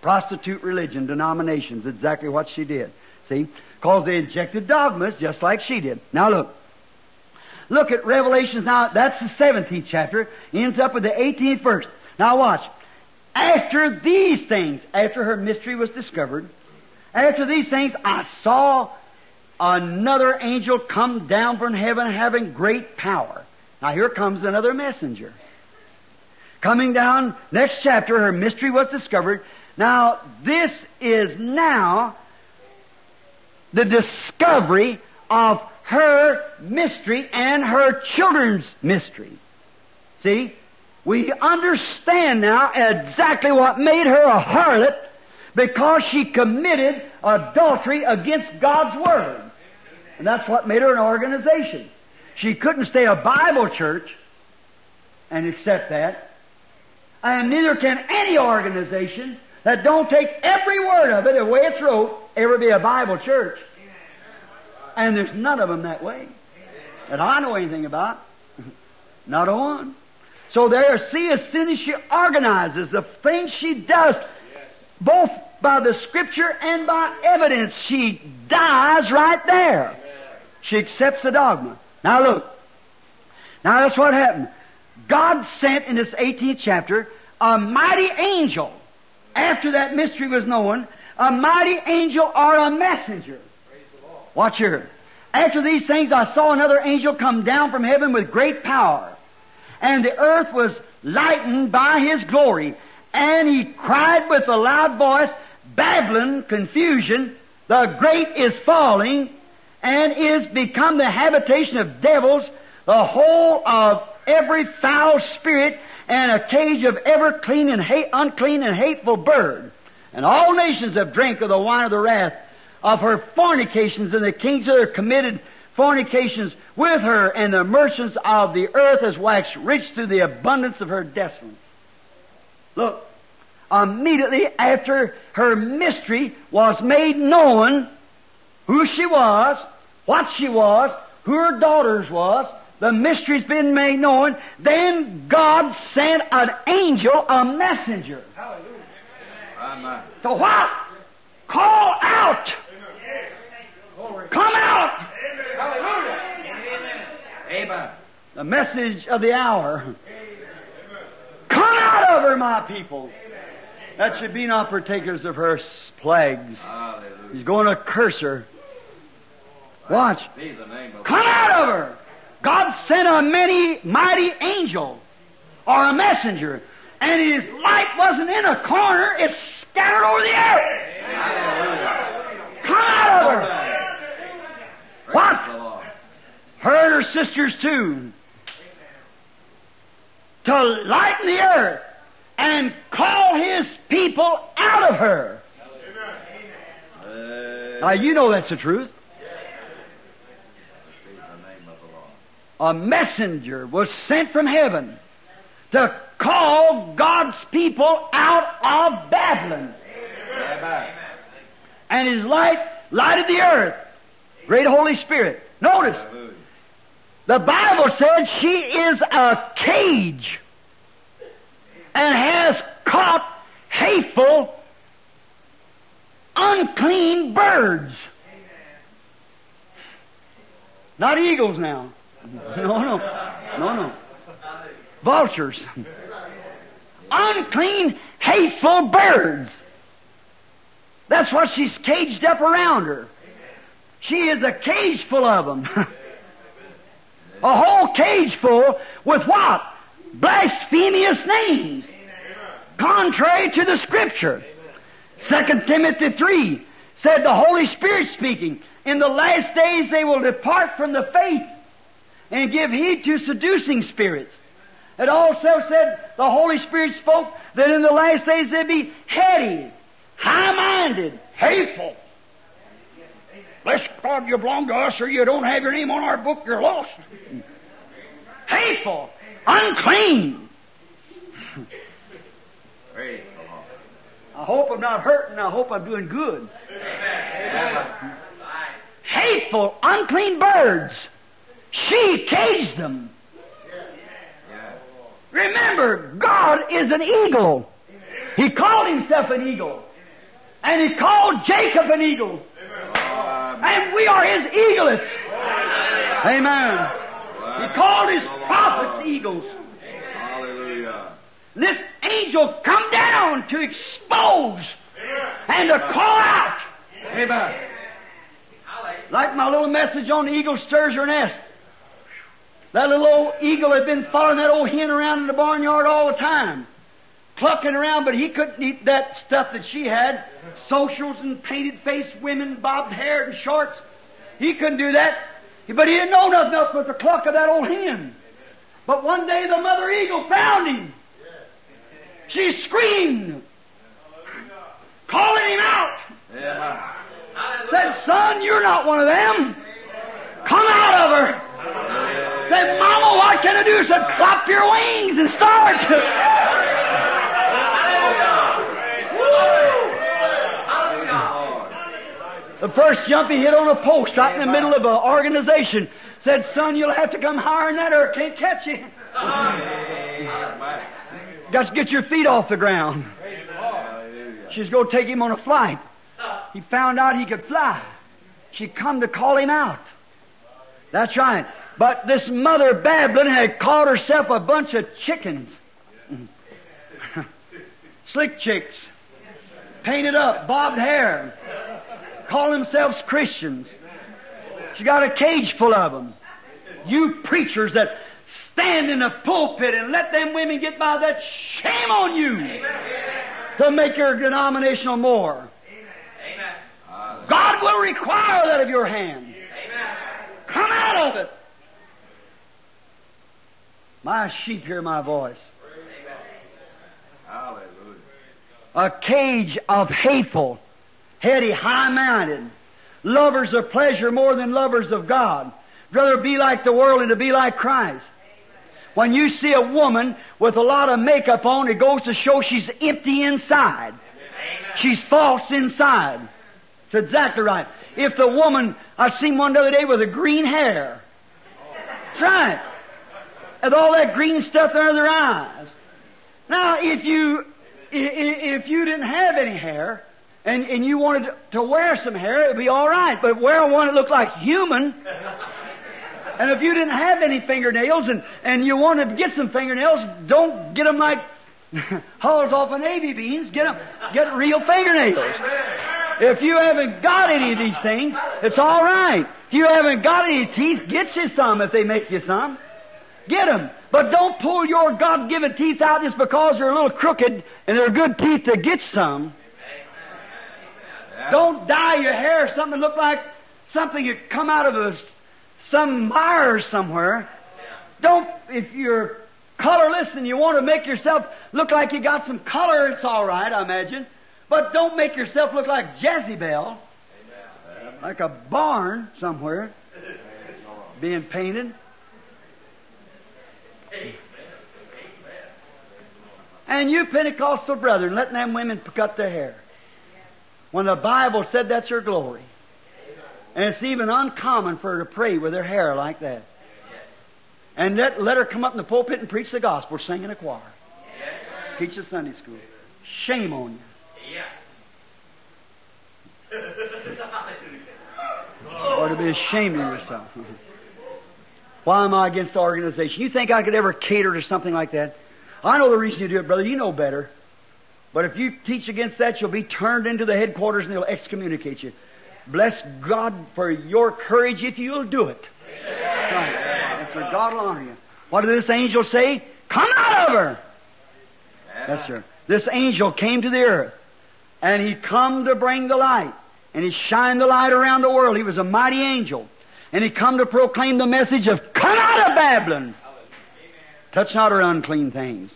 Prostitute religion, denominations, exactly what she did. See? Because they injected dogmas just like she did. Now look. Look at Revelations now, that's the 17th chapter, ends up with the 18th verse. Now watch. After these things, after her mystery was discovered, after these things, I saw another angel come down from heaven having great power. Now here comes another messenger. Coming down, next chapter, her mystery was discovered. Now, this is now the discovery of her mystery and her children's mystery. See? We understand now exactly what made her a harlot because she committed adultery against God's Word. And that's what made her an organization. She couldn't stay a Bible church and accept that. And neither can any organization that don't take every word of it the way it's wrote ever be a Bible church. And there's none of them that way that I know anything about. Not a one. So there, see, as soon as she organizes the things she does, both by the Scripture and by evidence, she dies right there. She accepts the dogma. Now look. Now that's what happened. God sent in this 18th chapter a mighty angel after that mystery was known, a mighty angel or a messenger. Watch here. After these things I saw another angel come down from heaven with great power. And the earth was lightened by his glory. And he cried with a loud voice, Babylon, confusion, the great is falling, and is become the habitation of devils, the whole of every foul spirit, and a cage of every clean and hate, unclean and hateful bird. And all nations have drank of the wine of the wrath of her fornications, and the kings of her committed fornications with her, and the merchants of the earth has waxed rich through the abundance of her desolence. Look, immediately after her mystery was made known, who she was, what she was, who her daughters was, the mystery's been made known, then God sent an angel, a messenger. Hallelujah. Amen. So what? Call out! Come out! Hallelujah. Amen. The message of the hour. Come out of her, my people. that should be not partakers of her plagues.
Hallelujah.
He's going to curse her. Watch.
Be the name of
Come out of her! God sent a many mighty angel or a messenger, and his light wasn't in a corner, It's scattered over the earth. Come out of her! What?
the Lord.
Her and her sisters too. To lighten the earth and call his people out of her. Now you know that's the truth.
Be the name of the Lord.
a messenger was sent from heaven to call God's people out of Babylon.
Amen.
And his light lighted the earth. Great Holy Spirit. Notice, the Bible said she is a cage and has caught hateful, unclean birds. Not eagles now. No, no. No, no. Vultures. Unclean, hateful birds. That's what she's caged up around her. She is a cage full of them. a whole cage full with what? Blasphemous names. Contrary to the scripture. Second Timothy 3 said the Holy Spirit speaking, in the last days they will depart from the faith and give heed to seducing spirits. It also said the Holy Spirit spoke that in the last days they'd be heady, high-minded, hateful. Bless God you belong to us or you don't have your name on our book, you're lost. Hateful, unclean.
Praise the Lord.
I hope I'm not hurting. I hope I'm doing good. Hateful, unclean birds. She caged them. Remember, God is an eagle. He called himself an eagle. And he called Jacob an eagle.
Amen.
And we are his eaglets. Amen. He called his prophets eagles.
Hallelujah.
This angel come down to expose and to call out. Amen. Like my little message on the eagle stirs her nest. That little old eagle had been following that old hen around in the barnyard all the time. Clucking around, but he couldn't eat that stuff that she had. Socials and painted faced women, bobbed hair and shorts. He couldn't do that. But he didn't know nothing else but the cluck of that old hen. But one day the mother eagle found him. She screamed, calling him out. Said, son, you're not one of them. Come out of her. Said, mama, what can I do? Said, clap your wings and start. The first jump he hit on a post right in the middle of an organization. Said, son, you'll have to come higher than that or I can't catch you. Got to get your feet off the ground. She's going to take him on a flight. He found out he could fly. She come to call him out. That's right. But this mother Babylon had called herself a bunch of chickens. Slick chicks. Painted up, bobbed hair. Call themselves Christians. She got a cage full of them. You preachers that stand in the pulpit and let them women get by that, shame on you to make your denominational more. God will require that of your hand. Come out of it. My sheep hear my voice.
Hallelujah.
A cage of hateful, heady, high-minded, lovers of pleasure more than lovers of God. Rather be like the world and to be like Christ. When you see a woman with a lot of makeup on, it goes to show she's empty inside. She's false inside. It's exactly right. If the woman, I seen one the other day with a green hair. That's right. And all that green stuff under their eyes. Now, if you, if you didn't have any hair, and, and you wanted to wear some hair, it'd be alright. But wear one that looked like human, and if you didn't have any fingernails and, and you wanted to get some fingernails, don't get them like hauls off of navy beans, Get them, get real fingernails. If you haven't got any of these things, it's all right. If you haven't got any teeth, get you some if they make you some. Get them. But don't pull your God-given teeth out just because they're a little crooked and they're good teeth to get some. Don't dye your hair something that look like something that come out of a, some mire somewhere. Don't, if you're colorless and you want to make yourself look like you got some color, it's all right, I imagine. But don't make yourself look like Jezebel, like a barn somewhere, being painted. And you Pentecostal brethren, letting them women cut their hair. When the Bible said that's her glory. And it's even uncommon for her to pray with her hair like that. And let, let her come up in the pulpit and preach the gospel, sing in a choir. Teach a Sunday school. Shame on you. Or to be ashamed of yourself. Why am I against the organization? You think I could ever cater to something like that? I know the reason you do it, brother. You know better. But if you teach against that, you'll be turned into the headquarters and they'll excommunicate you. Bless God for your courage if you'll do it. That's right. God will honor you. What did this angel say? Come out of her! Yes, sir. This angel came to the earth, and he come to bring the light, and he shined the light around the world. He was a mighty angel, and he come to proclaim the message of come out of Babylon. Touch not her unclean things.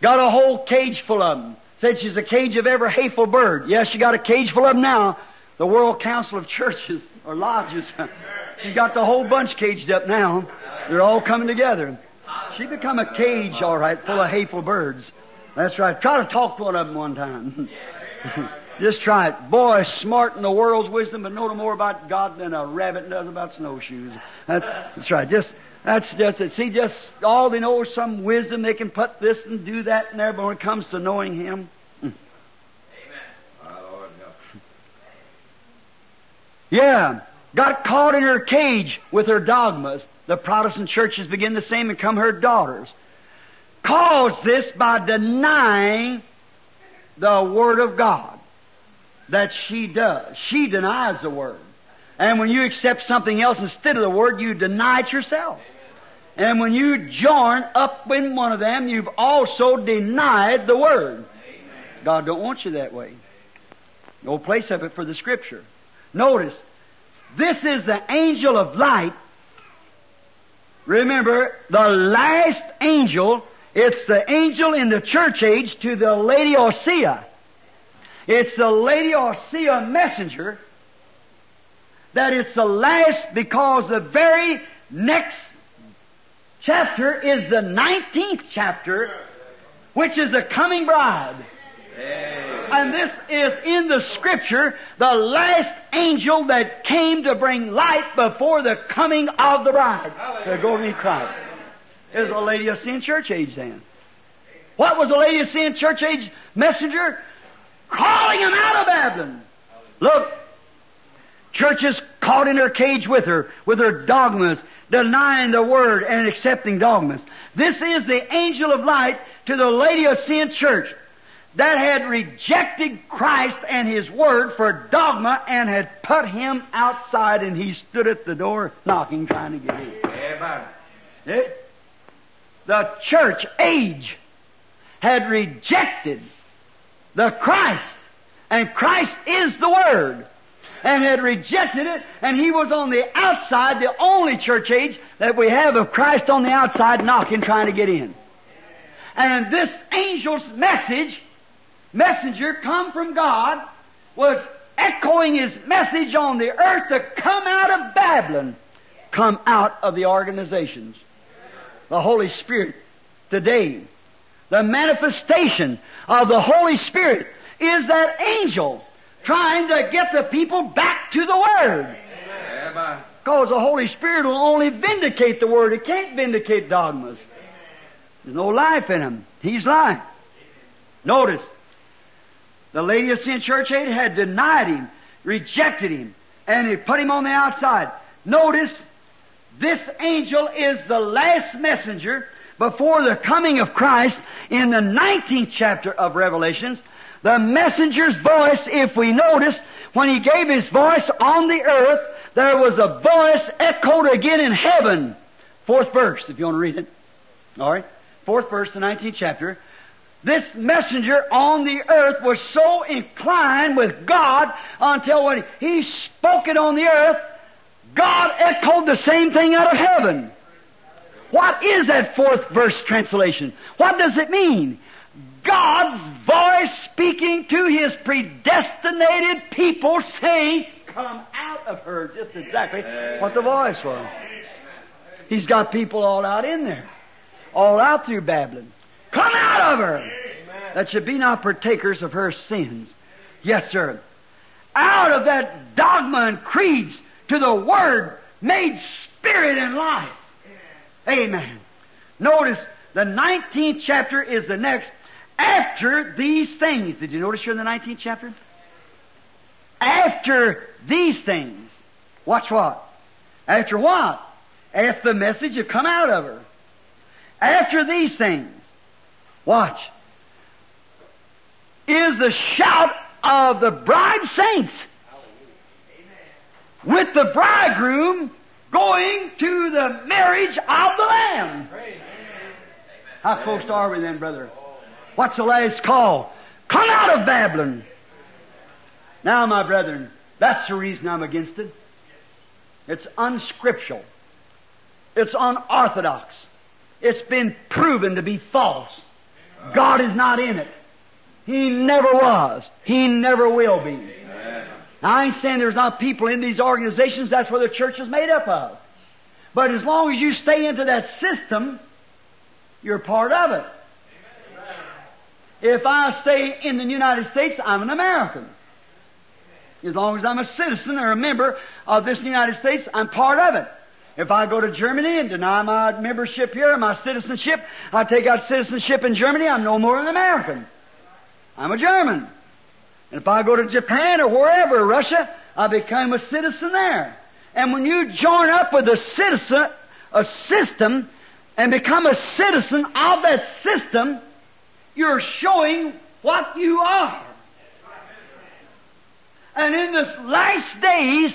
Got a whole cage full of them. Said she's a cage of every hateful bird. Yes, she got a cage full of them now. The World Council of Churches or lodges. she got the whole bunch caged up now. They're all coming together. She become a cage, all right, full of hateful birds. That's right. Try to talk to one of them one time. Just try it. Boy, smart in the world's wisdom, but know no more about God than a rabbit does about snowshoes. That's, that's right. Just that's just it. See, just all they know is some wisdom. They can put this and do that and there, but when it comes to knowing Him, mm. Amen. Yeah. Got caught in her cage with her dogmas. The Protestant churches begin the same and become her daughters. Caused this by denying the Word of God. That she does. She denies the Word. And when you accept something else instead of the Word, you deny it yourself. And when you join up in one of them, you've also denied the Word. God don't want you that way. No place of it for the Scripture. Notice, this is the angel of light. Remember, the last angel, it's the angel in the church age to the Laodicea. It's the Laodicea messenger that it's the last because the very next chapter is the 19th chapter, which is the coming bride. And this is in the scripture, the last angel that came to bring light before the coming of the bride. The golden Christ. Is a Laodicean church age then. What was the Laodicean church age messenger? Calling him out of Babylon. Look, churches caught in her cage with her, with her dogmas, denying the word and accepting dogmas. This is the angel of light to the Laodicean church that had rejected Christ and His Word for dogma and had put Him outside and He stood at the door knocking trying to get in. Eh? The church age had rejected the Christ and Christ is the Word and had rejected it and He was on the outside, the only church age that we have of Christ on the outside knocking trying to get in. And this angel's message messenger come from God was echoing his message on the earth to come out of Babylon, come out of the organizations. The Holy Spirit today, the manifestation of the Holy Spirit is that angel trying to get the people back to the Word. Because the Holy Spirit will only vindicate the Word. It can't vindicate dogmas. There's no life in him. He's life. Notice, the Laodicean church age had denied him, rejected him, and he put him on the outside. Notice, this angel is the last messenger before the coming of Christ in the 19th chapter of Revelations, the messenger's voice, if we notice, when he gave his voice on the earth, there was a voice echoed again in heaven. Fourth verse, if you want to read it. Alright? Fourth verse, the 19th chapter. This messenger on the earth was so inclined with God until when he spoke it on the earth, God echoed the same thing out of heaven. What is that fourth verse translation? What does it mean? God's voice speaking to His predestinated people saying, come out of her. Just exactly what the voice was. He's got people all out in there. All out through Babylon. Come out of her! That should be not partakers of her sins. Yes, sir. Out of that dogma and creeds to the Word made spirit and life. Amen. Notice the 19th chapter is the next after these things. Did you notice you're in the 19th chapter? After these things. Watch what? After what? After the message had come out of her. After these things. Watch. Is the shout of the bride saints. With the bridegroom going to the marriage of the Lamb. How close are we then, brother? What's the last call? Come out of Babylon. Now, my brethren, that's the reason I'm against it. It's unscriptural. It's unorthodox. It's been proven to be false. God is not in it. He never was. He never will be. Now, I ain't saying there's not people in these organizations, that's where the church is made up of. But as long as you stay into that system, you're part of it. If I stay in the United States, I'm an American. As long as I'm a citizen or a member of this United States, I'm part of it. If I go to Germany and deny my membership here my citizenship, I take out citizenship in Germany, I'm no more an American. I'm a German. And if I go to Japan or wherever, Russia, I become a citizen there. And when you join up with a citizen, a system, and become a citizen of that system, you're showing what you are. And in this last days,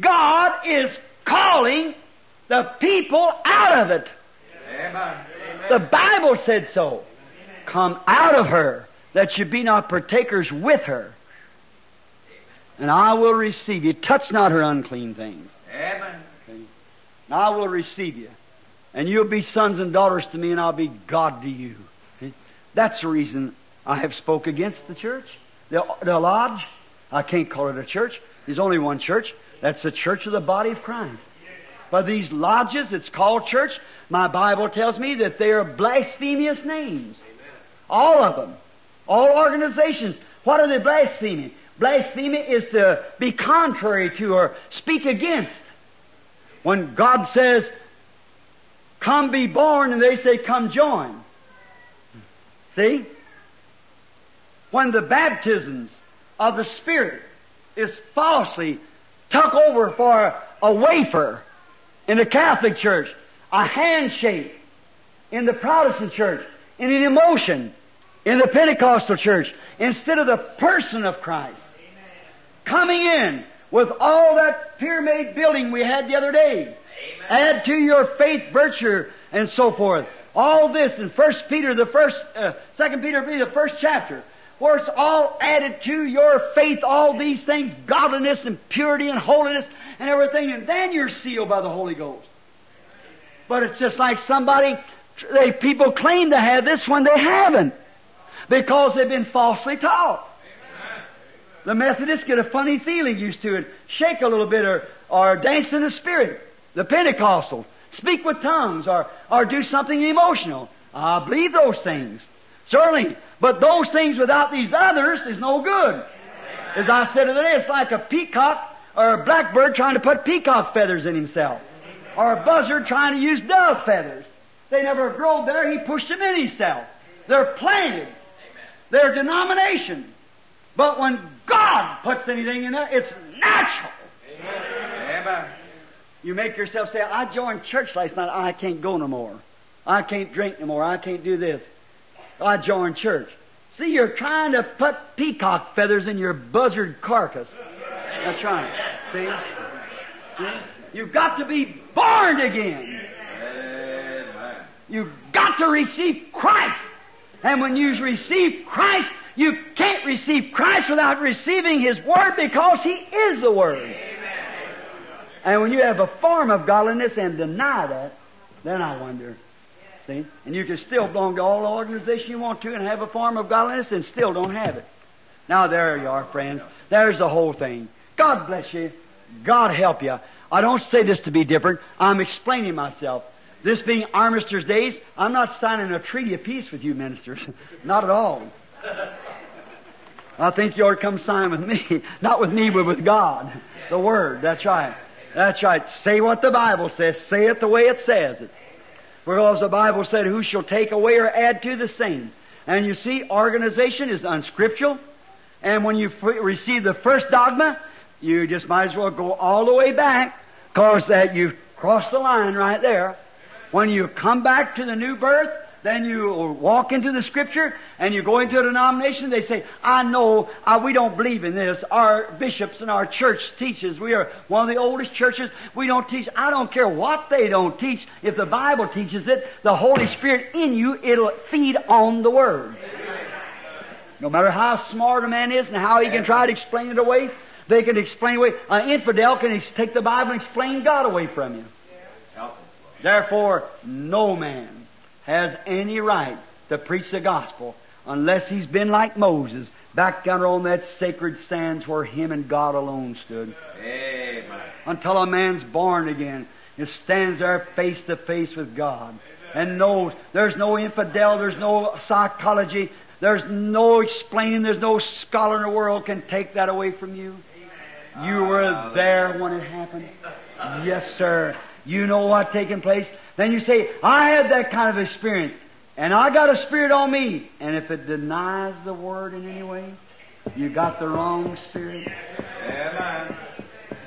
God is calling the people out of it.
Amen.
The Bible said so. Come out of her, that you be not partakers with her. And I will receive you. Touch not her unclean things.
Amen.
And I will receive you. And you'll be sons and daughters to me, and I'll be God to you. That's the reason I have spoke against the church. The, the lodge, I can't call it a church. There's only one church. That's the church of the body of Christ. But these lodges, it's called church. My Bible tells me that they are blasphemous names. All of them. All organizations. What are they blaspheming? Blasphemy is to be contrary to or speak against. When God says, come be born, and they say, come join. See? When the baptisms of the Spirit is falsely tuck over for a wafer in the Catholic Church, a handshake in the Protestant Church, in an emotion in the Pentecostal Church, instead of the person of Christ. Coming in with all that pyramid building we had the other day. Add to your faith virtue and so forth. All this in First Peter, the first, uh, Second Peter, be the first chapter, where it's all added to your faith. All these things, godliness and purity and holiness and everything, and then you're sealed by the Holy Ghost. But it's just like somebody, they people claim to have this when they haven't, because they've been falsely taught. The Methodists get a funny feeling used to it, shake a little bit, or, or dance in the Spirit. The Pentecostals speak with tongues, or, or do something emotional. I believe those things. Certainly. But those things without these others is no good. As I said other it's like a peacock or a blackbird trying to put peacock feathers in himself. Or a buzzard trying to use dove feathers. They never grow there, he pushed them in himself. They're planted. They're denomination. But when God puts anything in there, it's natural.
Amen.
You make yourself say, I joined church last night, I can't go no more. I can't drink no more. I can't do this. I joined church. See, you're trying to put peacock feathers in your buzzard carcass. That's right. See? You've got to be born again. You've got to receive Christ. And when you receive Christ, you can't receive Christ without receiving His Word because He is the Word. And when you have a form of godliness and deny that, then I wonder. See? And you can still belong to all the organization you want to and have a form of godliness and still don't have it. Now there you are, friends. There's the whole thing. God bless you. God help you. I don't say this to be different. I'm explaining myself. This being Armistice Days, I'm not signing a treaty of peace with you ministers. not at all. I think you ought to come sign with me. Not with me, but with God. The Word. That's right. That's right. Say what the Bible says. Say it the way it says it. Because the Bible said, Who shall take away or add to the same? And you see, organization is unscriptural. And when you f- receive the first dogma, you just might as well go all the way back, cause that you've crossed the line right there. When you come back to the new birth, then you walk into the scripture and you go into a denomination, they say, I know we don't believe in this. Our bishops and our church teaches. We are one of the oldest churches. We don't teach. I don't care what they don't teach. If the Bible teaches it, the Holy Spirit in you, it'll feed on the Word. No matter how smart a man is and how he can try to explain it away, they can explain away. An infidel can take the Bible and explain God away from you. Therefore, no man has any right to preach the gospel unless he's been like Moses, back down on that sacred sands where him and God alone stood.
Amen.
Until a man's born again and stands there face to face with God and knows there's no infidel, there's no psychology, there's no explaining, there's no scholar in the world can take that away from you. You were there when it happened. Yes, sir. You know what taking place. Then you say, I had that kind of experience, and I got a spirit on me. And if it denies the word in any way, you got the wrong spirit.
Amen.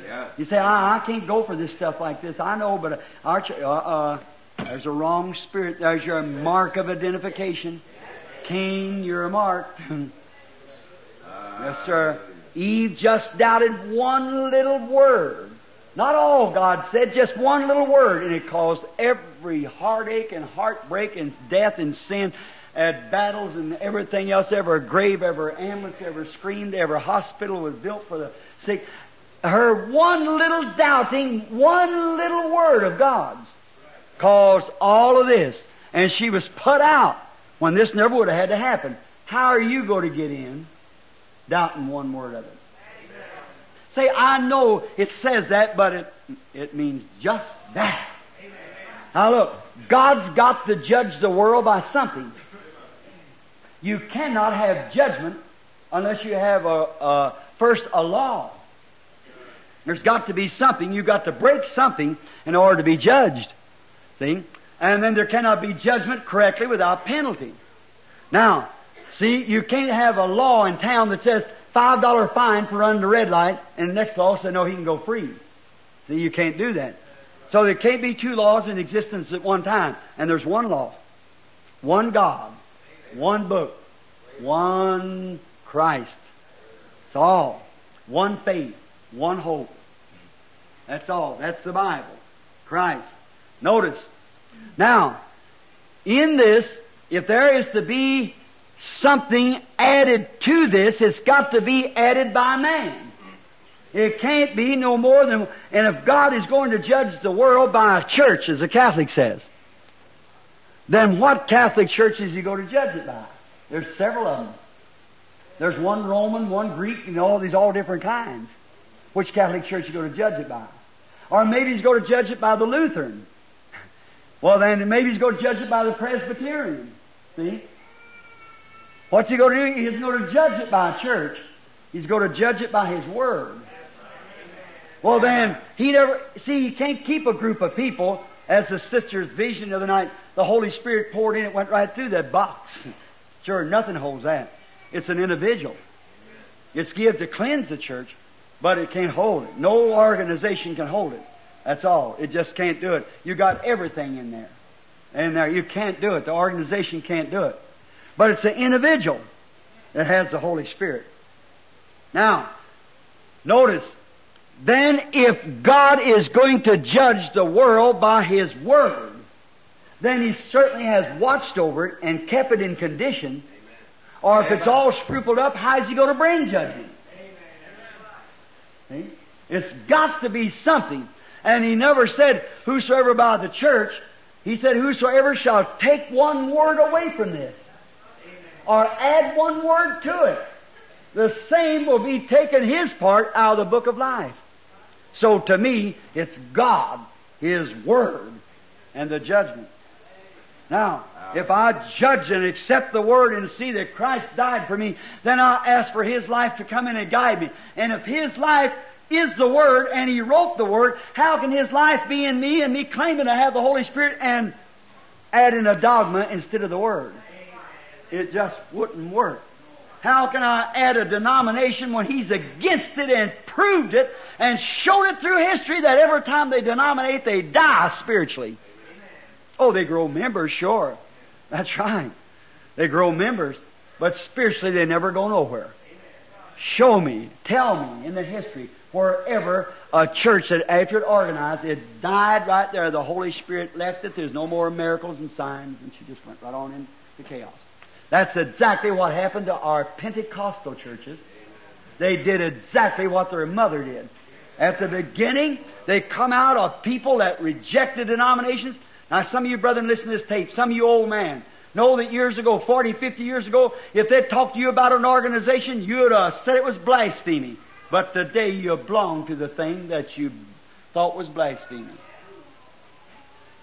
Yeah.
You say, I, I can't go for this stuff like this. I know, but our ch- uh, uh, there's a wrong spirit. There's your mark of identification. Cain, you're marked. yes, sir. Eve just doubted one little word. Not all, God said, just one little word, and it caused every heartache and heartbreak and death and sin and battles and everything else. Ever grave, ever ambulance, ever screamed, ever hospital was built for the sick. Her one little doubting, one little word of God's caused all of this. And she was put out when this never would have had to happen. How are you going to get in doubting one word of it? Say, I know it says that, but it, it means just that. Now look, God's got to judge the world by something. You cannot have judgment unless you have a, a first a law. There's got to be something. You've got to break something in order to be judged. See? And then there cannot be judgment correctly without penalty. Now, see, you can't have a law in town that says five dollar fine for running the red light, and the next law says no, he can go free. See, you can't do that. So there can't be two laws in existence at one time, and there's one law, one God, one book, one Christ. It's all one faith, one hope. That's all. That's the Bible. Christ. Notice. Now, in this, if there is to be something added to this, it's got to be added by man. It can't be no more than, and if God is going to judge the world by a church, as the Catholic says, then what Catholic church is he going to judge it by? There's several of them. There's one Roman, one Greek, and all these all different kinds. Which Catholic church you going to judge it by? Or maybe he's going to judge it by the Lutheran. Well, then maybe he's going to judge it by the Presbyterian. See? What's he going to do? He's going to judge it by church. He's going to judge it by his word. Well, then he never see. He can't keep a group of people. As the sister's vision of the night, the Holy Spirit poured in. It went right through that box. Sure, nothing holds that. It's an individual. It's given to cleanse the church, but it can't hold it. No organization can hold it. That's all. It just can't do it. You got everything in there. And there, you can't do it. The organization can't do it. But it's the individual that has the Holy Spirit. Now, notice, then if God is going to judge the world by His Word, then He certainly has watched over it and kept it in condition. Or if it's all scrupled up, how is He going to bring judgment? See? It's got to be something. And He never said, whosoever by the church, He said, whosoever shall take one word away from this, or add one word to it, the same will be taken his part out of the book of life. So to me, it's God, His Word, and the judgment. Now, if I judge and accept the Word and see that Christ died for me, then I'll ask for His life to come in and guide me. And if His life is the Word and He wrote the Word, how can His life be in me and me claiming to have the Holy Spirit and adding a dogma instead of the Word? It just wouldn't work. How can I add a denomination when he's against it and proved it and showed it through history that every time they denominate, they die spiritually? Oh, they grow members, sure. That's right. They grow members, but spiritually they never go nowhere. Show me, tell me in the history wherever a church that after it organized, it died right there. The Holy Spirit left it. There's no more miracles and signs, and she just went right on into chaos. That's exactly what happened to our Pentecostal churches. They did exactly what their mother did. At the beginning, they come out of people that rejected denominations. Now, some of you brethren listen to this tape. Some of you old man know that years ago, 40, 50 years ago, if they'd talked to you about an organization, you'd have said it was blasphemy. But today you belong to the thing that you thought was blasphemy.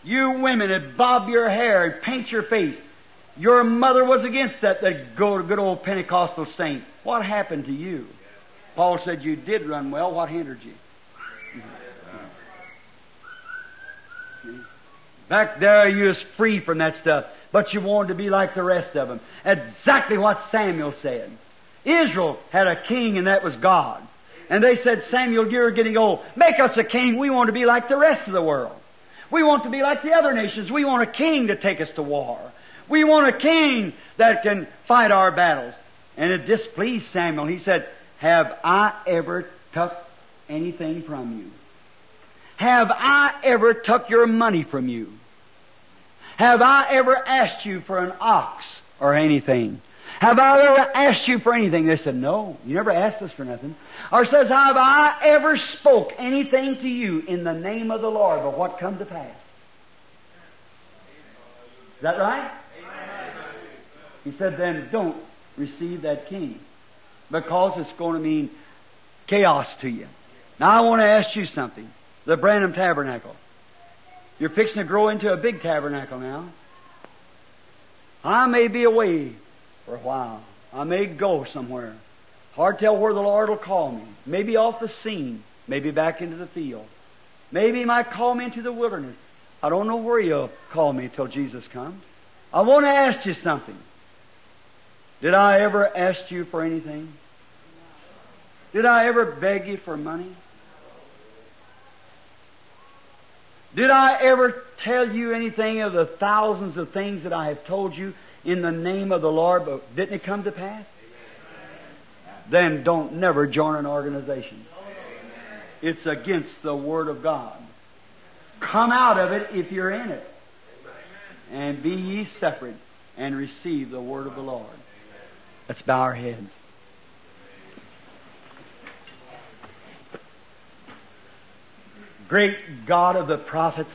You women that bob your hair and paint your face. Your mother was against that, that good old Pentecostal saint. What happened to you? Paul said you did run well. What hindered you? Back there, you was free from that stuff, but you wanted to be like the rest of them. Exactly what Samuel said. Israel had a king, and that was God. And they said, Samuel, you're getting old. Make us a king. We want to be like the rest of the world. We want to be like the other nations. We want a king to take us to war. We want a king that can fight our battles. And it displeased Samuel. He said, Have I ever took anything from you? Have I ever took your money from you? Have I ever asked you for an ox or anything? Have I ever asked you for anything? They said, No, you never asked us for nothing. Or says, Have I ever spoke anything to you in the name of the Lord, but what come to pass? Is that right? He said, then don't receive that king because it's going to mean chaos to you. Now I want to ask you something. The Branham Tabernacle. You're fixing to grow into a big tabernacle now. I may be away for a while. I may go somewhere. Hard to tell where the Lord will call me. Maybe off the scene. Maybe back into the field. Maybe He might call me into the wilderness. I don't know where He'll call me till Jesus comes. I want to ask you something. Did I ever ask you for anything? Did I ever beg you for money? Did I ever tell you anything of the thousands of things that I have told you in the name of the Lord, but didn't it come to pass? Then don't never join an organization. It's against the Word of God. Come out of it if you're in it. And be ye separate and receive the Word of the Lord. Let's bow our heads. Great God of the prophets,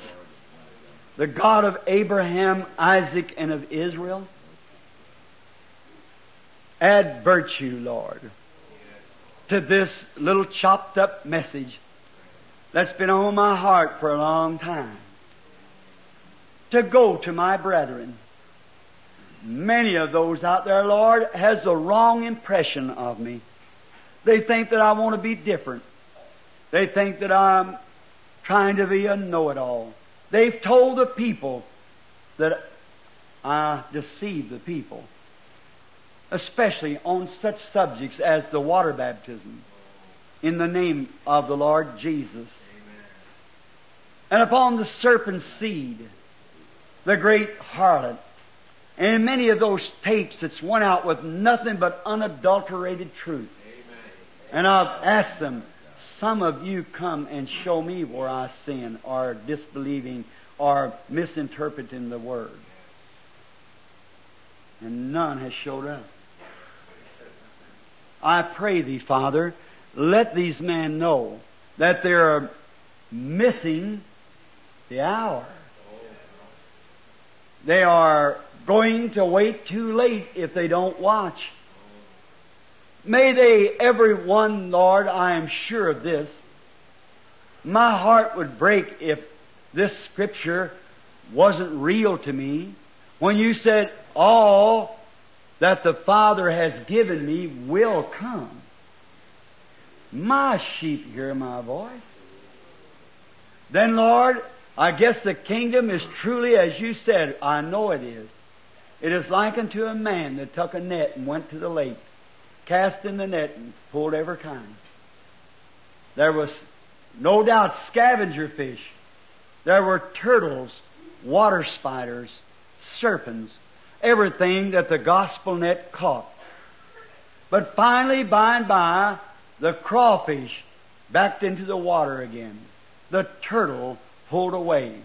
the God of Abraham, Isaac, and of Israel, add virtue, Lord, to this little chopped up message that's been on my heart for a long time. To go to my brethren Many of those out there, Lord, has the wrong impression of me. They think that I want to be different. They think that I'm trying to be a know-it-all. They've told the people that I deceive the people, especially on such subjects as the water baptism in the name of the Lord Jesus. And upon the serpent's seed the great harlot. And many of those tapes that's went out with nothing but unadulterated truth. And I've asked them, some of you come and show me where I sin or disbelieving or misinterpreting the Word. And none has showed up. I pray thee, Father, let these men know that they're missing the hour. They are going to wait too late if they don't watch. May they, every one, Lord, I am sure of this. My heart would break if this scripture wasn't real to me. When you said, all that the Father has given me will come. My sheep hear my voice. Then, Lord, I guess the kingdom is truly as you said. I know it is. It is like unto a man that took a net and went to the lake, cast in the net and pulled every kind. There was no doubt scavenger fish. There were turtles, water spiders, serpents, everything that the gospel net caught. But finally, by and by, the crawfish backed into the water again. The turtle pulled away.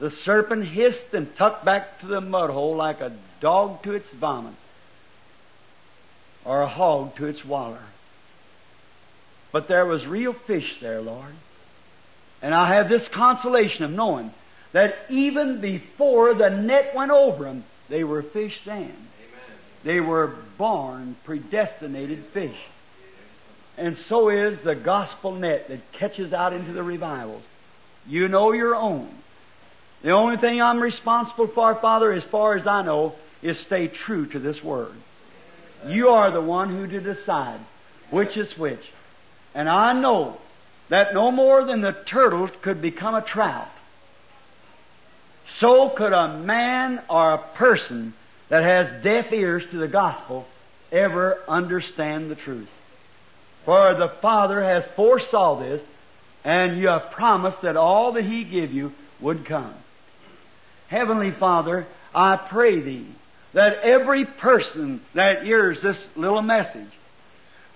The serpent hissed and tucked back to the mud hole like a dog to its vomit or a hog to its waller. But there was real fish there, Lord. And I have this consolation of knowing that even before the net went over them, they were fish then. Amen. They were born, predestinated fish. And so is the gospel net that catches out into the revivals. You know your own. The only thing I'm responsible for, Father, as far as I know, is stay true to this word. You are the one who to decide which is which. And I know that no more than the turtle could become a trout, so could a man or a person that has deaf ears to the gospel ever understand the truth. For the Father has foresaw this, and you have promised that all that He give you would come. Heavenly Father, I pray Thee that every person that hears this little message,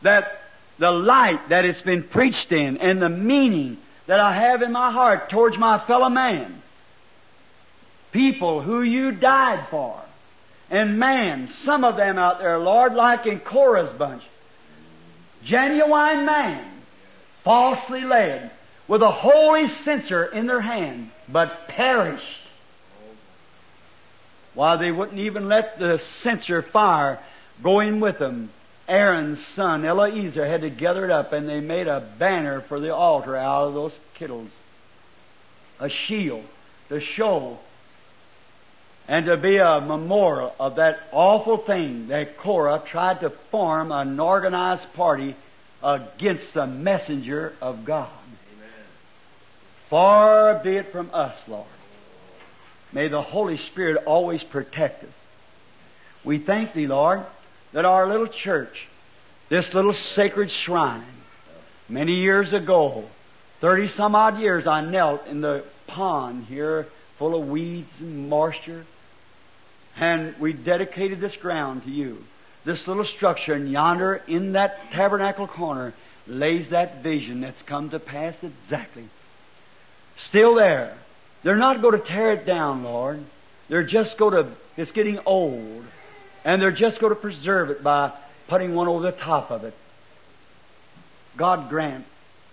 that the light that it's been preached in and the meaning that I have in my heart towards my fellow man, people who you died for, and man, some of them out there, Lord, like in Korah's bunch, genuine man, falsely led, with a holy censer in their hand, but perished. While they wouldn't even let the censer fire go in with them, Aaron's son, Eleazar, had to gather it up and they made a banner for the altar out of those kittles. A shield to show and to be a memorial of that awful thing that Korah tried to form an organized party against the messenger of God. Amen. Far be it from us, Lord. May the Holy Spirit always protect us. We thank Thee, Lord, that our little church, this little sacred shrine, many years ago, thirty some odd years, I knelt in the pond here full of weeds and moisture, and we dedicated this ground to you. This little structure, and yonder in that tabernacle corner lays that vision that's come to pass exactly. Still there. They're not going to tear it down, Lord. They're just going to, it's getting old. And they're just going to preserve it by putting one over the top of it. God grant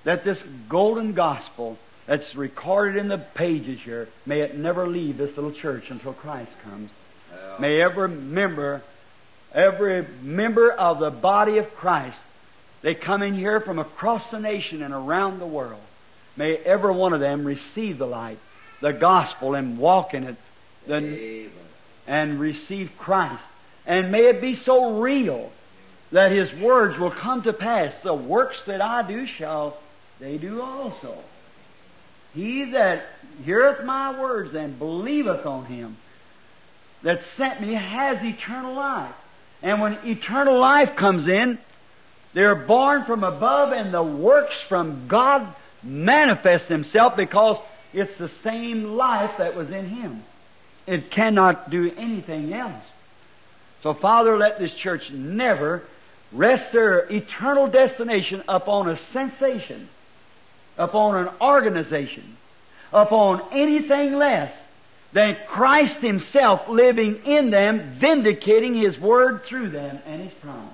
that this golden gospel that's recorded in the pages here, may it never leave this little church until Christ comes. Yeah. May every member, every member of the body of Christ, they come in here from across the nation and around the world. May every one of them receive the light, the gospel, and walk in it, the, and receive Christ. And may it be so real that His words will come to pass. The works that I do shall they do also. He that heareth my words and believeth on Him that sent me has eternal life. And when eternal life comes in, they're born from above and the works from God manifest themselves because it's the same life that was in Him. It cannot do anything else. So Father, let this church never rest their eternal destination upon a sensation, upon an organization, upon anything less than Christ Himself living in them, vindicating His Word through them and His promise.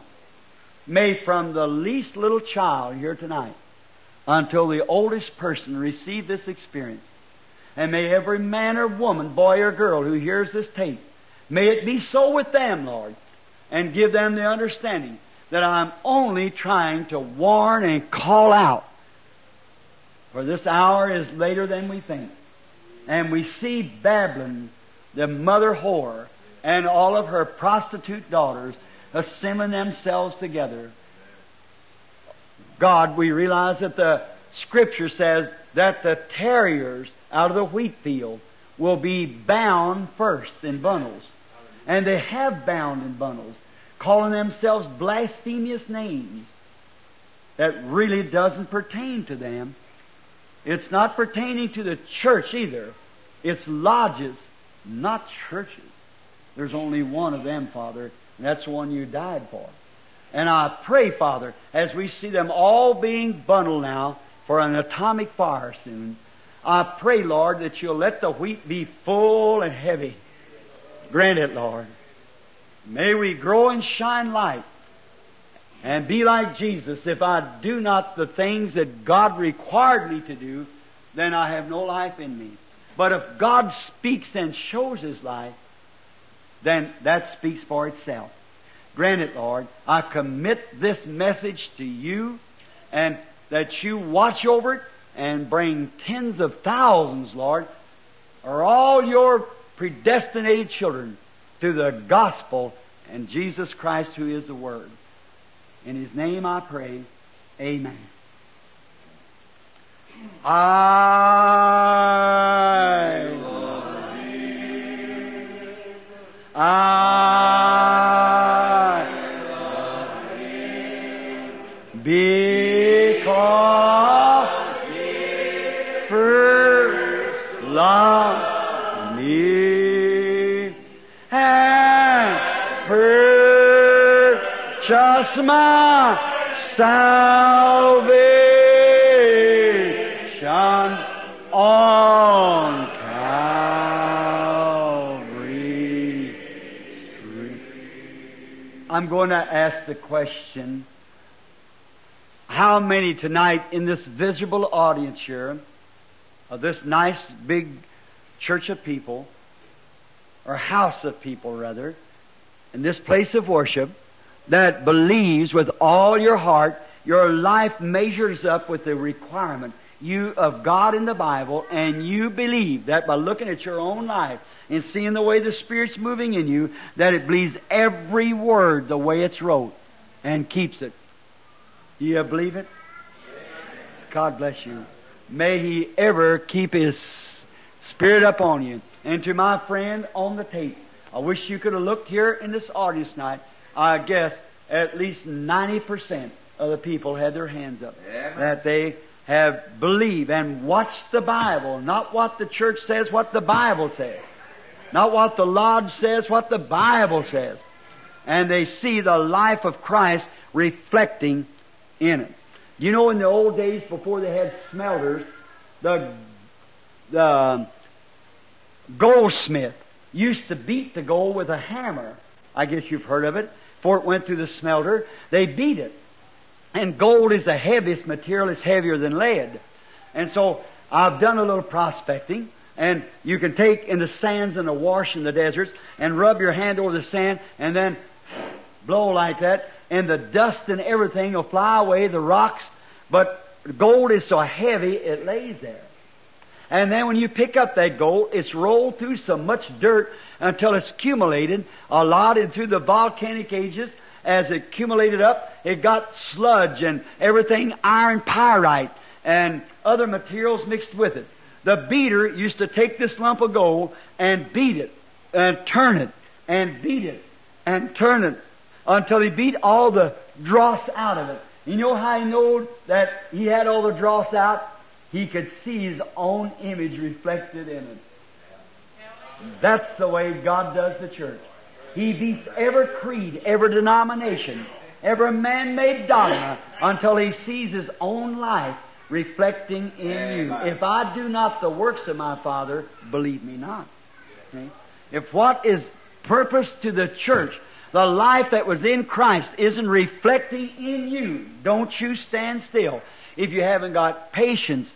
May from the least little child here tonight until the oldest person receive this experience. And may every man or woman, boy or girl who hears this tape, may it be so with them, Lord, and give them the understanding that I'm only trying to warn and call out. For this hour is later than we think. And we see Babylon, the mother whore, and all of her prostitute daughters assembling themselves together. God, we realize that the Scripture says that the terriers out of the wheat field will be bound first in bundles. And they have bound in bundles, calling themselves blasphemous names that really doesn't pertain to them. It's not pertaining to the church either. It's lodges, not churches. There's only one of them, Father, and that's the one you died for. And I pray, Father, as we see them all being bundled now for an atomic fire soon, I pray, Lord, that you'll let the wheat be full and heavy. Grant it, Lord. May we grow and shine light and be like Jesus. If I do not the things that God required me to do, then I have no life in me. But if God speaks and shows His life, then that speaks for itself. Grant it, Lord. I commit this message to you and that you watch over it and bring tens of thousands, Lord, or all your predestinated children to the gospel and Jesus Christ who is the Word. In His name I pray. Amen. I, I, because purchased my salvation on Calvary's tree. I'm going to ask the question how many tonight in this visible audience here of this nice big church of people, or house of people rather, in this place of worship, that believes with all your heart, your life measures up with the requirement you of God in the Bible, and you believe that by looking at your own life and seeing the way the Spirit's moving in you, that it believes every word the way it's wrote and keeps it. Do you believe it? God bless you. May He ever keep His Spirit up on you. And to my friend on the tape, I wish you could have looked here in this audience tonight. I guess at least 90% of the people had their hands up.
Amen.
That they have believed and watched the Bible, not what the church says, what the Bible says. Not what the lodge says, what the Bible says. And they see the life of Christ reflecting in it. You know, in the old days before they had smelters, the the goldsmith used to beat the gold with a hammer. I guess you've heard of it. Before it went through the smelter, they beat it. And gold is the heaviest material. It's heavier than lead. And so I've done a little prospecting. And you can take in the sands and the wash in the deserts and rub your hand over the sand and then blow like that and the dust and everything will fly away, the rocks. But gold is so heavy it lays there. And then when you pick up that gold, it's rolled through so much dirt until it's accumulated a lot into the volcanic ages. As it accumulated up, it got sludge and everything, iron pyrite and other materials mixed with it. The beater used to take this lump of gold and beat it and turn it and beat it and turn it until he beat all the dross out of it. You know how he knew that he had all the dross out? He could see his own image reflected in it. That's the way God does the church. He beats every creed, every denomination, every man-made dogma until he sees his own life reflecting in you. If I do not the works of my Father, believe me not. See? If what is purpose to the church, the life that was in Christ, isn't reflecting in you, don't you stand still. If you haven't got patience,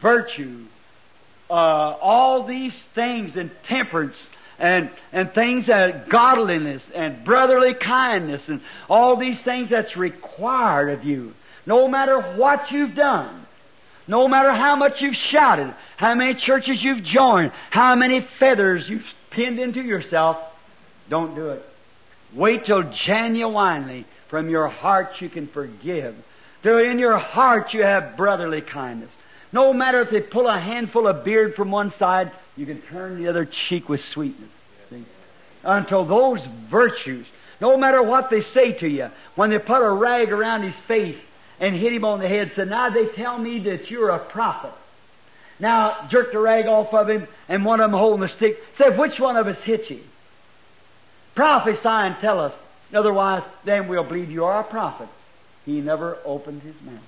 virtue, uh, all these things and temperance and and things that godliness and brotherly kindness and all these things that's required of you. No matter what you've done, no matter how much you've shouted, how many churches you've joined, how many feathers you've pinned into yourself, don't do it. Wait till genuinely from your heart you can forgive. Till in your heart you have brotherly kindness. No matter if they pull a handful of beard from one side, you can turn the other cheek with sweetness. See? Until those virtues, no matter what they say to you, when they put a rag around his face and hit him on the head, said, now they tell me that you're a prophet. Now, jerk the rag off of him, and one of them holding the stick, said, which one of us hit you? Prophesy and tell us. Otherwise, then we'll believe you are a prophet. He never opened his mouth.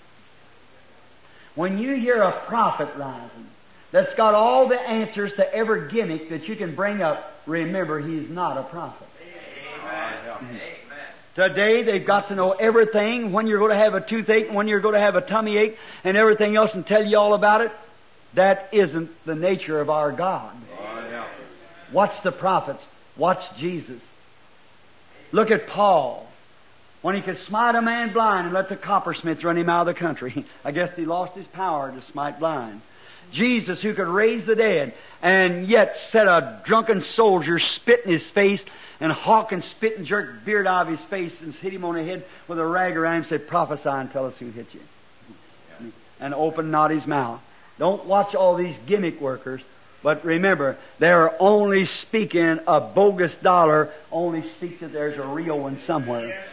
When you hear a prophet rising that's got all the answers to every gimmick that you can bring up, remember he's not a prophet.
Amen.
Today they've got to know everything, when you're going to have a toothache, when you're going to have a tummy ache, and everything else and tell you all about it. That isn't the nature of our God. Watch the prophets. Watch Jesus. Look at Paul. When he could smite a man blind and let the coppersmith run him out of the country. I guess he lost his power to smite blind. Jesus who could raise the dead and yet set a drunken soldier spit in his face and hawk and spit and jerk beard out of his face and hit him on the head with a rag around him and said, prophesy and tell us who hit you. And open not his mouth. Don't watch all these gimmick workers. But remember, they're only speaking a bogus dollar, only speaks that there's a real one somewhere.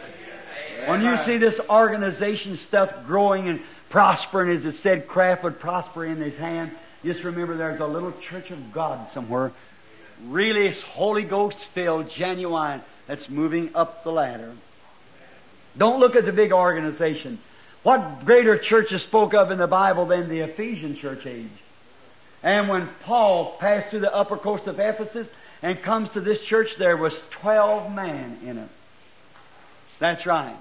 When you see this organization stuff growing and prospering, as it said, craft would prosper in his hand, just remember there's a little church of God somewhere, really Holy Ghost filled, genuine, that's moving up the ladder. Don't look at the big organization. What greater church is spoke of in the Bible than the Ephesian church age? And when Paul passed through the upper coast of Ephesus and comes to this church, there was twelve men in it. That's right.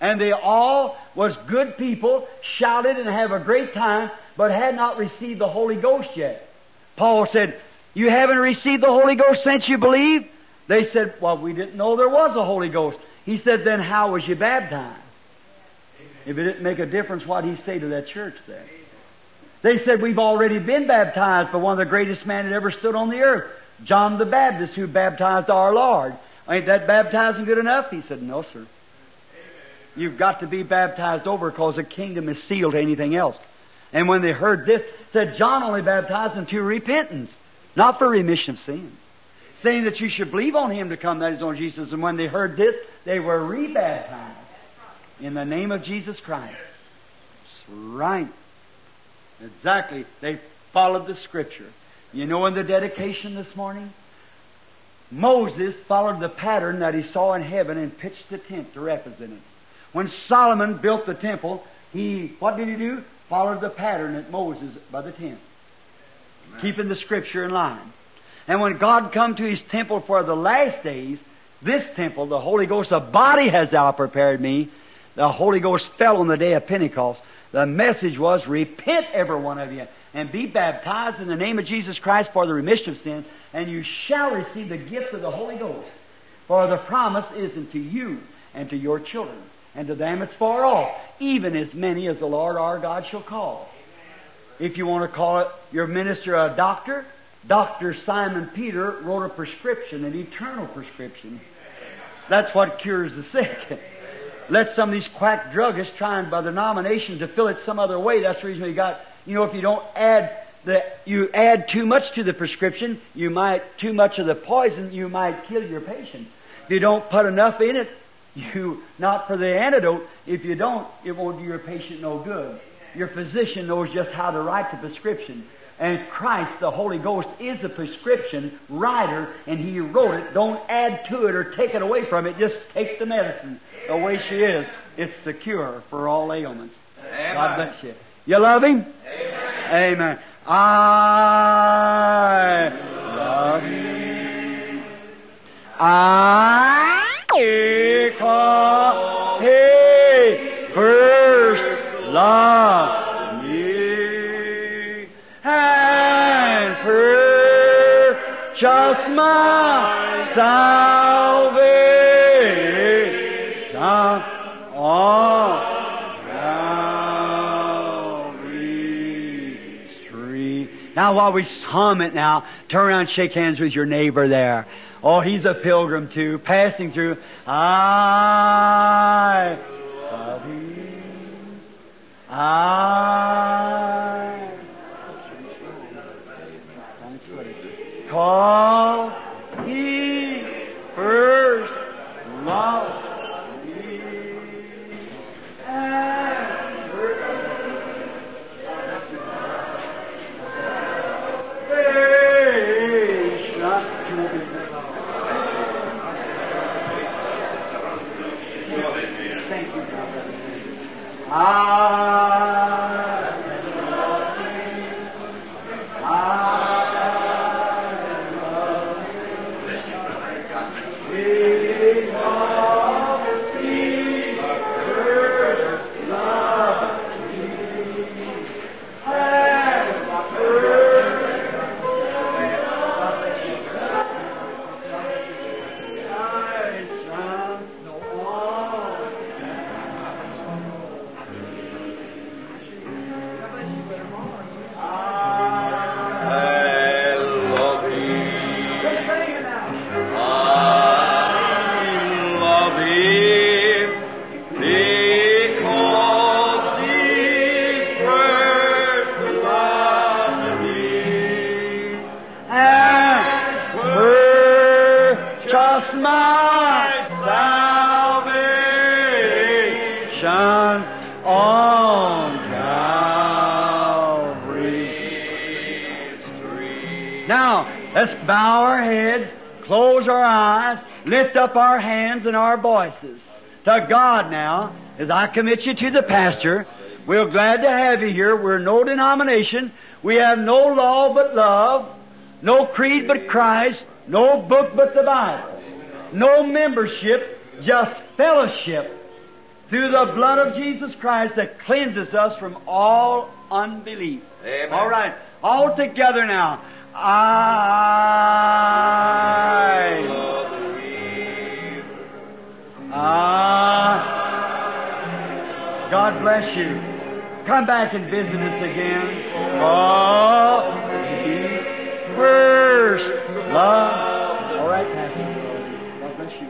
And they all was good people, shouted and have a great time, but had not received the Holy Ghost yet. Paul said, You haven't received the Holy Ghost since you believe? They said, Well, we didn't know there was a Holy Ghost. He said, Then how was you baptized? If it didn't make a difference what he say to that church there. They said, We've already been baptized by one of the greatest men that ever stood on the earth, John the Baptist, who baptized our Lord. Ain't that baptizing good enough? He said, No, sir. You've got to be baptized over because the kingdom is sealed to anything else. And when they heard this, said John only baptized unto repentance, not for remission of sins. Saying that you should believe on him to come, that is on Jesus. And when they heard this, they were rebaptized in the name of Jesus Christ. That's right. Exactly. They followed the scripture. You know in the dedication this morning? Moses followed the pattern that he saw in heaven and pitched the tent to represent it. When Solomon built the temple, he, what did he do? Followed the pattern that Moses by the tent. Amen. Keeping the scripture in line. And when God come to his temple for the last days, this temple, the Holy Ghost, the body has thou prepared me. The Holy Ghost fell on the day of Pentecost. The message was, repent every one of you and be baptized in the name of Jesus Christ for the remission of sin, and you shall receive the gift of the Holy Ghost. For the promise is unto you and to your children and to them it's far off, even as many as the Lord our God shall call. If you want to call it your minister a doctor, Dr. Simon Peter wrote a prescription, an eternal prescription. That's what cures the sick. Let some of these quack druggists trying by the nomination to fill it some other way. That's the reason we got, you know, if you don't add the, you add too much to the prescription, you might, too much of the poison, you might kill your patient. If you don't put enough in it, you, not for the antidote. If you don't, it won't do your patient no good. Your physician knows just how to write the prescription. And Christ, the Holy Ghost, is a prescription writer, and He wrote it. Don't add to it or take it away from it. Just take the medicine the way she is. It's the cure for all ailments. God bless you. You love Him? Amen. Amen. I love you. I because He first loved me and purchased my salvation tree. Now, while we hum it now, turn around shake hands with your neighbor there. Oh, he's a pilgrim too, passing through. I love. I call he first love me.
I
heads, close our eyes, lift up our hands and our voices to God now, as I commit you to the pastor. We're glad to have you here. We're no denomination. We have no law but love, no creed but Christ, no book but the Bible, no membership, just fellowship through the blood of Jesus Christ that cleanses us from all unbelief.
Amen.
All right, all together now. I Ah, God bless you. Come back and visit us again. Oh, he first love. All right, Pastor. God bless you.